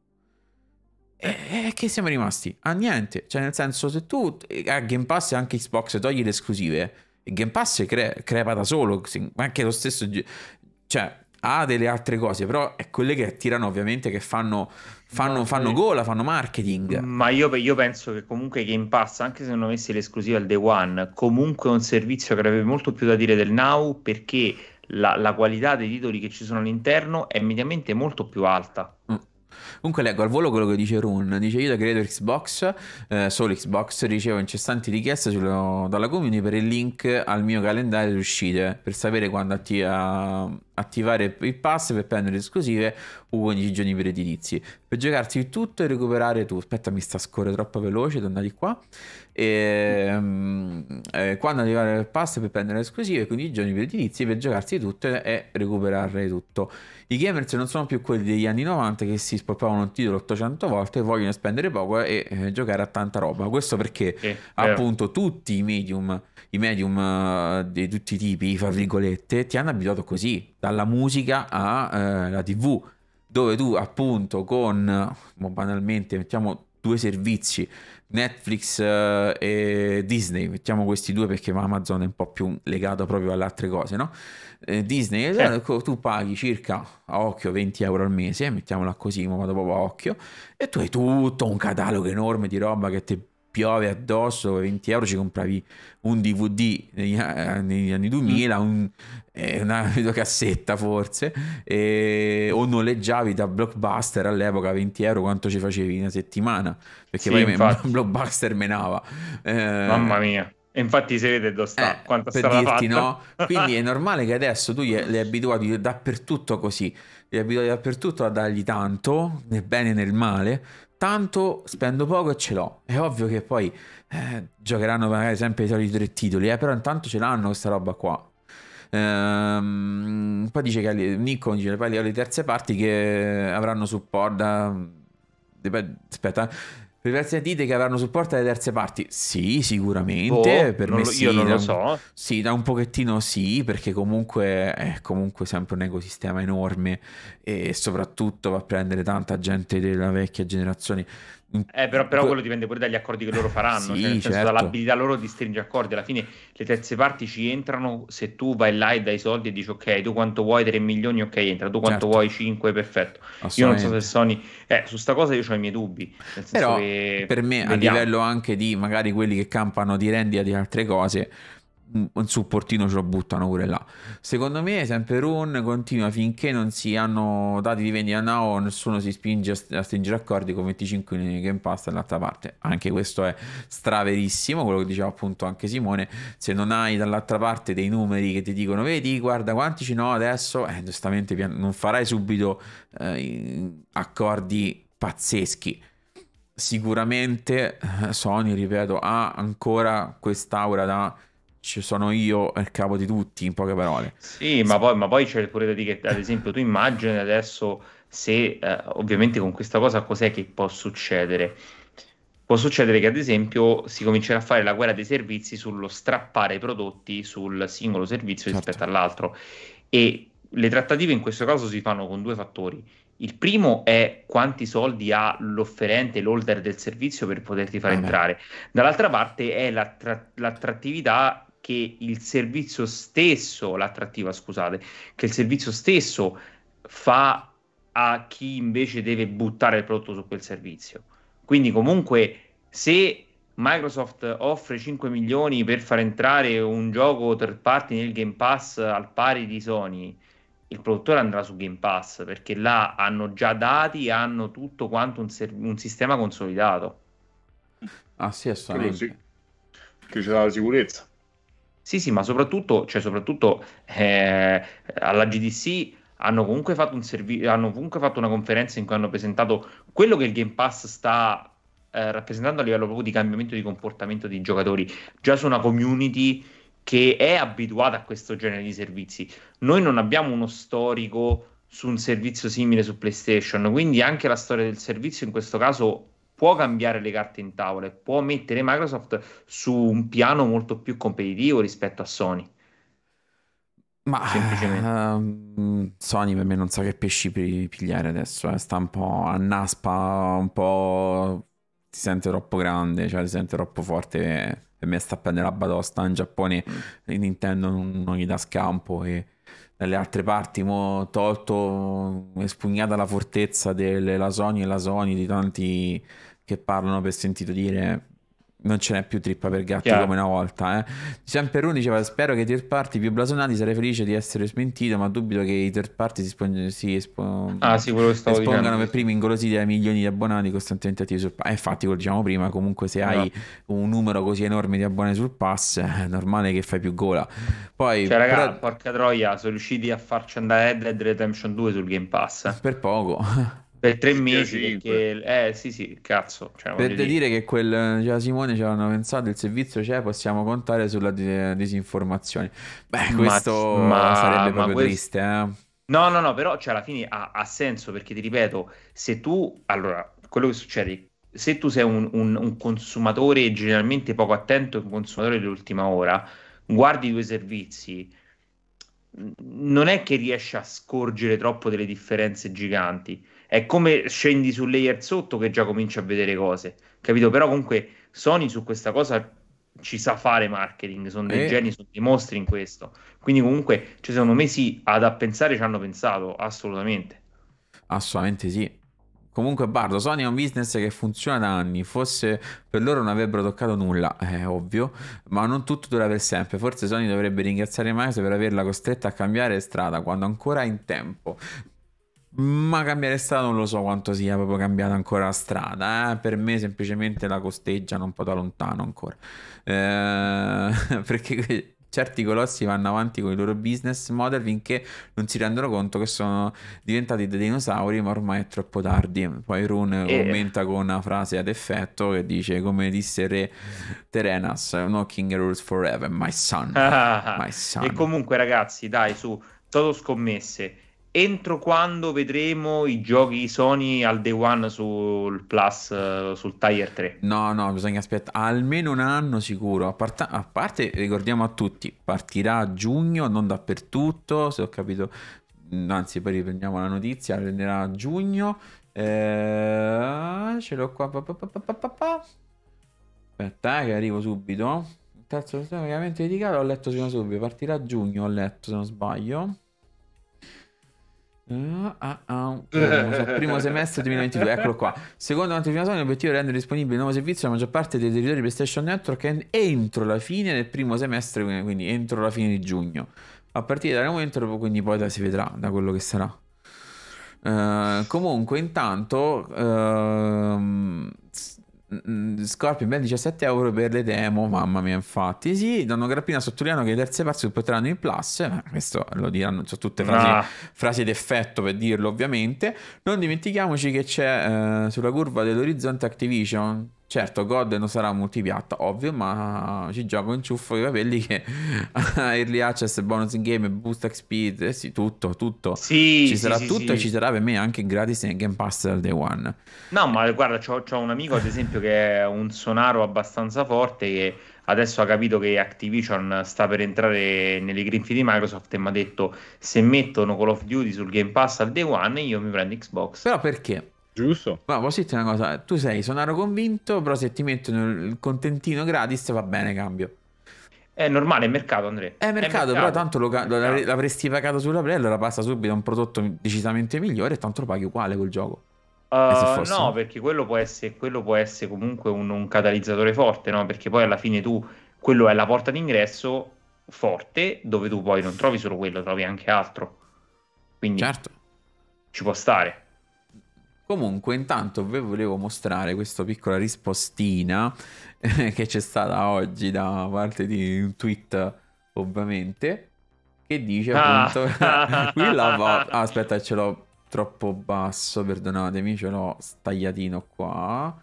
E che siamo rimasti? A niente. Cioè, nel senso, se tu a Game Pass e anche Xbox togli le esclusive il Game Pass cre- crepa da solo, anche lo stesso... Cioè, ha delle altre cose, però è quelle che attirano ovviamente che fanno, fanno, fanno gola, fanno marketing. Ma io, io, penso che comunque Game Pass, anche se non avessi l'esclusiva al Day One, comunque è un servizio che avrebbe molto più da dire del Now perché la, la qualità dei titoli che ci sono all'interno è mediamente molto più alta. Mm. Comunque leggo al volo quello che dice Run. Dice io da creator Xbox, eh, solo Xbox, ricevo incessanti richieste sullo, dalla community per il link al mio calendario di uscite per sapere quando attiva, attivare il pass per prendere esclusive o 15 giorni per edilizi. Per giocarsi tutto e recuperare tu. Aspetta, mi sta a scorrere troppo veloce, tornati qua. E, um, eh, quando arrivare il pass per prendere le esclusive, 15 giorni per edilizi per giocarsi tutto e recuperare tutto. I gamers non sono più quelli degli anni 90 che si spoppavano un titolo 800 volte e vogliono spendere poco e eh, giocare a tanta roba. Questo perché eh, appunto tutti i medium, i medium uh, di tutti i tipi, fra virgolette, ti hanno abituato così, dalla musica alla uh, TV, dove tu appunto con, banalmente, mettiamo due servizi, Netflix uh, e Disney, mettiamo questi due perché Amazon è un po' più legato proprio alle altre cose, no? Eh, Disney, eh. tu paghi circa a occhio 20 euro al mese, mettiamola così, ma vado proprio a occhio, e tu hai tutto un catalogo enorme di roba che ti piove addosso, 20 euro ci compravi un DVD negli, eh, negli anni 2000, mm. un, eh, una videocassetta forse, e, o noleggiavi da Blockbuster all'epoca 20 euro quanto ci facevi in una settimana, perché sì, poi Blockbuster menava. Eh, Mamma mia. E infatti si vede dove sta, eh, quanto per dirti, no? Quindi è normale che adesso tu li hai abituati dappertutto così, li hai abituati dappertutto a dargli tanto, nel bene e nel male, tanto spendo poco e ce l'ho. È ovvio che poi eh, giocheranno magari sempre i soliti tre titoli, eh, però intanto ce l'hanno questa roba qua. Ehm, poi dice che Nico dice poi le terze parti che avranno supporto da... aspetta Privacy dite che avranno supporto alle terze parti? Sì, sicuramente. Oh, per me lo, sì, io non lo so. sì, da un pochettino sì, perché comunque è comunque sempre un ecosistema enorme e soprattutto va a prendere tanta gente della vecchia generazione. Eh, però, però, quello dipende pure dagli accordi che loro faranno, sì, cioè nel senso certo. dall'abilità loro di stringere accordi. Alla fine le terze parti ci entrano se tu vai là e dai soldi e dici ok, tu quanto vuoi 3 milioni, ok, entra, tu quanto certo. vuoi 5, perfetto. Io non so se Sony... Eh, su sta cosa io ho i miei dubbi. Però per me vediamo. a livello anche di magari quelli che campano di rendita di altre cose un supportino ce lo buttano pure là. Secondo me, sempre Run continua finché non si hanno dati di vendita now, nessuno si spinge a stringere accordi con 25 in Game Pass dall'altra parte. Anche questo è straverissimo, quello che diceva appunto anche Simone. Se non hai dall'altra parte dei numeri che ti dicono, vedi, guarda quanti ci no adesso, eh, giustamente non farai subito eh, accordi pazzeschi sicuramente eh, Sony, ripeto, ha ancora quest'aura da ci sono io il capo di tutti, in poche parole. Sì, ma poi, ma poi c'è pure da dire che, ad esempio, tu immagini adesso se, eh, ovviamente con questa cosa cos'è che può succedere? Può succedere che, ad esempio, si comincerà a fare la guerra dei servizi sullo strappare i prodotti sul singolo servizio certo. rispetto all'altro. E le trattative in questo caso si fanno con due fattori. Il primo è quanti soldi ha l'offerente, l'holder del servizio per poterti far ah, entrare. Dall'altra parte è l'attra- l'attrattività che il servizio stesso, l'attrattiva scusate, che il servizio stesso fa a chi invece deve buttare il prodotto su quel servizio. Quindi comunque se Microsoft offre 5 milioni per far entrare un gioco third party nel Game Pass al pari di Sony, il produttore andrà su Game Pass perché là hanno già dati, hanno tutto quanto un, ser- un sistema consolidato. Ah sì, assolutamente. Che c'è la sicurezza. Sì, sì, ma soprattutto, cioè, soprattutto eh, alla GDC hanno comunque, servi- hanno comunque fatto una conferenza in cui hanno presentato quello che il Game Pass sta eh, rappresentando a livello proprio di cambiamento di comportamento dei giocatori, già su una community che è abituata a questo genere di servizi. Noi non abbiamo uno storico su un servizio simile su PlayStation, quindi anche la storia del servizio in questo caso può cambiare le carte in tavola e può mettere Microsoft su un piano molto più competitivo rispetto a Sony. Ma uh, Sony per me non sa che pesci pigliare adesso, eh. sta un po' a naspa, un po' si sente troppo grande, cioè si sente troppo forte per me sta a prendere la batosta in Giappone mm. Nintendo non, non, gli dà scampo e dalle altre parti, mo tolto, espugnata la fortezza delle Sony e la Sony di tanti che parlano per sentito dire non ce n'è più trippa per gatti Chiaro. come una volta. Eh. Sempre Rune diceva: Spero che i third party più blasonati sarei felice di essere smentito, ma dubito che i third party si, espon- si espo- ah, sì, espongano per primi ingolositi dai milioni di abbonati costantemente attivi sul pass. Eh, infatti, come diciamo prima, comunque se hai no. un numero così enorme di abbonati sul pass, è normale che fai più gola. Poi, cioè, raga, però... porca troia, sono riusciti a farci andare Red Dead Redemption 2 sul Game Pass. Per poco. Per tre mesi, perché... Eh sì sì, cazzo. Cioè, per dire. dire che quel... Cioè, Simone ci avevano pensato, il servizio c'è, possiamo contare sulla disinformazione. Beh, questo ma, sarebbe proprio questo... triste, eh. No, no, no, però cioè, alla fine ha, ha, senso perché ti ripeto, se tu, allora, quello che succede, se tu sei un, un, un consumatore generalmente poco attento, un consumatore dell'ultima ora, guardi i due servizi, non è che riesci a scorgere troppo delle differenze giganti è come scendi sul layer sotto che già cominci a vedere cose, capito? Però comunque Sony su questa cosa ci sa fare marketing, sono dei eh. geni, sono dei mostri in questo. Quindi comunque, cioè, secondo me sì, ad a pensare ci hanno pensato, assolutamente. Assolutamente sì. Comunque, Bardo, Sony è un business che funziona da anni. Fosse per loro non avrebbero toccato nulla, è ovvio, ma non tutto dura per sempre. Forse Sony dovrebbe ringraziare Microsoft per averla costretta a cambiare strada quando ancora è in tempo. Ma cambiare strada non lo so quanto sia proprio cambiata ancora la strada. Eh? Per me semplicemente la costeggiano un po' da lontano ancora. Eh, perché certi colossi vanno avanti con i loro business model finché non si rendono conto che sono diventati dei dinosauri, ma ormai è troppo tardi. Poi Rune e... commenta con una frase ad effetto che dice: Come disse Re Terenas, no king rules forever, my son. my son. E comunque, ragazzi, dai, su, toto scommesse entro quando vedremo i giochi Sony al day one sul Plus, sul Tier 3? No, no, bisogna aspettare almeno un anno sicuro. A, part- a, parte, ricordiamo a tutti, partirà a giugno, non dappertutto, se ho capito. Anzi, poi riprendiamo la notizia, prenderà a giugno. Eh, ce l'ho qua. Pa, pa, pa, Aspetta, eh, che arrivo subito. Il terzo sistema veramente dedicato, ho letto subito. Partirà a giugno, ho letto se non sbaglio. Uh, uh, uh. primo semestre 2022, eccolo qua. Secondo quantificazione, l'obiettivo è rendere disponibile il nuovo servizio alla maggior parte dei territori PlayStation Network entro la fine del primo semestre, quindi entro la fine di giugno. A partire da quel momento, quindi poi si vedrà da quello che sarà. Uh, comunque, intanto, uh, Scorpion ben 17 euro per le demo, mamma mia, infatti. Sì, danno grappina sottolineano che le terze parti supporteranno il plus. Eh, questo lo diranno, sono tutte frasi, ah. frasi d'effetto per dirlo, ovviamente. Non dimentichiamoci che c'è eh, sulla curva dell'orizzonte Activision Certo, God non sarà multipiatta, ovvio, ma ci gioco in ciuffo i capelli che Early Access, bonus in game, boost XP, eh sì, tutto, tutto. Sì, ci sarà sì, tutto sì, e ci sarà per me anche gratis nel Game Pass dal day one. No, ma guarda, ho un amico ad esempio che è un sonaro abbastanza forte che adesso ha capito che Activision sta per entrare nelle grinfie di Microsoft e mi ha detto se mettono Call of Duty sul Game Pass al day one io mi prendo Xbox. Però perché? Giusto. Ma posso dirti una cosa, tu sei sonaro convinto, però se ti mettono il contentino gratis va bene, cambio. È normale, è mercato, Andrea. È mercato, è mercato però tanto lo, lo, l'avresti pagato sulla Play, allora passa subito a un prodotto decisamente migliore e tanto lo paghi uguale quel gioco. Uh, no, perché quello può essere, quello può essere comunque un, un, catalizzatore forte, no? Perché poi alla fine tu, quello è la porta d'ingresso forte, dove tu poi non trovi solo quello, trovi anche altro. Quindi certo. ci può stare. Comunque, intanto vi volevo mostrare questa piccola rispostina eh, che c'è stata oggi da parte di un tweet, ovviamente, che dice ah. appunto... qui la va... ah, aspetta, ce l'ho troppo basso, perdonatemi, ce l'ho stagliatino qua.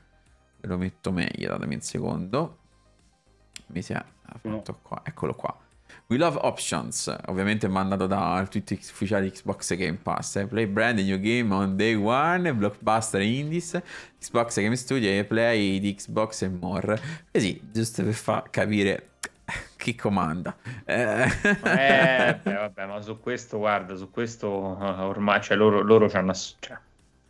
Ve lo metto meglio, datemi un secondo. Mi si è fatto qua, eccolo qua. We love options, ovviamente mandato dal tweet ufficiale Xbox Game Pass. Eh? Play brand new game on day one, blockbuster indies, Xbox Game Studio e play di Xbox e more. Così, giusto per far capire chi comanda. Eh, eh beh, vabbè, ma su questo, guarda, su questo eh, ormai, cioè loro, loro hanno, cioè,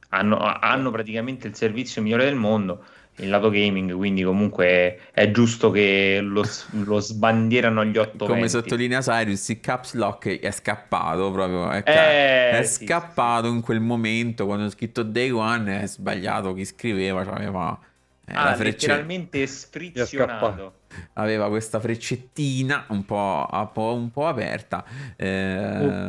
hanno, hanno praticamente il servizio migliore del mondo il lato gaming, quindi comunque è giusto che lo, lo sbandierano gli 8 Come sottolinea Cyrus, il caps lock è scappato proprio, è, eh, è sì, scappato sì. in quel momento quando ho scritto day one, è sbagliato chi scriveva, aveva eh, ah, frecce... letteralmente sfrizionato. Aveva questa freccettina un po', un po', aperta. Eh,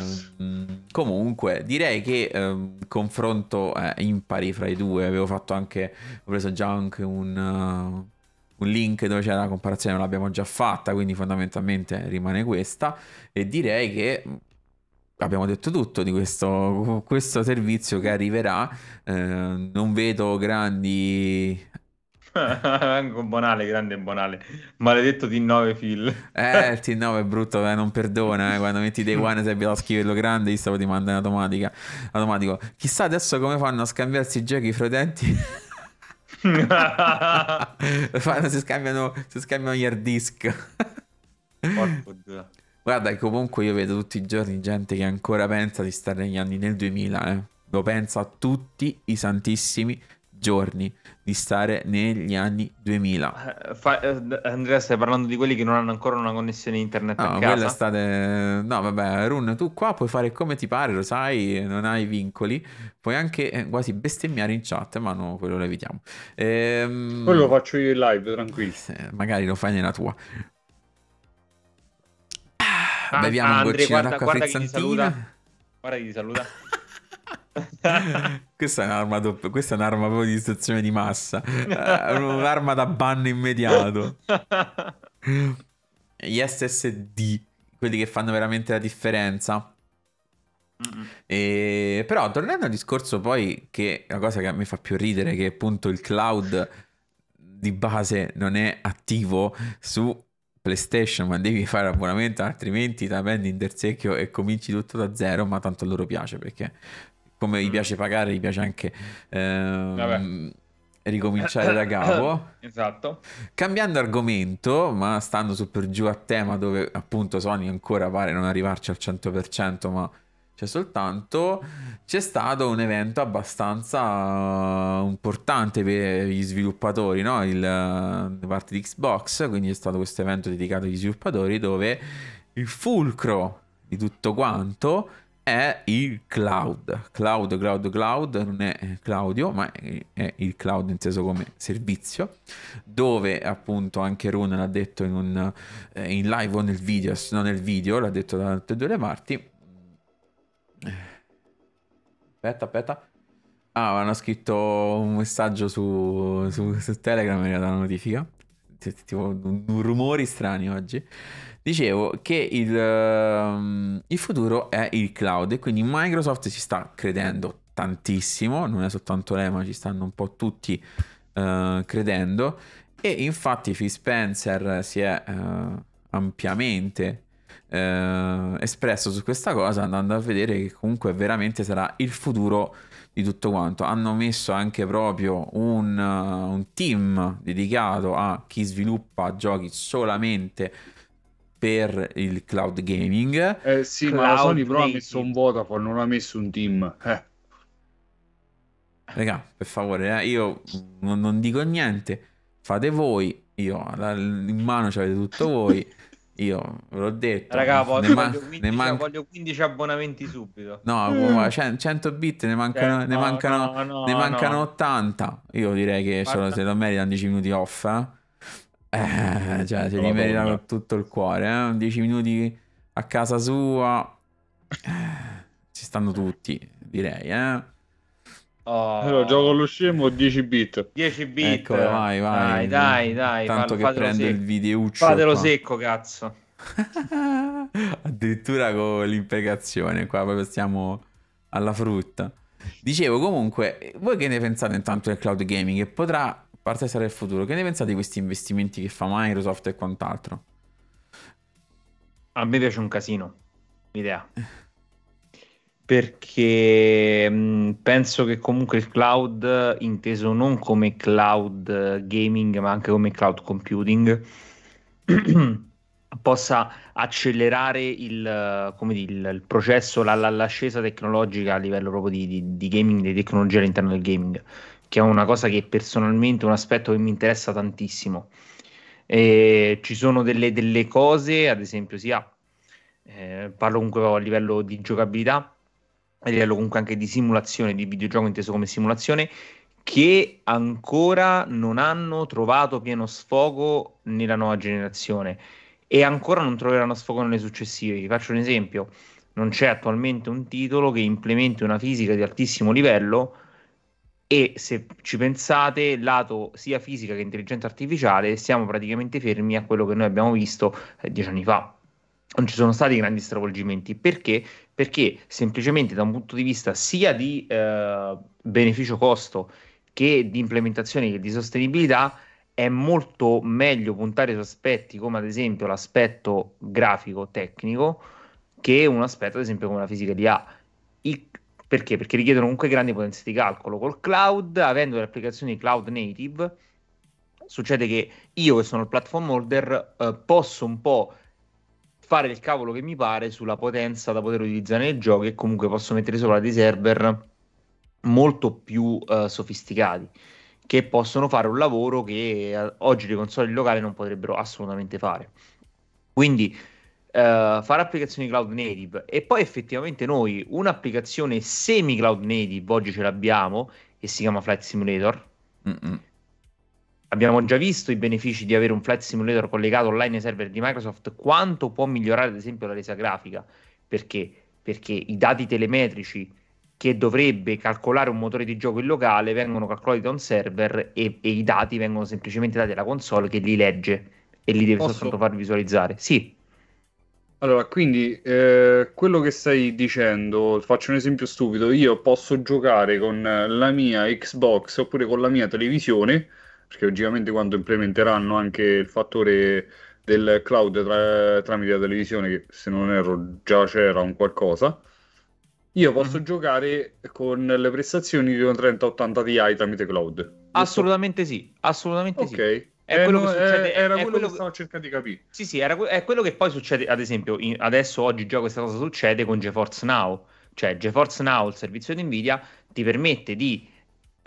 comunque, direi che eh, confronto eh, impari fra i due. Avevo fatto anche, ho preso già anche un, uh, un link dove c'era la comparazione, l'abbiamo già fatta, quindi fondamentalmente rimane questa. E direi che abbiamo detto tutto di questo, questo servizio che arriverà. Eh, non vedo grandi Bonale, grande Bonale. Maledetto T9 Phil. Eh, il T9 è brutto, eh, non perdona. Eh. Quando metti dei one sei abituato a scriverlo grande, gli stavo ti manda in automatica. automatico. Chissà adesso come fanno a scambiarsi i giochi fra fanno, si, scambiano, si scambiano gli hard disk. Guarda, comunque io vedo tutti i giorni gente che ancora pensa di stare negli anni nel 2000, eh. Lo pensa tutti i santissimi giorni di stare negli anni 2000. Eh, fa, eh, Andrea, stai parlando di quelli che non hanno ancora una connessione internet no, a casa? State... No, vabbè, Run, tu qua puoi fare come ti pare, lo sai, non hai vincoli. Puoi anche eh, quasi bestemmiare in chat, ma no, quello lo evitiamo. Ehm... Quello lo faccio io in live, tranquillo. Eh, magari lo fai nella tua. Ah, beviamo ah, un goccino d'acqua frizzantina. Guarda chi ti saluta. questa, è un'arma doppia, questa è un'arma proprio di distruzione di massa. È un'arma da ban immediato. Gli SSD, quelli che fanno veramente la differenza. E, però tornando al discorso poi che la cosa che a me fa più ridere è che appunto il cloud di base non è attivo su PlayStation ma devi fare abbonamento altrimenti ti prendi in terzecchio e cominci tutto da zero ma tanto a loro piace perché come gli piace pagare, gli piace anche ehm, ricominciare da capo. esatto. Cambiando argomento, ma stando su per giù a tema dove appunto Sony ancora pare non arrivarci al 100%, ma c'è soltanto c'è stato un evento abbastanza importante per gli sviluppatori, no? Il, da parte di Xbox, quindi è stato questo evento dedicato agli sviluppatori dove il fulcro di tutto quanto è il cloud. Cloud, cloud, cloud non è Claudio, ma è il cloud inteso come servizio, dove appunto anche Rune l'ha detto in, un, eh, in live o nel video, se non nel video, l'ha detto da tutte e due le parti. Aspetta, aspetta. Ah, hanno scritto un messaggio su, su, su Telegram mi ha dato una notifica. Tipo rumori strani oggi. Dicevo che il, uh, il futuro è il cloud e quindi Microsoft si sta credendo tantissimo, non è soltanto lei ma ci stanno un po' tutti uh, credendo e infatti Phil Spencer si è uh, ampiamente eh, espresso su questa cosa andando a vedere che comunque veramente sarà il futuro di tutto quanto hanno messo anche proprio un, un team dedicato a chi sviluppa giochi solamente per il cloud gaming. Eh sì, cloud ma la Sony però ha messo un Vodafone, non ha messo un team. Eh. Raga, per favore, eh, io non, non, dico niente. Fate voi, io in mano ci avete tutto voi. Io ve l'ho detto. Raga, voglio, man- voglio, 15, man- voglio 15 abbonamenti subito. No, mm. 100 bit ne mancano, cioè, ne mancano, no, no, ne mancano 80. Io direi che Guarda. se lo meritano 10 minuti off. Eh? Eh, cioè, se li merita con tutto il cuore, eh? 10 minuti a casa sua. Eh, ci stanno tutti, direi, eh. Oh. Allora, gioco lo scemo 10 bit. 10 bit. Ecco, vai, vai. Dai, dai, dai. Tanto che prende secco. il videuccio. Fatelo qua. secco, cazzo. Addirittura con l'impregazione, qua proprio stiamo alla frutta. Dicevo comunque, voi che ne pensate intanto del cloud gaming? Che potrà parte sarà il futuro. Che ne pensate di questi investimenti che fa Microsoft e quant'altro? A me piace un casino l'idea. Perché mh, penso che comunque il cloud, inteso non come cloud gaming, ma anche come cloud computing, possa accelerare il, dire, il processo, la, la, l'ascesa tecnologica a livello proprio di, di, di gaming, di tecnologia all'interno del gaming che è una cosa che personalmente è un aspetto che mi interessa tantissimo. E ci sono delle, delle cose, ad esempio, sia eh, parlo comunque a livello di giocabilità, a livello comunque anche di simulazione, di videogioco inteso come simulazione, che ancora non hanno trovato pieno sfogo nella nuova generazione e ancora non troveranno sfogo nelle successive. Vi faccio un esempio: non c'è attualmente un titolo che implementi una fisica di altissimo livello e se ci pensate, lato sia fisica che intelligenza artificiale, siamo praticamente fermi a quello che noi abbiamo visto eh, dieci anni fa. Non ci sono stati grandi stravolgimenti perché? Perché semplicemente da un punto di vista sia di eh, beneficio-costo che di implementazione che di sostenibilità è molto meglio puntare su aspetti come ad esempio l'aspetto grafico tecnico che un aspetto ad esempio come la fisica di A. Il, perché? Perché richiedono comunque grandi potenze di calcolo. Col cloud, avendo le applicazioni cloud native, succede che io che sono il platform holder eh, posso un po' fare il cavolo che mi pare sulla potenza da poter utilizzare nel gioco e comunque posso mettere sopra dei server molto più uh, sofisticati che possono fare un lavoro che uh, oggi le console locali non potrebbero assolutamente fare. Quindi uh, fare applicazioni cloud native e poi effettivamente noi un'applicazione semi cloud native oggi ce l'abbiamo e si chiama Flight Simulator. Mm-mm. Abbiamo già visto i benefici di avere un Flight Simulator collegato online ai server di Microsoft, quanto può migliorare ad esempio la resa grafica. Perché? Perché i dati telemetrici che dovrebbe calcolare un motore di gioco in locale vengono calcolati da un server e, e i dati vengono semplicemente dati alla console che li legge e li deve Posso? soltanto far visualizzare. Sì. Allora, quindi eh, quello che stai dicendo, faccio un esempio stupido, io posso giocare con la mia Xbox oppure con la mia televisione, perché oggettivamente quando implementeranno anche il fattore del cloud tra, tramite la televisione, che se non erro già c'era un qualcosa, io posso mm. giocare con le prestazioni di una 3080 Ti tramite cloud. Assolutamente sì, assolutamente okay. sì. È eh, quello no, succede, era è quello, quello che stavo cercando di capire. Sì, sì, era, è quello che poi succede, ad esempio, in, adesso oggi già questa cosa succede con GeForce Now. Cioè, GeForce Now, il servizio di Nvidia, ti permette di,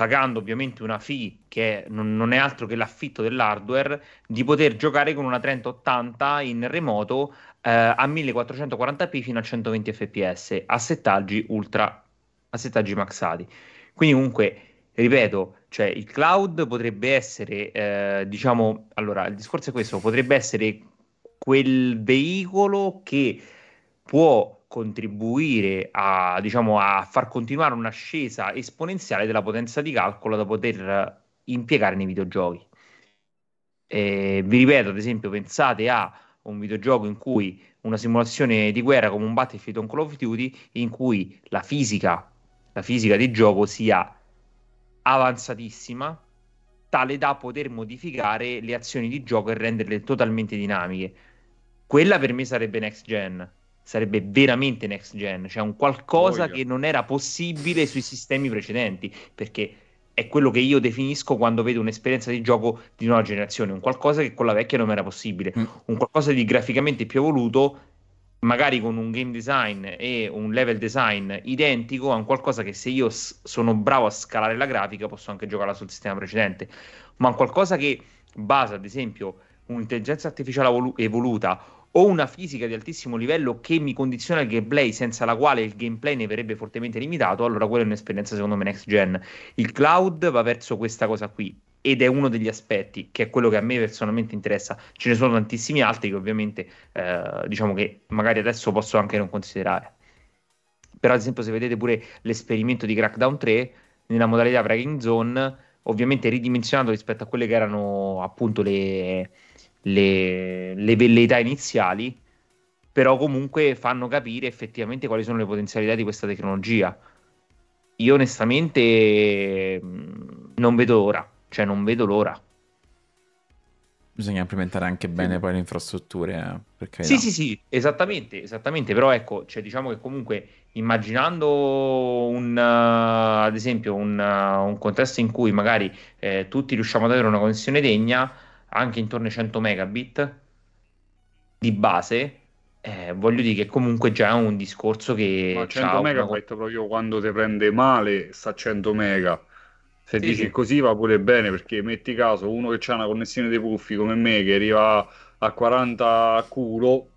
pagando ovviamente una fee che non, non è altro che l'affitto dell'hardware, di poter giocare con una 3080 in remoto eh, a 1440p fino a 120 fps a settaggi ultra a settaggi maxati. Quindi comunque ripeto, cioè il cloud potrebbe essere eh, diciamo, allora il discorso è questo, potrebbe essere quel veicolo che può contribuire a, diciamo, a far continuare un'ascesa esponenziale della potenza di calcolo da poter impiegare nei videogiochi. Eh, vi ripeto, ad esempio, pensate a un videogioco in cui una simulazione di guerra come un Battlefield o un Call of Duty in cui la fisica, la fisica di gioco sia avanzatissima, tale da poter modificare le azioni di gioco e renderle totalmente dinamiche. Quella per me sarebbe next gen, sarebbe veramente next gen, cioè un qualcosa yeah. che non era possibile sui sistemi precedenti, perché è quello che io definisco quando vedo un'esperienza di gioco di nuova generazione, un qualcosa che con la vecchia non era possibile, mm. un qualcosa di graficamente più evoluto, magari con un game design e un level design identico a un qualcosa che se io s- sono bravo a scalare la grafica posso anche giocarla sul sistema precedente, ma un qualcosa che basa ad esempio un'intelligenza artificiale evolu- evoluta o una fisica di altissimo livello che mi condiziona il gameplay senza la quale il gameplay ne verrebbe fortemente limitato, allora quella è un'esperienza secondo me next gen. Il cloud va verso questa cosa qui ed è uno degli aspetti che è quello che a me personalmente interessa. Ce ne sono tantissimi altri che ovviamente eh, diciamo che magari adesso posso anche non considerare. Però ad esempio se vedete pure l'esperimento di Crackdown 3 nella modalità Breaking Zone, ovviamente ridimensionato rispetto a quelle che erano appunto le le, le velleità iniziali, però comunque fanno capire effettivamente quali sono le potenzialità di questa tecnologia. Io onestamente mm, non vedo l'ora, cioè non vedo l'ora. Bisogna implementare anche bene poi le infrastrutture. Eh, sì, sì, sì, esattamente, esattamente. Però ecco, cioè, diciamo che comunque immaginando un, uh, ad esempio un, uh, un, contesto in cui magari eh, tutti riusciamo ad avere una connessione degna, anche intorno ai 100 megabit di base, eh, voglio dire che comunque già è un discorso che... Ma 100 megabit una... proprio quando ti prende male sta a 100 mega. Se sì, dici sì. così va pure bene perché metti caso uno che ha una connessione dei puffi come me che arriva a 40 a culo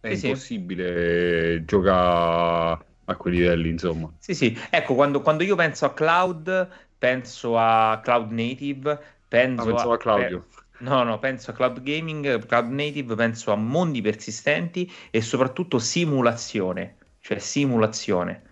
è sì, impossibile giocare a quei livelli, insomma. Sì, sì. Ecco, quando, quando, io penso a cloud, penso a cloud native, penso ah, a, a Claudio. Eh, no, no, penso a cloud gaming, cloud native, penso a mondi persistenti e soprattutto simulazione, cioè simulazione.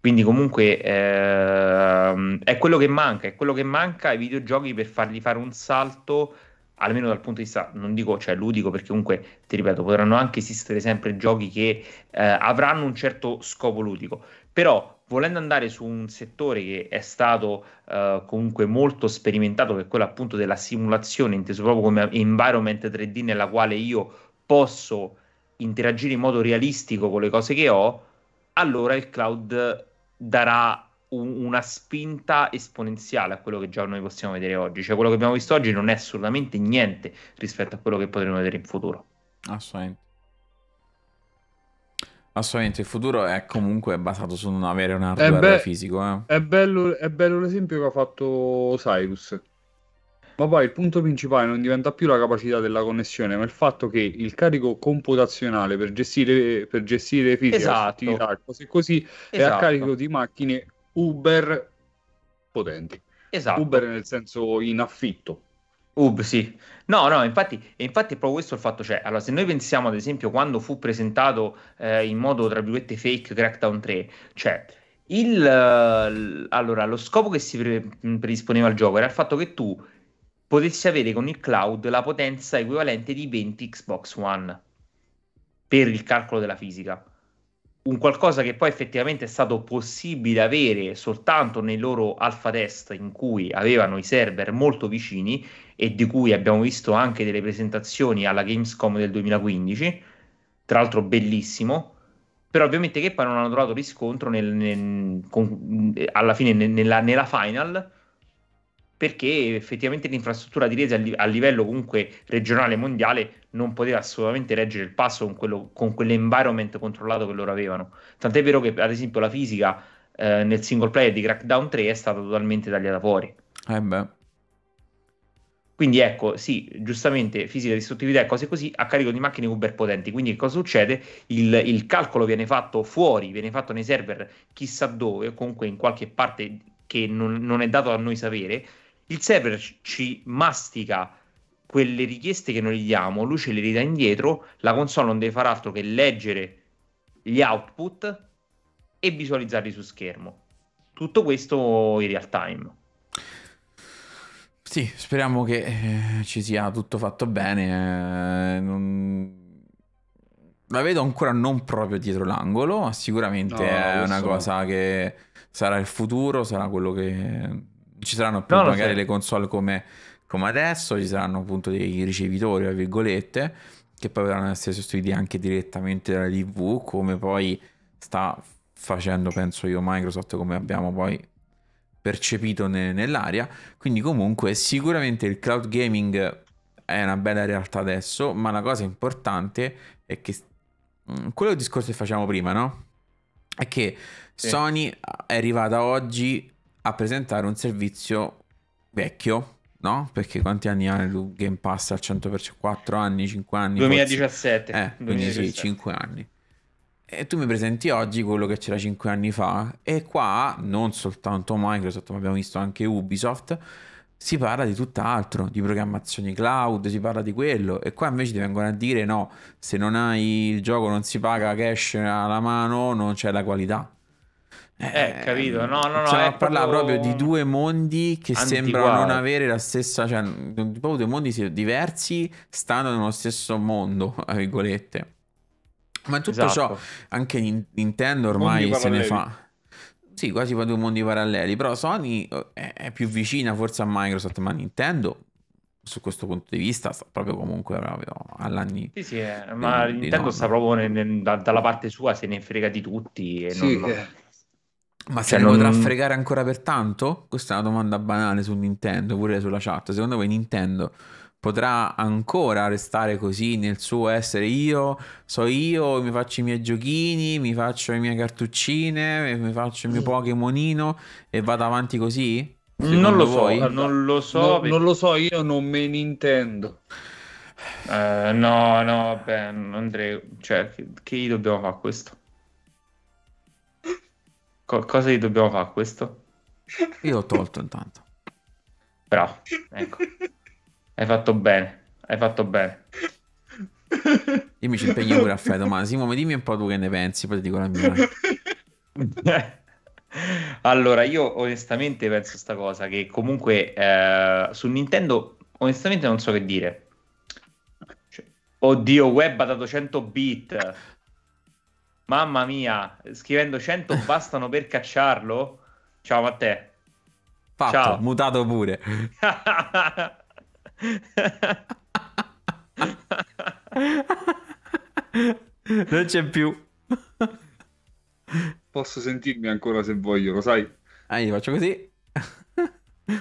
Quindi comunque ehm, è quello che manca, è quello che manca ai videogiochi per fargli fare un salto almeno dal punto di vista, non dico cioè ludico, perché comunque, ti ripeto, potranno anche esistere sempre giochi che eh, avranno un certo scopo ludico, però volendo andare su un settore che è stato eh, comunque molto sperimentato, che è quello appunto della simulazione, inteso proprio come environment 3D nella quale io posso interagire in modo realistico con le cose che ho, allora il cloud darà un, una spinta esponenziale a quello che già noi possiamo vedere oggi. Cioè, quello che abbiamo visto oggi non è assolutamente niente rispetto a quello che potremo vedere in futuro. Assolutamente. Assolutamente, il futuro è comunque basato su non avere un hardware be- fisico. Eh. È, bello, è bello l'esempio che ha fatto Cyrus. Ma poi il punto principale non diventa più la capacità della connessione, ma il fatto che il carico computazionale per gestire, per gestire fisica, esatto. attività, cose così, esatto. è a esatto. carico di macchine Uber potenti. Esatto. Uber nel senso in affitto. Uber, sì. No, no, infatti, infatti è proprio questo il fatto. Cioè, allora, se noi pensiamo ad esempio quando fu presentato eh, in modo, tra virgolette, fake Crackdown 3, cioè, il, uh, allora, lo scopo che si pre- predisponeva al gioco era il fatto che tu potessi avere con il cloud la potenza equivalente di 20 Xbox One per il calcolo della fisica un qualcosa che poi effettivamente è stato possibile avere soltanto nei loro alfa test in cui avevano i server molto vicini e di cui abbiamo visto anche delle presentazioni alla Gamescom del 2015, tra l'altro bellissimo, però ovviamente che poi non hanno trovato riscontro nel, nel, con, alla fine nella, nella final perché effettivamente l'infrastruttura di rete a, li- a, livello comunque regionale e mondiale non poteva assolutamente reggere il passo con, quello, con quell'environment controllato che loro avevano. Tant'è vero che, ad esempio, la fisica eh, nel single player di Crackdown 3 è stata totalmente tagliata fuori. Eh beh. Quindi ecco, sì, giustamente fisica, distruttività e cose così a carico di macchine uber potenti. Quindi cosa succede? Il, il calcolo viene fatto fuori, viene fatto nei server chissà dove, o comunque in qualche parte che non, non è dato a noi sapere il server ci mastica quelle richieste che noi gli diamo, lui ce le ridà indietro, la console non deve fare altro che leggere gli output e visualizzarli su schermo. Tutto questo in real time. Sì, speriamo che eh, ci sia tutto fatto bene. Eh, non... La vedo ancora non proprio dietro l'angolo, ma sicuramente no, è una so. cosa che sarà il futuro, sarà quello che ci saranno più no, magari le console come, come, adesso, ci saranno appunto dei ricevitori, tra virgolette, che poi potranno essere sostituiti anche direttamente dalla TV, come poi sta facendo, penso io, Microsoft, come abbiamo poi percepito ne- nell'aria. Quindi comunque sicuramente il cloud gaming è una bella realtà adesso, ma la cosa importante è che mm, quello discorso che facciamo prima, no? È che sì. Sony è arrivata oggi a presentare un servizio vecchio, no? Perché quanti anni ha il Game Pass al 100%? 4 anni, 5 anni? 2017. Forse? Eh, 2017. quindi sì, 5 anni. E tu mi presenti oggi quello che c'era 5 anni fa e qua non soltanto Microsoft, ma abbiamo visto anche Ubisoft, si parla di tutt'altro, di programmazioni cloud, si parla di quello e qua invece ti vengono a dire no, se non hai il gioco non si paga cash alla mano, non c'è la qualità. Eh, eh, capito? No, no, no. Cioè, parla proprio... proprio di due mondi che Antiquati. sembrano non avere la stessa, cioè, proprio due mondi diversi, stanno nello stesso mondo, tra virgolette. Ma tutto esatto. ciò, anche Nintendo ormai se ne fa. Sì, quasi due mondi paralleli, però Sony eh, è più vicina forse a Microsoft, ma Nintendo su questo punto di vista sta proprio comunque proprio all'anni sì sì eh, ma Nintendo sta proprio nel, nel, da, dalla parte sua se ne frega di tutti e sì, non, eh. Ma se cioè, ne non... potrà fregare ancora per tanto? Questa è una domanda banale su Nintendo, pure sulla chat. Secondo voi Nintendo potrà ancora restare così nel suo essere io, so io, mi faccio i miei giochini, mi faccio le mie cartuccine, mi faccio il mio Pokémonino e vado avanti così? non lo so, voi? non lo so. No, non lo so, io non me ne intendo. Uh, no, no, vabbè, Andrea, cioè, che, che gli dobbiamo fare questo? Co- cosa gli dobbiamo fare questo? Io l'ho tolto intanto. Bravo, ecco. Hai fatto bene, hai fatto bene. Io mi ci impegno pure a fare domani. Simo, dimmi un po' tu che ne pensi, poi ti dico la mia. allora, io onestamente penso sta cosa, che comunque eh, su Nintendo, onestamente non so che dire. Cioè, oddio, web ha dato 100 bit. Mamma mia, scrivendo 100 bastano per cacciarlo? Ciao Matteo. Fatto, Ciao. mutato pure. non c'è più. Posso sentirmi ancora se voglio, lo sai? Ah, io faccio così.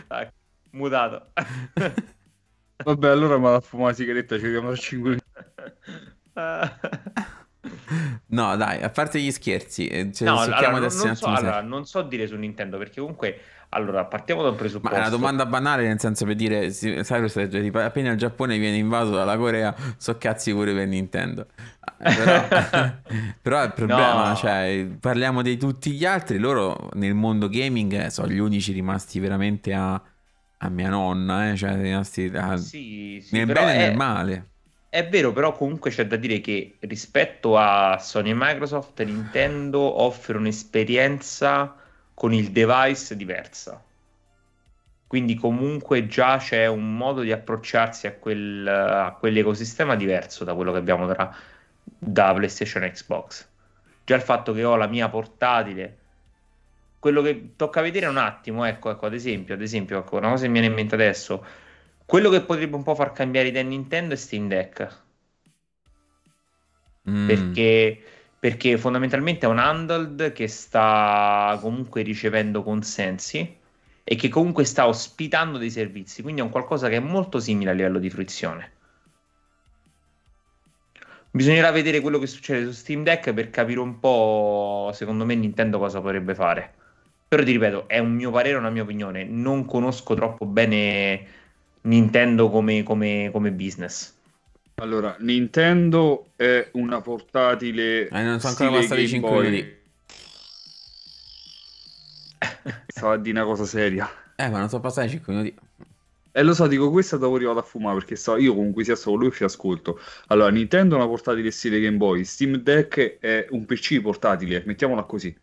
Dai, mutato. Vabbè, allora me la fumo la sigaretta, ci vediamo tra 5 minuti. No, dai, a parte gli scherzi, eh, cioè, no, allora, non, non, so, allora, non so dire su Nintendo perché comunque allora, partiamo da un presupposto. Ma è una domanda banale, nel senso per dire, sai questo appena il Giappone viene invaso dalla Corea, so cazzi pure per Nintendo. Eh, però, però il problema, no. cioè, parliamo di tutti gli altri, loro nel mondo gaming eh, sono gli unici rimasti veramente a, a mia nonna, eh, cioè rimasti a, sì, sì, nel bene e nel male. È vero, però comunque c'è da dire che rispetto a Sony e Microsoft, Nintendo offre un'esperienza con il device diversa. Quindi comunque già c'è un modo di approcciarsi a, quel, a quell'ecosistema diverso da quello che abbiamo tra, da PlayStation e Xbox. Già il fatto che ho la mia portatile, quello che tocca vedere un attimo, ecco, ecco ad esempio, ad esempio ecco, una cosa che mi viene in mente adesso, quello che potrebbe un po' far cambiare idea Nintendo è Steam Deck. Mm. Perché perché fondamentalmente è un handled che sta comunque ricevendo consensi e che comunque sta ospitando dei servizi, quindi è un qualcosa che è molto simile a livello di fruizione. Bisognerà vedere quello che succede su Steam Deck per capire un po', secondo me, Nintendo cosa potrebbe fare. Però ti ripeto, è un mio parere, una mia opinione. Non conosco troppo bene Nintendo come, come, come business. Allora, Nintendo è una portatile. Eh, non sono ancora passati 5 minuti. Stava a dire una cosa seria. Eh, ma non sono passati 5 minuti. E eh, lo so, dico questa dopo arrivare a fumare perché so, io comunque sia solo lui ci ascolto. Allora, Nintendo è una portatile stile Game Boy, Steam Deck è un PC portatile, mettiamola così.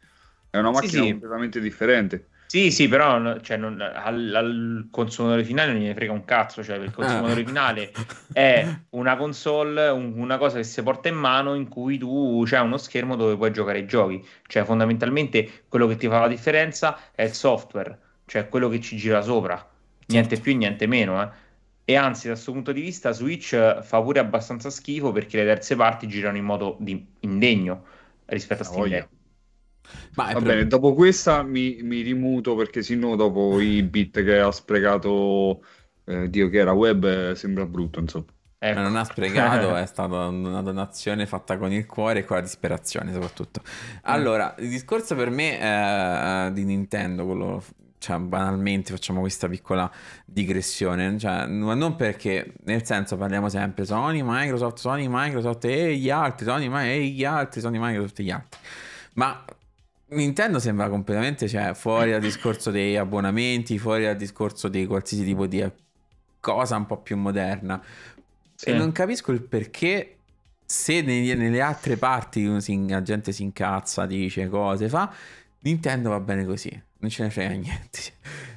È una macchina sì, sì. completamente differente. Sì, sì, però cioè, non, al, al, consumatore finale non gli frega un cazzo, cioè il consumatore finale è una console, un, una cosa che si porta in mano in cui tu c'è uno schermo dove puoi giocare i giochi, cioè fondamentalmente quello che ti fa la differenza è il software, cioè quello che ci gira sopra, niente più e niente meno, eh. E anzi, da questo punto di vista, Switch fa pure abbastanza schifo perché le terze parti girano in modo di, indegno rispetto a Steam Deck. Ma Va bene, dopo questa mi, mi, rimuto perché sennò dopo i bit che ha sprecato eh, Dio che era web eh, sembra brutto insomma. Ecco. Non ha sprecato, è stata una donazione fatta con il cuore e con la disperazione soprattutto. Allora, il discorso per me eh, di Nintendo, quello cioè, banalmente facciamo questa piccola digressione, cioè, non perché, nel senso parliamo sempre Sony, Microsoft, Sony, Microsoft e gli altri, Sony, e gli altri, Sony, Microsoft e gli altri. Ma Nintendo sembra completamente cioè, fuori dal discorso dei abbonamenti, fuori dal discorso di qualsiasi tipo di cosa un po' più moderna. Sì. E non capisco il perché se nei, nelle altre parti la gente si incazza, dice cose, fa, Nintendo va bene così, non ce ne frega niente.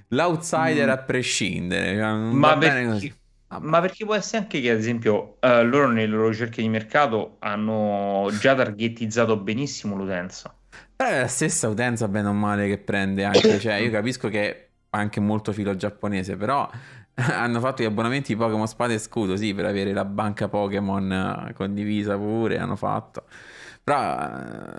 L'outsider mm. a prescindere, cioè, ma, perché, ma perché può essere anche che ad esempio uh, loro nelle loro ricerche di mercato hanno già targetizzato benissimo l'utenza. Però è la stessa utenza, bene o male, che prende anche. Cioè, io capisco che è anche molto filo giapponese, però hanno fatto gli abbonamenti Pokémon Spada e Scudo, sì, per avere la banca Pokémon eh, condivisa pure, hanno fatto. Però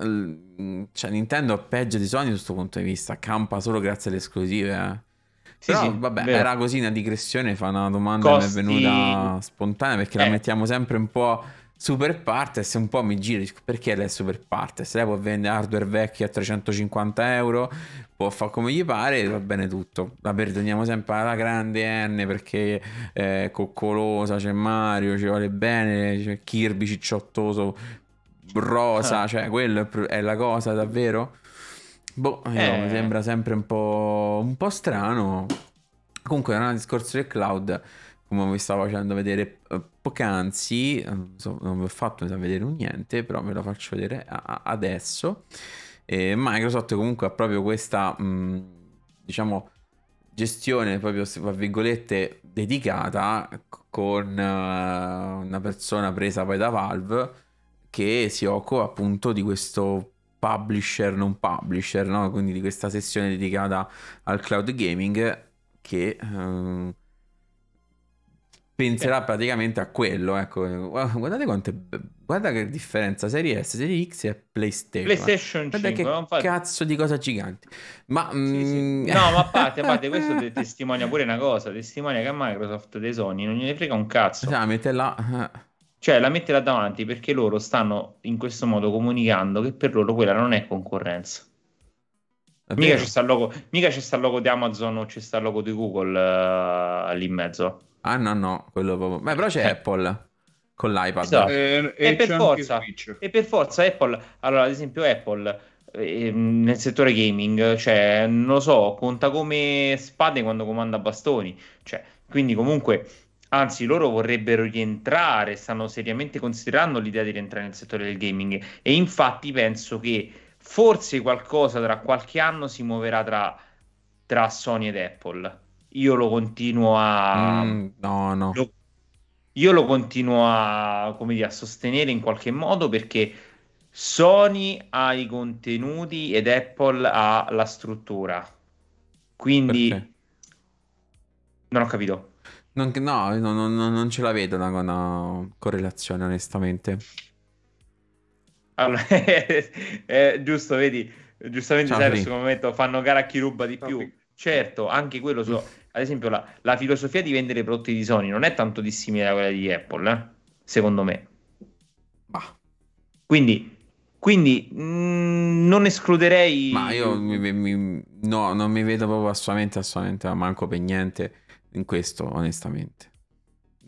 eh, cioè, Nintendo è peggio di Sony da questo punto di vista, campa solo grazie alle esclusive. Eh. Sì, Però, sì, vabbè, vero. era così una digressione, fa una domanda Costi... mi è venuta spontanea perché eh. la mettiamo sempre un po' super partes un po' mi giri perché lei è super partes lei può vendere hardware vecchi a 350 euro può fare come gli pare va bene tutto la perdoniamo sempre alla grande N perché è coccolosa c'è Mario ci vuole bene c'è Kirby cicciottoso rosa ah. cioè quello è la cosa davvero boh eh. mi sembra sempre un po', un po' strano comunque non è un discorso del cloud come vi stavo facendo vedere eh, poc'anzi, eh, non vi ho fatto vedere niente, però ve lo faccio vedere adesso. E Microsoft comunque ha proprio questa, mh, diciamo, gestione proprio, tra virgolette, dedicata con uh, una persona presa poi da Valve che si occupa appunto di questo publisher non publisher, no? quindi di questa sessione dedicata al cloud gaming che... Uh, penserà eh. praticamente a quello. Ecco. Guardate quante. Guarda che differenza Serie S, Serie X e PlayStation. PlayStation 5. Guarda che cazzo di cosa gigante. Ma, sì, mm... sì. No, ma a parte, a parte questo te testimonia pure una cosa. Testimonia che a Microsoft dei Sony non gliene frega un cazzo. Cioè, mette là. Cioè, la mette là davanti perché loro stanno in questo modo comunicando che per loro quella non è concorrenza. mica c'è, sta logo, mica c'è sta il logo di Amazon o c'è sta il logo di Google uh, lì in mezzo. Ah no, no, quello proprio... Beh, però c'è eh. Apple con l'iPad. Esatto. E, e, e, per forza, e, per forza, Apple... Allora, ad esempio Apple eh, nel settore gaming, cioè, non lo so, conta come spade quando comanda bastoni. Cioè, quindi comunque... Anzi, loro vorrebbero rientrare, stanno seriamente considerando l'idea di rientrare nel settore del gaming e infatti penso che forse qualcosa tra qualche anno si muoverà tra, tra Sony ed Apple io lo continuo a... Mm, no, no. Lo, io lo continuo a, come dire, a sostenere in qualche modo perché Sony ha i contenuti ed Apple ha la struttura. Quindi... Perché? Non ho capito. Non, no, no, no, non ce la vedo una, una correlazione, onestamente. Allora, eh, giusto, vedi, giustamente Ciao, sai, in questo momento fanno gara a chi ruba di più. Certo, anche quello so, ad esempio, la, la, filosofia di vendere prodotti di Sony non è tanto dissimile da quella di Apple, eh? secondo me. Bah. Quindi, quindi mh, mm, non escluderei. Ma io mi, mi, no, non mi vedo proprio assolutamente, assolutamente, manco per niente in questo, onestamente.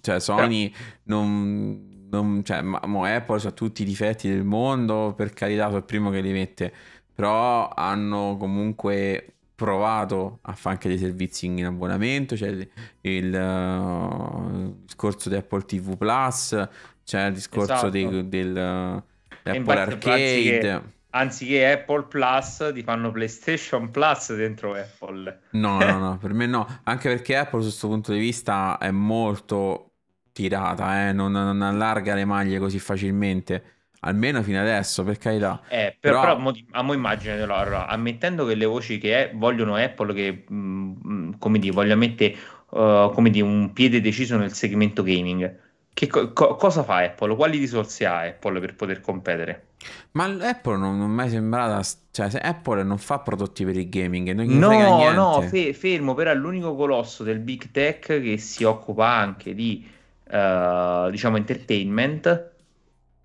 Cioè, Sony Però... non, non. cioè, ma, Apple ha tutti i difetti del mondo, per carità, sono il primo che li mette. Però hanno comunque provato a fare anche dei servizi in abbonamento, c'è il, il, uh, discorso di Apple TV Plus, c'è il discorso esatto. dei, del uh, Apple Arcade. Anziché, anziché, Apple Plus ti fanno PlayStation Plus dentro Apple. No, no, no, per me no, anche perché Apple su questo punto di vista è molto tirata, eh? non, non allarga le maglie così facilmente Almeno fino adesso, per carità. Eh, però, però, però a mo immagine allora, ammettendo che le voci che è, vogliono Apple che, mh, mm, come dire, voglia mettere uh, come dire, un piede deciso nel segmento gaming, che co- cosa fa Apple? Quali risorse ha Apple per poter competere? Ma Apple non, non è mai sembrata. Cioè, se Apple non fa prodotti per il gaming, non no, no, fe- fermo. Però è l'unico colosso del big tech che si occupa anche di, uh, diciamo, entertainment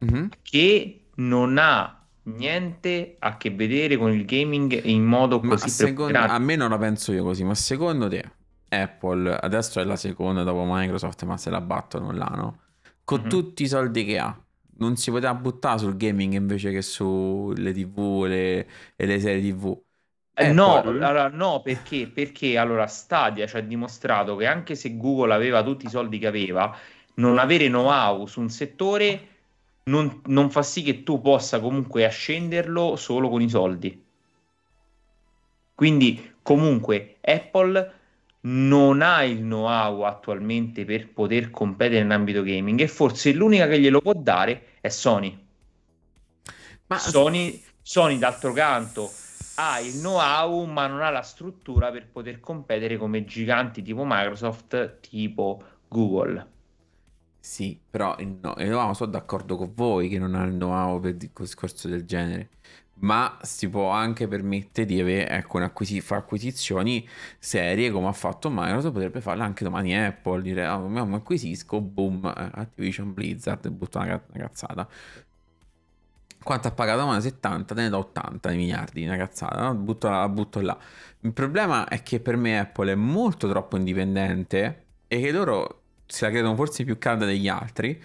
mm-hmm. che non ha niente a che vedere con il gaming in modo così secondo, a me non la penso io così ma secondo te Apple adesso è la seconda dopo Microsoft ma se la battono là no con mm-hmm. tutti i soldi che ha non si poteva buttare sul gaming invece che sulle tv le, e le serie tv eh, no, allora, no, perché? Perché allora Stadia ci ha dimostrato che anche se Google aveva tutti i soldi che aveva, non avere know-how su un settore non, non fa sì che tu possa comunque ascenderlo solo con i soldi. Quindi comunque Apple non ha il know-how attualmente per poter competere in ambito gaming e forse l'unica che glielo può dare è Sony. Ma Sony, Sony d'altro canto ha il know-how ma non ha la struttura per poter competere come giganti tipo Microsoft, tipo Google. Sì, però il no, il know-how sono d'accordo con voi che non ha il know-how per il discorso del genere ma si può anche permettere di avere, ecco, acquisi- fare acquisizioni serie come ha fatto Microsoft, potrebbe farle anche domani Apple, dire, ah, mi acquisisco, boom, eh, Activision Blizzard, butto una, cazzata. Quanto ha pagato? Ma 70, te ne do 80 miliardi, una cazzata, no? butto, la butto là. Il problema è che per me Apple è molto troppo indipendente e che loro se la credono forse più calda degli altri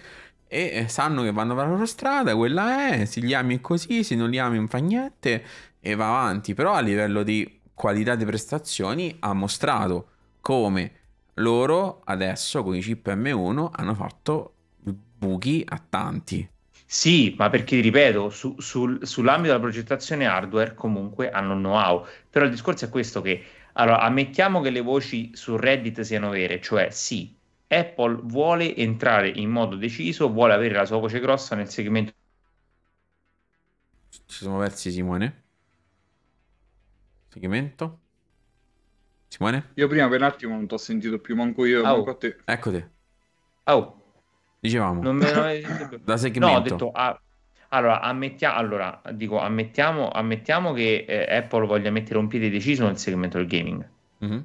e sanno che vanno per la loro strada, quella è, se li ami così, se non li ami non fa niente e va avanti, però a livello di qualità di prestazioni ha mostrato come loro adesso con i chip M1 hanno fatto buchi a tanti. Sì, ma perché ripeto, su, sul, sull'ambito della progettazione hardware comunque hanno know-how, però il discorso è questo che, allora, ammettiamo che le voci su Reddit siano vere, cioè sì, Apple vuole entrare in modo deciso, vuole avere la sua voce grossa nel segmento. Ci siamo persi Simone. Segmento. Simone? Io prima per un attimo non ti ho sentito più, manco io, oh. manco a te. Ecco te. Oh. Dicevamo. Non me lo... da segmento. No, ho detto... Ah, allora, ammettia... allora, dico, ammettiamo, ammettiamo che eh, Apple voglia mettere un piede deciso nel segmento del gaming. Mm-hmm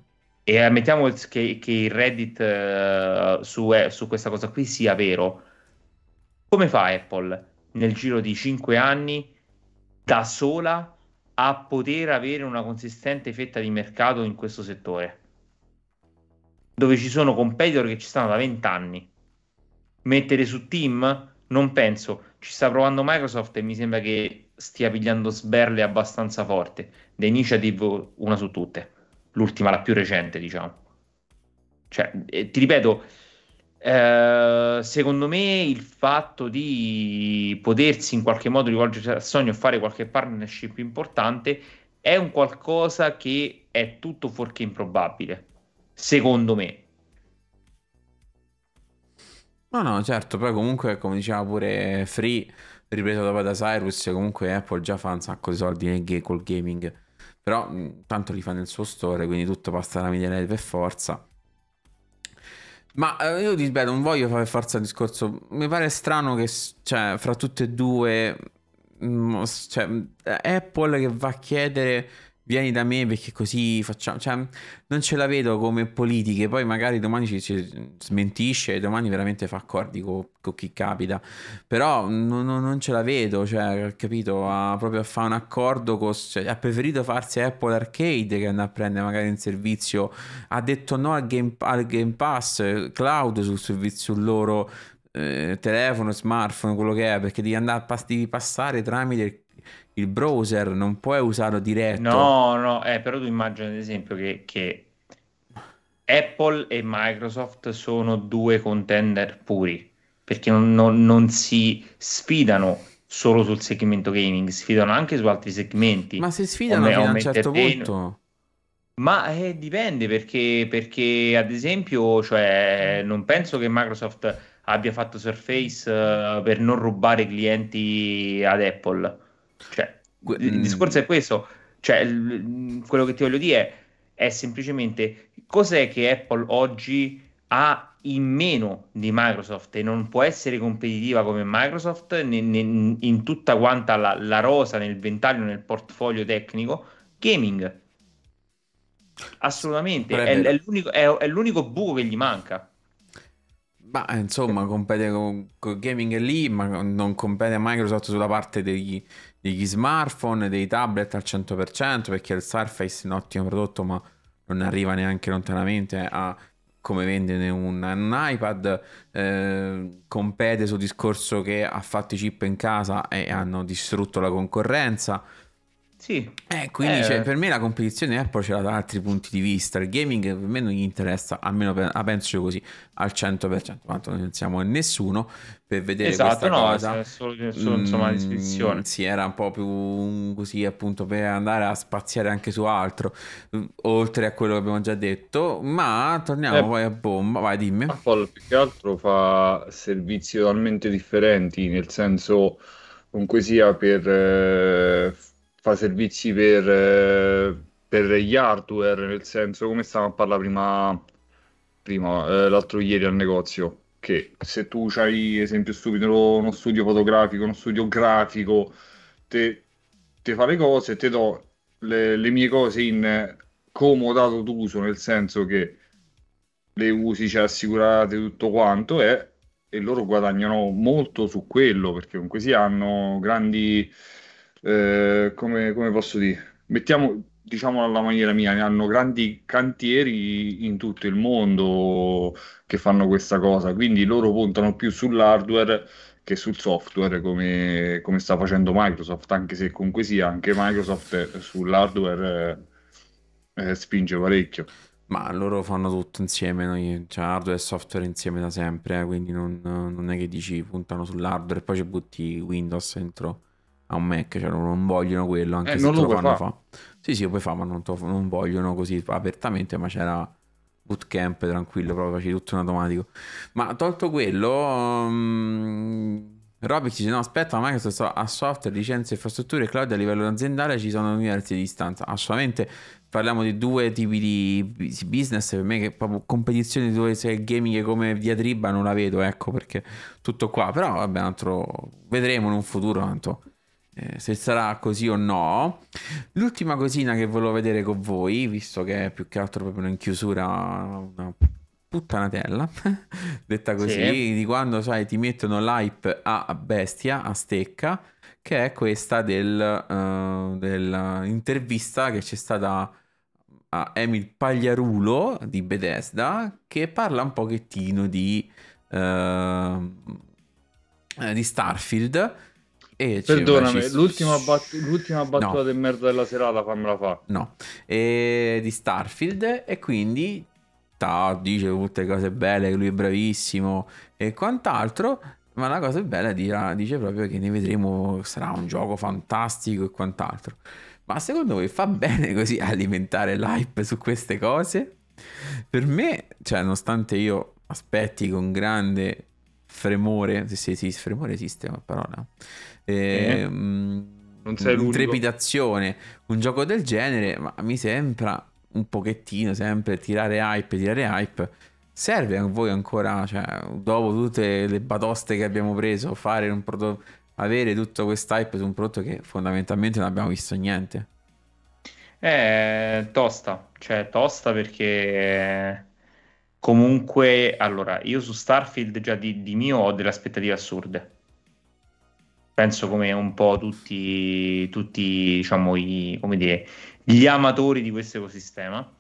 e ammettiamo che, che il Reddit uh, su, eh, su, questa cosa qui sia vero, come fa Apple nel giro di 5 anni da sola a poter avere una consistente fetta di mercato in questo settore? Dove ci sono competitor che ci stanno da 20 anni. Mettere su Team? Non penso. Ci sta provando Microsoft e mi sembra che stia pigliando sberle abbastanza forte. The Initiative una su tutte l'ultima, la più recente, diciamo. Cioè, eh, ti ripeto, eh, secondo me il fatto di potersi in qualche modo rivolgersi a Sony o fare qualche partnership importante è un qualcosa che è tutto fuorché improbabile, secondo me. No, no, certo, poi comunque, come diceva pure Free, ripreso dopo da Cyrus, comunque Apple già fa un sacco di soldi col gaming però tanto li fa nel suo store, quindi tutto passa da migliaia per forza. Ma eh, io ti ripeto, non voglio fare forza il discorso. Mi pare strano che, cioè, fra tutte e due, mh, cioè, Apple che va a chiedere vieni da me perché così facciamo, cioè non ce la vedo come politiche, poi magari domani ci, ci smentisce e domani veramente fa accordi con, con chi capita, però non, non, ce la vedo, cioè capito, ha proprio a fare un accordo, con, cioè, ha preferito farsi Apple Arcade che andare a prendere magari un servizio, ha detto no al Game, al game Pass, Cloud sul servizio loro eh, telefono, smartphone, quello che è, perché devi andare a devi passare tramite il browser non puoi usarlo diretto. No, no, eh, però tu immagini ad esempio che, che, Apple e Microsoft sono due contender puri, perché non, non, non, si sfidano solo sul segmento gaming, sfidano anche su altri segmenti. Ma si sfidano fino a un certo punto. Ma eh, dipende perché, perché, ad esempio, cioè, non penso che Microsoft abbia fatto Surface uh, per non rubare clienti ad Apple cioè, il mm. discorso è questo, cioè, il, quello che ti voglio dire è, è semplicemente cos'è che Apple oggi ha in meno di Microsoft e non può essere competitiva come Microsoft ne, in tutta quanta la, la, rosa nel ventaglio, nel portfolio tecnico, gaming. Assolutamente, è, è, l'unico, è, è, l'unico, buco che gli manca. Ma insomma, compete con, con gaming lì, ma non compete Microsoft sulla parte degli, degli smartphone, dei tablet al 100%, perché il Surface è un ottimo prodotto, ma non arriva neanche lontanamente a come vendere un, un iPad, eh, compete sul discorso che ha fatto i chip in casa e hanno distrutto la concorrenza. Sì. Eh, quindi eh. Cioè, per me la competizione Apple ce l'ha da altri punti di vista. Il gaming per me non gli interessa, almeno per, la penso io così, al 100%, quanto non siamo nessuno per vedere esatto, no, cosa. È solo, solo insomma, mm, descrizione. Sì, era un po' più così appunto per andare a spaziare anche su altro, oltre a quello che abbiamo già detto. Ma torniamo eh, poi a bomba, vai dimmi. Apple più che altro fa servizi totalmente differenti, nel senso comunque sia per... Eh fa servizi per, eh, per gli hardware, nel senso come stavamo a parlare prima, prima eh, l'altro ieri al negozio. che se tu hai, esempio stupido, uno studio fotografico, uno studio grafico, te, te fa le cose, te do le, le mie cose in comodato d'uso, nel senso che le usi, cioè assicurate tutto quanto, è, e loro guadagnano molto su quello, perché comunque si hanno grandi, eh, come, come posso dire, mettiamo, diciamo alla maniera mia, hanno grandi cantieri in tutto il mondo che fanno questa cosa, quindi loro puntano più sull'hardware che sul software come, come sta facendo Microsoft, anche se comunque sia anche Microsoft sull'hardware eh, eh, spinge parecchio. Ma loro fanno tutto insieme, noi, cioè hardware e software insieme da sempre, eh, quindi non, non, è che dici puntano sull'hardware e poi ci butti Windows dentro a un Mac, cioè non vogliono quello, anche eh, se non lo, lo fanno fa. Sì, sì, lo puoi fare, ma non, to- non vogliono così apertamente, ma c'era bootcamp tranquillo, proprio facevi tutto in automatico. Ma tolto quello, um, Robix dice no aspetta, ma Microsoft ha software, licenze, infrastrutture e cloud a livello aziendale ci sono universi di distanza. Assolutamente parliamo di due tipi di business per me che proprio competizione dove sei gaming come diatriba non la vedo, ecco perché tutto qua. Però vabbè, altro vedremo in un futuro tanto eh, se sarà così o no. L'ultima cosina che volevo vedere con voi, visto che è più che altro proprio in chiusura una puttanatella, detta così, sì. di quando sai ti mettono l'hype a bestia, a stecca, che è questa del, uh, dell'intervista che c'è stata a Emil Pagliarulo di Bethesda che parla un pochettino di, uh, di Starfield e Perdonami, ci... l'ultima, bat- l'ultima battuta no. del merda della serata fammela fa. No, e di Starfield e quindi ta, dice tutte cose belle, che lui è bravissimo e quant'altro, ma la cosa bella dirà, dice proprio che ne vedremo, sarà un gioco fantastico e quant'altro. Ma secondo voi fa bene così alimentare l'hype su queste cose? Per me, cioè, nonostante io aspetti con grande fremore, se sì, fremore esiste una parola, eh, non sei trepidazione, un gioco del genere, ma mi sembra un pochettino sempre tirare hype, tirare hype. Serve a voi ancora, cioè, dopo tutte le batoste che abbiamo preso, fare un prodotto, avere tutto questo hype su un prodotto che fondamentalmente non abbiamo visto niente? È tosta, cioè tosta perché comunque, allora, io su Starfield già di, di mio ho delle aspettative assurde penso come un po' tutti, tutti diciamo, i, dire, gli amatori di questo ecosistema.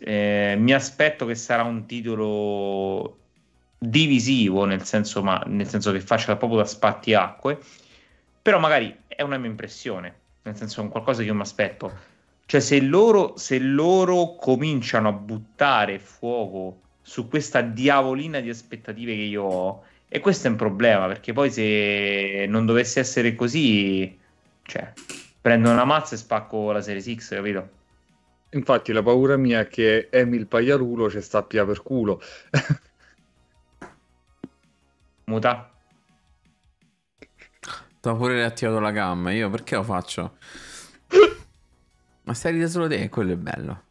Eh, mi aspetto che sarà un titolo divisivo, nel senso, ma, nel senso che faccia proprio da spartiacque, però magari è una mia impressione, nel senso è un qualcosa che io mi aspetto. Cioè, se loro, se loro cominciano a buttare fuoco su questa diavolina di aspettative che io ho, e questo è un problema, perché poi se non dovesse essere così, cioè, prendo una mazza e spacco la Series X, capito? Infatti la paura mia è che Emil Pagliarulo ci sta pia per culo. Muta. T'ho pure riattivato la gamma, io perché lo faccio? Ma stai ridendo solo te, quello è bello.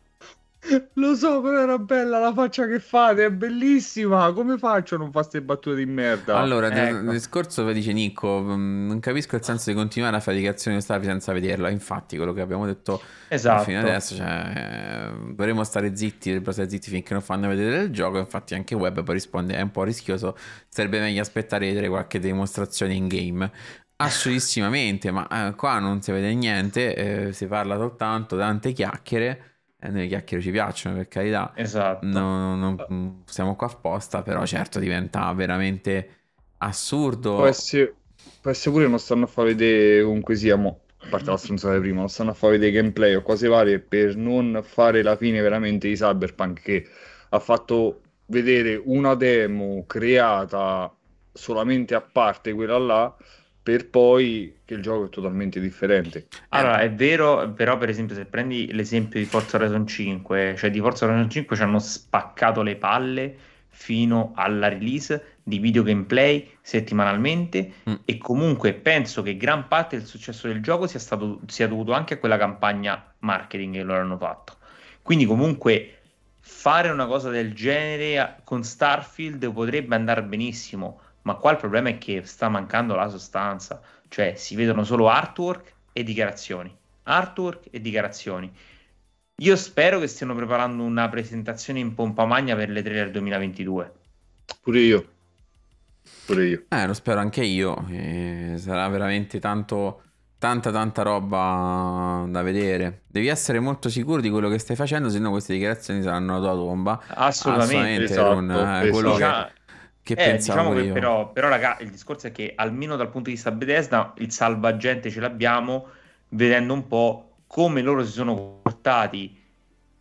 Lo so, però era bella la faccia che fate, è bellissima. Come faccio a non fare queste battute di merda? Allora, ecco. nel discorso dice Nico, mm, non capisco il senso di continuare la faticazione di Stavi senza vederla. Infatti, quello che abbiamo detto esatto. fino adesso, cioè, dovremmo stare zitti, dovremmo stare zitti finché non fanno vedere il gioco. Infatti, anche web poi risponde: è un po' rischioso. Sarebbe meglio aspettare di vedere qualche dimostrazione in game. Assolutissimamente, ma eh, qua non si vede niente, eh, si parla soltanto tante chiacchiere eh, noi chiacchiere ci piacciono per carità. Esatto. Non, non, siamo qua apposta, però certo diventa veramente assurdo. Può essere, può essere pure non stanno a far vedere comunque sia mo, a parte la stronzata prima, non stanno a far vedere gameplay o cose varie per non fare la fine veramente di Cyberpunk che ha fatto vedere una demo creata solamente a parte quella là per poi che il gioco è totalmente differente. Allora, è vero, però per esempio se prendi l'esempio di Forza Horizon 5, cioè di Forza Horizon 5 ci hanno spaccato le palle fino alla release di video gameplay settimanalmente mm. e comunque penso che gran parte del successo del gioco sia, stato, sia dovuto anche a quella campagna marketing che loro hanno fatto. Quindi comunque fare una cosa del genere con Starfield potrebbe andare benissimo, ma qua il problema è che sta mancando la sostanza, cioè si vedono solo artwork e dichiarazioni, artwork e dichiarazioni. Io spero che stiano preparando una presentazione in pompa magna per le 3 del 2022. Pure io. Pure io. Eh, lo spero anche io. Eh, sarà veramente tanto tanta tanta roba da vedere. Devi essere molto sicuro di quello che stai facendo, se no queste dichiarazioni saranno la tua tomba. Assolutamente, Assolamente esatto, un, eh, quello esatto. che, che eh, diciamo che però, però, raga, il discorso è che almeno dal punto di vista Bethesda il salvagente ce l'abbiamo vedendo un po' come loro si sono portati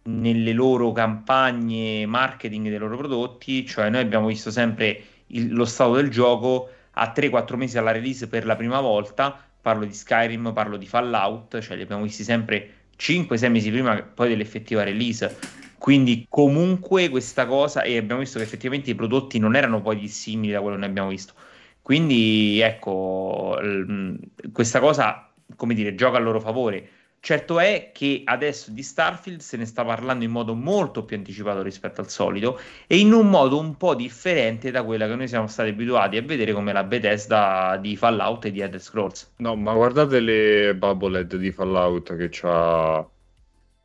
nelle loro campagne marketing dei loro prodotti, cioè noi abbiamo visto sempre il, lo stato del gioco a 3-4 mesi alla release per la prima volta parlo di Skyrim, parlo di Fallout, cioè li abbiamo visti sempre 5-6 mesi prima poi dell'effettiva release. Quindi comunque questa cosa, e abbiamo visto che effettivamente i prodotti non erano poi dissimili da quello che noi abbiamo visto. Quindi ecco, questa cosa, come dire, gioca a loro favore. Certo è che adesso di Starfield se ne sta parlando in modo molto più anticipato rispetto al solito e in un modo un po' differente da quella che noi siamo stati abituati a vedere come la Bethesda di Fallout e di Elder Scrolls. No, ma guardate le Bubblehead di Fallout che c'ha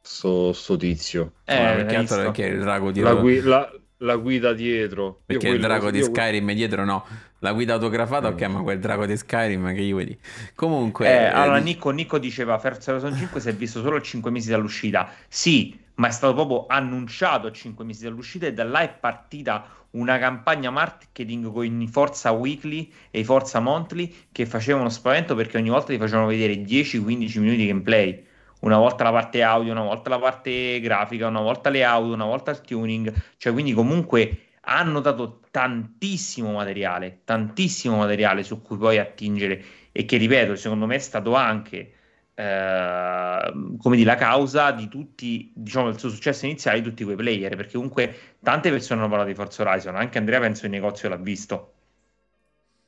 sto, sto tizio. Eh, ah, perché altro perché il drago di la, gui- la, la guida dietro. Perché il drago di Skyrim dietro no. La guida autografata, ok, ma quel drago di Skyrim che io vedi. Comunque... Eh, allora, eh, Nico, Nico diceva, Forza Horizon 5 si è visto solo a 5 mesi dall'uscita. Sì, ma è stato proprio annunciato a 5 mesi dall'uscita e da là è partita una campagna marketing con i Forza Weekly e i Forza Monthly che facevano spavento perché ogni volta ti facevano vedere 10-15 minuti di gameplay una volta la parte audio, una volta la parte grafica, una volta le audio, una volta il tuning, cioè quindi comunque hanno dato tantissimo materiale, tantissimo materiale su cui poi attingere e che ripeto, secondo me è stato anche eh, come dire, la causa di tutti, diciamo, il suo successo iniziale di tutti quei player, perché comunque tante persone hanno parlato di Forza Horizon, anche Andrea penso in negozio l'ha visto.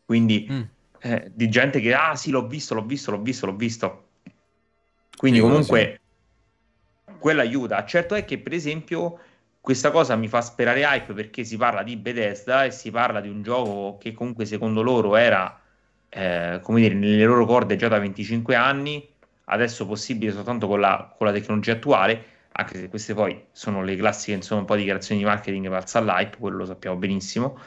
Quindi mm. eh, di gente che ah sì, l'ho visto, l'ho visto, l'ho visto, l'ho visto. Quindi sì, comunque sì. quello aiuta. Certo è che per esempio questa cosa mi fa sperare hype perché si parla di Bethesda e si parla di un gioco che comunque secondo loro era, eh, come dire, nelle loro corde già da 25 anni, adesso possibile soltanto con la, con la tecnologia attuale, anche se queste poi sono le classiche, insomma, un po' di dichiarazioni di marketing valsa all'hype, quello lo sappiamo benissimo.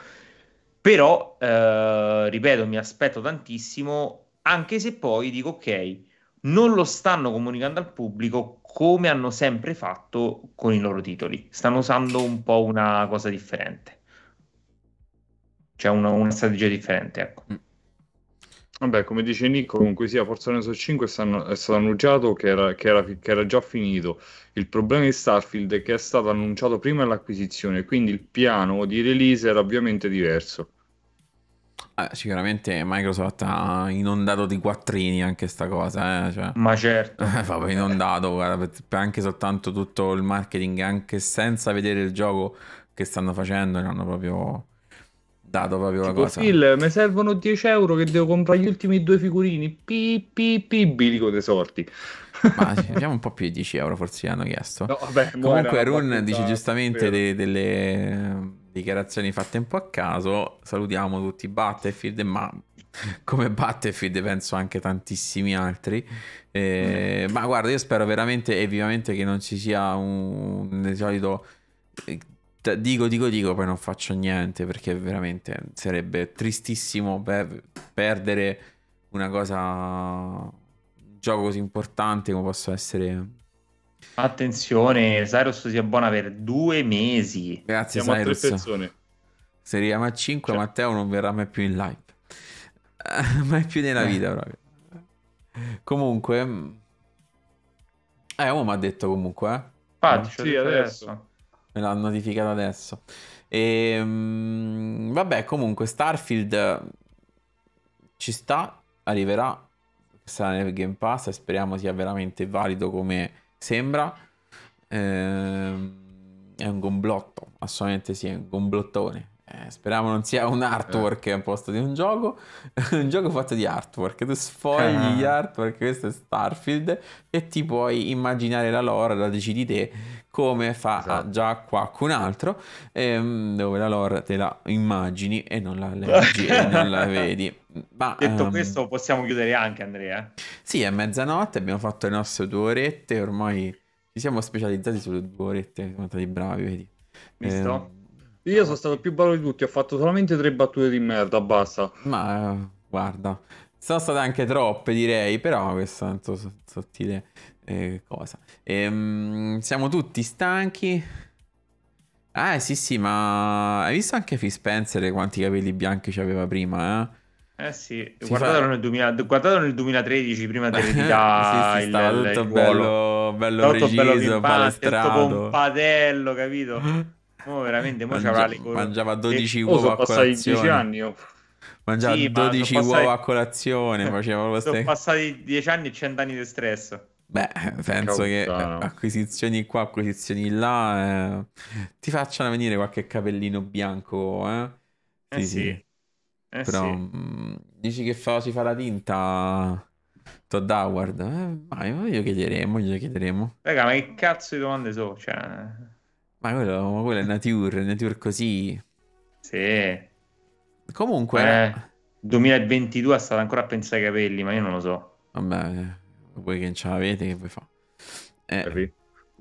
Però, eh, ripeto, mi aspetto tantissimo, anche se poi dico, ok, non lo stanno comunicando al pubblico come hanno sempre fatto con i loro titoli. Stanno usando un po' una cosa differente. C'è una, una strategia differente, ecco. Mm. Vabbè, come dice Nico, comunque sia Forza Horizon 5 stanno, è stato annunciato che era, che, era, che era, già finito. Il problema di Starfield è che è stato annunciato prima dell'acquisizione, quindi il piano di release era ovviamente diverso. Eh, sicuramente Microsoft ha inondato di quattrini anche sta cosa, eh? cioè, ma certo. proprio inondato, guarda, anche soltanto tutto il marketing, anche senza vedere il gioco che stanno facendo, hanno proprio dato proprio tipo, la cosa. Phil, mi servono 10 euro che devo comprare gli ultimi due figurini, pi pi pi bilico dei sorti. Ma sì, abbiamo un po' più di 10 euro, forse gli hanno chiesto. No, vabbè, Comunque Run dice giustamente de- delle dichiarazioni fatte un po' a caso. Salutiamo tutti Battlefield, ma come Battlefield penso anche tantissimi altri. Eh, mm. Ma guarda, io spero veramente e vivamente che non ci sia un di solito eh, dico, dico, dico, poi non faccio niente perché veramente sarebbe tristissimo per perdere una cosa, un gioco così importante come possa essere Attenzione, Cyrus si abbona per due mesi. Grazie Siamo Cyrus. a tre persone. Se arriviamo a 5 cioè. Matteo non verrà mai più in live. mai più nella eh. vita proprio. Comunque... Eh, uno mi ha detto comunque, eh. Infatti, sì, adesso. adesso. Me l'ha notificato adesso. E, um, vabbè, comunque Starfield ci sta, arriverà, sarà nel Game Pass e speriamo sia veramente valido come sembra. Ehm, è un gomblotto, assolutamente sì, è un gomblottone. Eh, speriamo non sia un artwork eh. al posto di un gioco, un gioco fatto di artwork. Tu sfogli gli artwork, questo è Starfield, e ti puoi immaginare la lore, la decidi te come fa esatto. già qualcun altro, ehm, dove la lore te la immagini e non la leggi e non la vedi. Ma, Detto um, questo, possiamo chiudere anche, Andrea. Sì, è mezzanotte, abbiamo fatto le nostre due orette, ormai ci siamo specializzati sulle due orette, siamo stati bravi, vedi. Visto? Eh, io sono stato più bravo di tutti, ho fatto solamente tre battute di merda, basta. Ma guarda, sono state anche troppe, direi, però questa è una sottile eh, cosa. Ehm, siamo tutti stanchi. Ah, sì, sì, ma hai visto anche Phil Spencer quanti capelli bianchi aveva prima, eh? Eh sì, guardatelo, fa... nel 2000, guardatelo, nel 2013 prima dell'eredità sì, sì, stava il, tutto il bello, bello preciso, bello palestrato. pompatello, capito? Oh, veramente, mo Mangia... le... mangiava 12 e... uova oh, a colazione. 10 anni, oh. Mangiava sì, 12 ma passati... uova a colazione, faceva Sono passati 10 anni e 100 anni di stress. Beh, penso che acquisizioni qua, acquisizioni là eh, ti facciano venire qualche capellino bianco, eh? Eh sì. sì. Eh Però sì. mh, mm, dici che fa, si fa la tinta Todd Howard? Eh, vai, io chiederemo, glielo chiederemo. Raga, ma che cazzo di domande so? Cioè... Ma quello, ma quello è nature, nature così. Sì. Comunque... Eh, 2022 è stato ancora a pensare ai capelli, ma io non lo so. Vabbè, voi che non ce l'avete, che vuoi fare? Eh,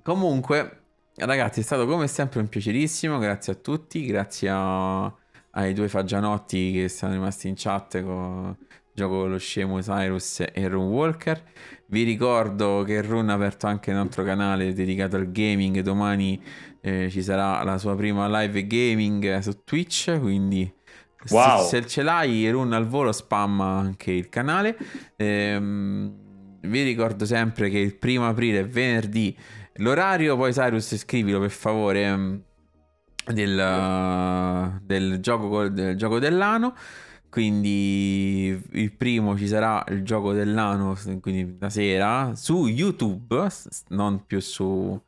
comunque, ragazzi, è stato come sempre un piacerissimo. Grazie a tutti, grazie a ai due fagianotti che sono rimasti in chat con gioco con lo scemo Cyrus e Rune Walker. Vi ricordo che Rune ha aperto anche un altro canale dedicato al gaming. Domani eh, ci sarà la sua prima live gaming su Twitch. Quindi, wow. se, se, ce l'hai, Rune al volo spamma anche il canale. Ehm, vi ricordo sempre che il primo aprile è venerdì. L'orario, poi Cyrus, scrivilo per favore ehm, del, del, gioco, del gioco dell'anno. Quindi il primo ci sarà il gioco dell'anno, quindi la sera, su YouTube, non più su...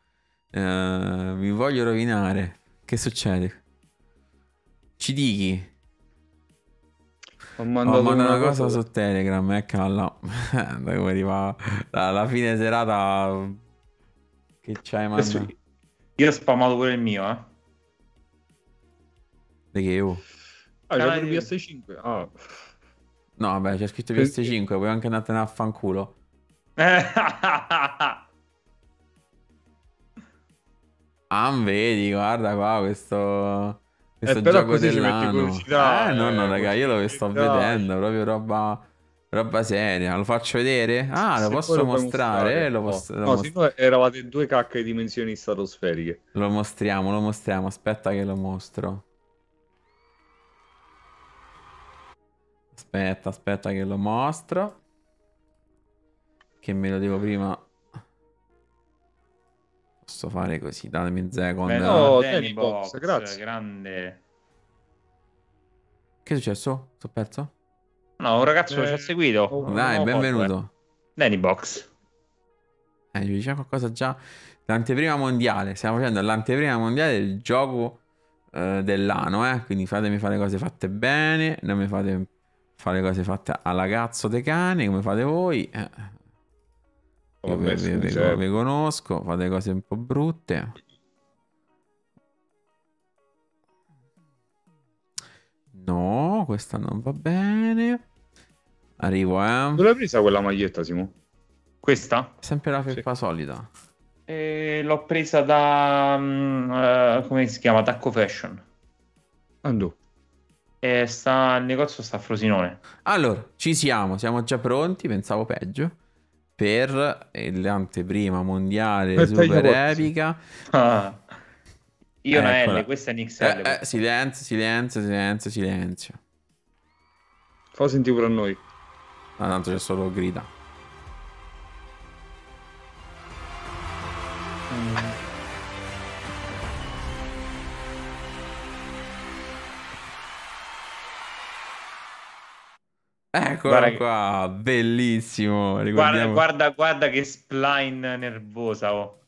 Uh, vi voglio rovinare. Che succede? Ci dichi? Ho mandato, Ho mandato una, cosa, cosa su Telegram, eccola là. Come arriva alla fine serata che c'hai mandato? Io ho spammato pure il mio, eh. Di che io? Ah, c'è pure PS5. Ah. No, vabbè, c'è scritto PS5, puoi anche andartene a fanculo. ah, vedi, guarda qua questo... Questo eh, gioco dell'anno. Eh, no, no, raga, io lo sto vedendo, proprio roba... Roba seria, lo faccio vedere? Ah, lo posso lo mostrare? mostrare. Lo posso, no, lo most... no eravate due cacche di dimensioni stratosferiche. Lo mostriamo, lo mostriamo. Aspetta che lo mostro. Aspetta, aspetta che lo mostro. Che me lo devo prima... Posso fare così, datemi un secondo. Beh, no, Danny Box, Box, grazie. Grande. Che è successo? Sto perso? No, un ragazzo eh, ci ha seguito. Oh, Dai, benvenuto. Danny Box. Eh, mi diceva qualcosa già. L'anteprima mondiale. Stiamo facendo l'anteprima mondiale del gioco eh, dell'anno, eh. Quindi fatemi fare cose fatte bene. Non mi fate fare cose fatte alla cazzo dei cani come fate voi. Eh. Io vi, vi, vi, vi conosco, fate cose un po' brutte. No, questa non va bene. Arrivo, eh. Dove l'hai presa quella maglietta, Simo? Questa? Sempre la felpa sì. solita. E l'ho presa da... Um, uh, come si chiama? Tacco Fashion. Andò. E sta il negozio sta a Frosinone. Allora, ci siamo, siamo già pronti, pensavo peggio, per l'anteprima mondiale per super epica. Ah. Io una L, questa è un XL. Eh, eh, silenzio, silenzio, silenzio, silenzio. Fa sentire pure a noi. Ma tanto c'è solo grida. Mm. Eccola qua, che... bellissimo. Guarda, guarda, guarda, che spline nervosa. Oh.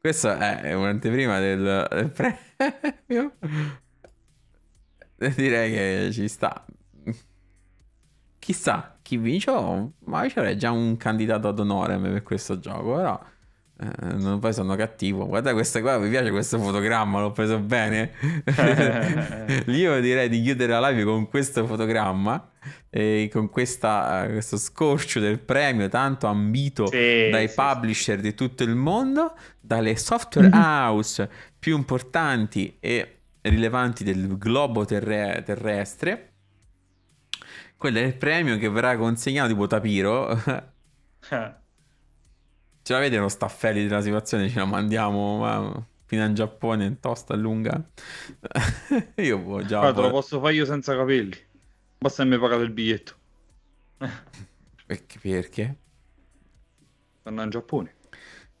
Questo è un'anteprima del, del premio. Direi che ci sta. Chissà chi vince, oh, ma c'era già un candidato ad onore per questo gioco, però Eh, non poi sono cattivo. Guarda questa qua, mi piace questo fotogramma, l'ho preso bene. Io direi di chiudere la live con questo fotogramma e con questa, questo scorcio del premio tanto ambito sì, dai sì, publisher sì. di tutto il mondo, dalle software house più importanti e rilevanti del globo terre- terrestre. Quello è il premio che verrà consegnato tipo Tapiro. Ce l'avete lo staffelli della situazione? Ce la mandiamo ma, fino in Giappone in tosta lunga? io boh, già. Guarda, lo posso fare io senza capelli. Basta che mi pagate il biglietto. perché? Perché? Andare in Giappone.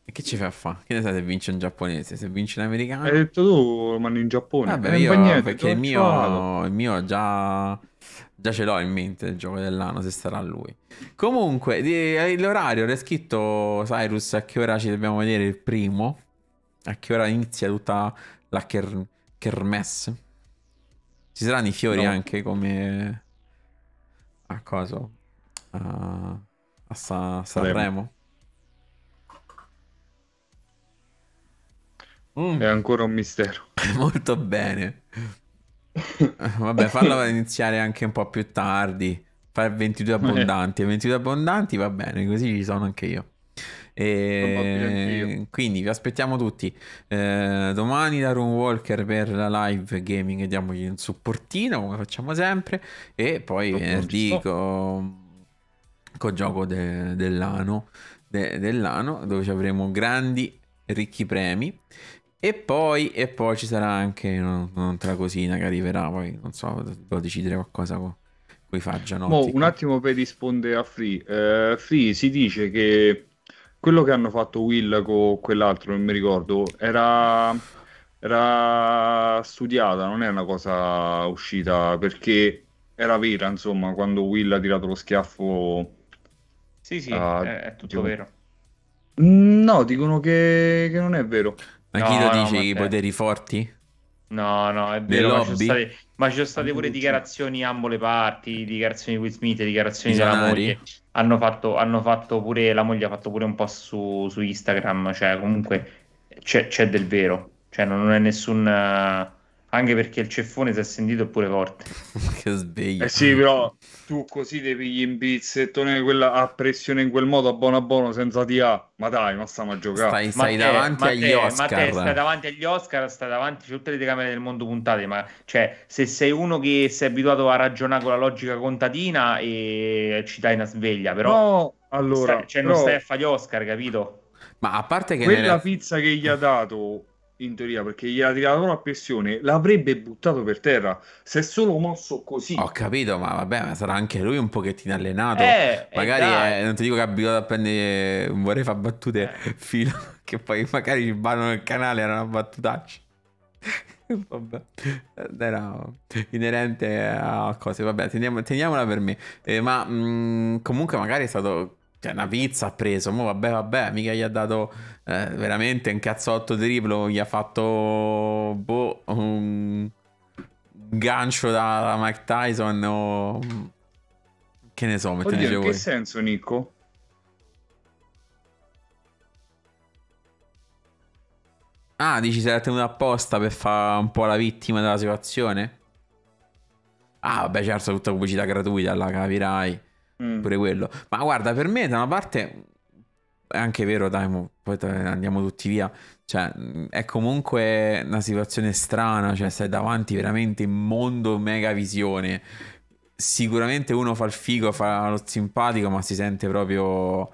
E che ci fai a fare? Che ne sai se vince un giapponese? Se vince un americano? Hai detto tu, mando in Giappone. Vabbè, io, niente, perché il mio, il mio già Già ce l'ho in mente il gioco dell'anno, se sarà lui. Comunque, di, l'orario, l'hai scritto Cyrus a che ora ci dobbiamo vedere il primo? A che ora inizia tutta la ker- kermesse? Ci saranno i fiori no. anche come... A cosa? A, a Sa- Sanremo? Mm. È ancora un mistero. Molto bene. Vabbè, farlo iniziare anche un po' più tardi. Fare 22 abbondanti. 22 abbondanti va bene, così ci sono anche io. E quindi vi aspettiamo tutti eh, domani da Room Walker per la live gaming diamogli un supportino come facciamo sempre e poi venerdì con co gioco de, dell'anno de, dell'anno dove avremo grandi ricchi premi e poi, e poi ci sarà anche un'altra cosina che arriverà, poi non so, devo decidere qualcosa con i faggianotti. un attimo per rispondere a Free. Uh, Free si dice che quello che hanno fatto Will con quell'altro, non mi ricordo, era, era studiata, non è una cosa uscita perché era vera, insomma, quando Will ha tirato lo schiaffo. Sì, sì, uh, è, è, tutto dico... vero. No, dicono che, che non è vero. Ma chi lo dice i poteri forti? No, no, è vero, ma ci, state, ma ci sono state pure dichiarazioni ambo le parti, dichiarazioni di Will Smith, dichiarazioni della moglie. Hanno fatto, hanno fatto pure, la moglie ha fatto pure un post su, su Instagram, cioè comunque c'è, c'è, del vero, cioè non è nessun... Anche perché il ceffone si è sentito pure forte. che sveglio. Eh sì, però tu così devi gli impizzettone quella a pressione in quel modo a buono a buono senza TA. Ma dai, ma stiamo a giocare. Stai, stai ma davanti te, agli te, Oscar. Ma te stai davanti agli Oscar, stai davanti a tutte le telecamere del mondo puntate. Ma cioè, se sei uno che si è abituato a ragionare con la logica contadina e ci dai una sveglia, però. No, allora. Stai, cioè, però... non stai a fare gli Oscar, capito? Ma a parte che. Quella nelle... pizza che gli ha dato in teoria, perché gli ha tirato una pressione, l'avrebbe buttato per terra. Se è solo mosso così. Ho capito, ma vabbè, ma sarà anche lui un pochettino allenato. Eh, eh magari è, non ti dico che è abituato a prendere, vorrei fare battute eh. filo, che poi magari ci vanno nel canale, era una battutaccia. Vabbè, era inerente a cose. Vabbè, teniamo, teniamola per me. Eh, ma mh, mm, comunque, magari è stato cioè, una pizza ha preso, mo vabbè, vabbè, mica gli ha dato eh, veramente un cazzotto triplo, gli ha fatto boh, un gancio da, da Mike Tyson o... Che ne so, mettete Oddio, in che senso, Nico? Ah, dici se l'ha tenuto apposta per fare un po' la vittima della situazione? Ah, vabbè, certo, tutta pubblicità gratuita, là capirai. Mm. Pure quello. Ma guarda, per me da una parte è anche vero, dai, poi andiamo tutti via. Cioè, è comunque una situazione strana, cioè stai davanti veramente in mondo mega visione. Sicuramente uno fa il figo, fa lo simpatico, ma si sente proprio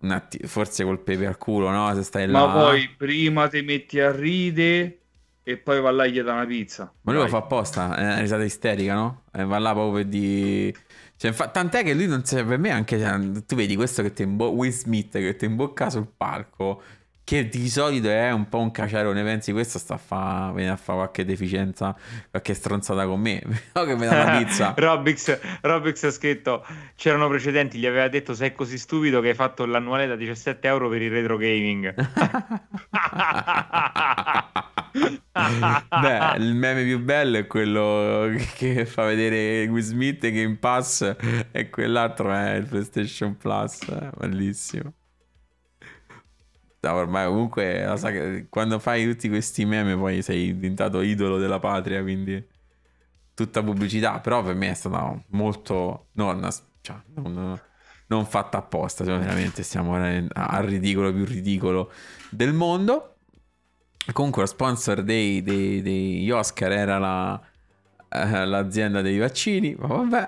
att- forse col pepe al culo, no? Se stai là. Ma poi prima ti metti a ride e poi va là e gli dà una pizza. Ma lui Vai. lo fa apposta, è una risata isterica, no? E va là proprio per di cioè, fa- tant'è che lui non serve per me anche. Cioè, tu vedi questo che ti imbo- Will Smith che ti imbocca sul palco. Che di solito è un po' un caciarone. Pensi questo sta a fare. Viene a fare qualche deficienza, qualche stronzata con me. No, che mi dà la pizza. Robix, Robix ha scritto: C'erano precedenti. Gli aveva detto: Sei così stupido che hai fatto l'annuale da 17 euro per il retro gaming. Beh, il meme più bello è quello che fa vedere Will Smith che in Pass e quell'altro è il PlayStation Plus. Eh, ormai comunque che quando fai tutti questi meme poi sei diventato idolo della patria, quindi tutta pubblicità, però per me è stata molto non, cioè, non, non fatta apposta, cioè, veramente stiamo al ridicolo più ridicolo del mondo. Comunque lo sponsor dei, dei, degli Oscar era la, eh, l'azienda dei vaccini, ma vabbè.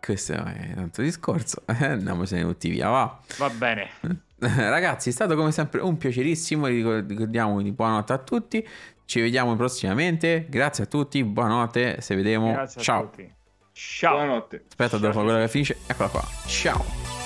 Questo è un altro discorso. Andiamocene tutti via, va. Va bene. Ragazzi, è stato come sempre un piacerissimo. Ricordiamo di buonanotte a tutti. Ci vediamo prossimamente. Grazie a tutti. Buonanotte. Se vediamo. Grazie Ciao. Ciao. Buonanotte. Aspetta, dopo quella che finisce. Eccola qua. Ciao.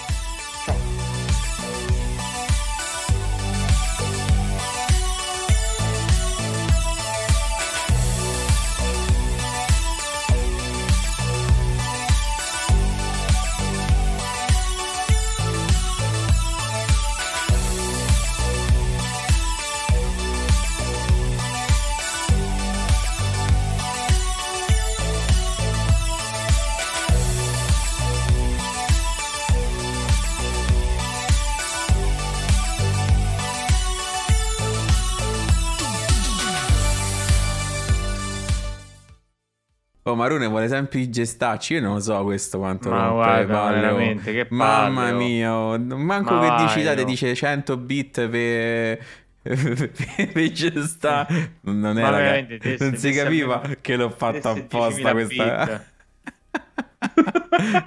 Oh, Marune vuole sempre i gestacci. Io non so questo quanto Ma guarda, palle, oh. veramente, che palle, Mamma oh. mia, oh. manco Ma che dici, date, dice 100 bit per... per gestà non era che... non si capiva che l'ho fatto apposta questa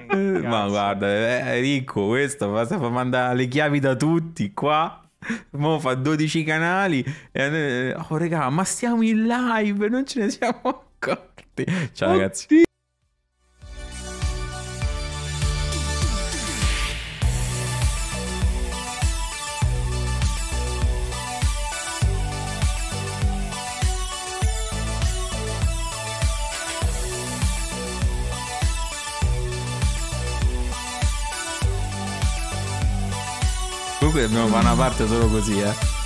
ma guarda è ricco questo fa mandare le chiavi da tutti qua Mo fa 12 canali e oh raga ma stiamo in live non ce ne siamo accorti Ciao Oddio. ragazzi. Comunque dobbiamo fare una parte solo così, eh.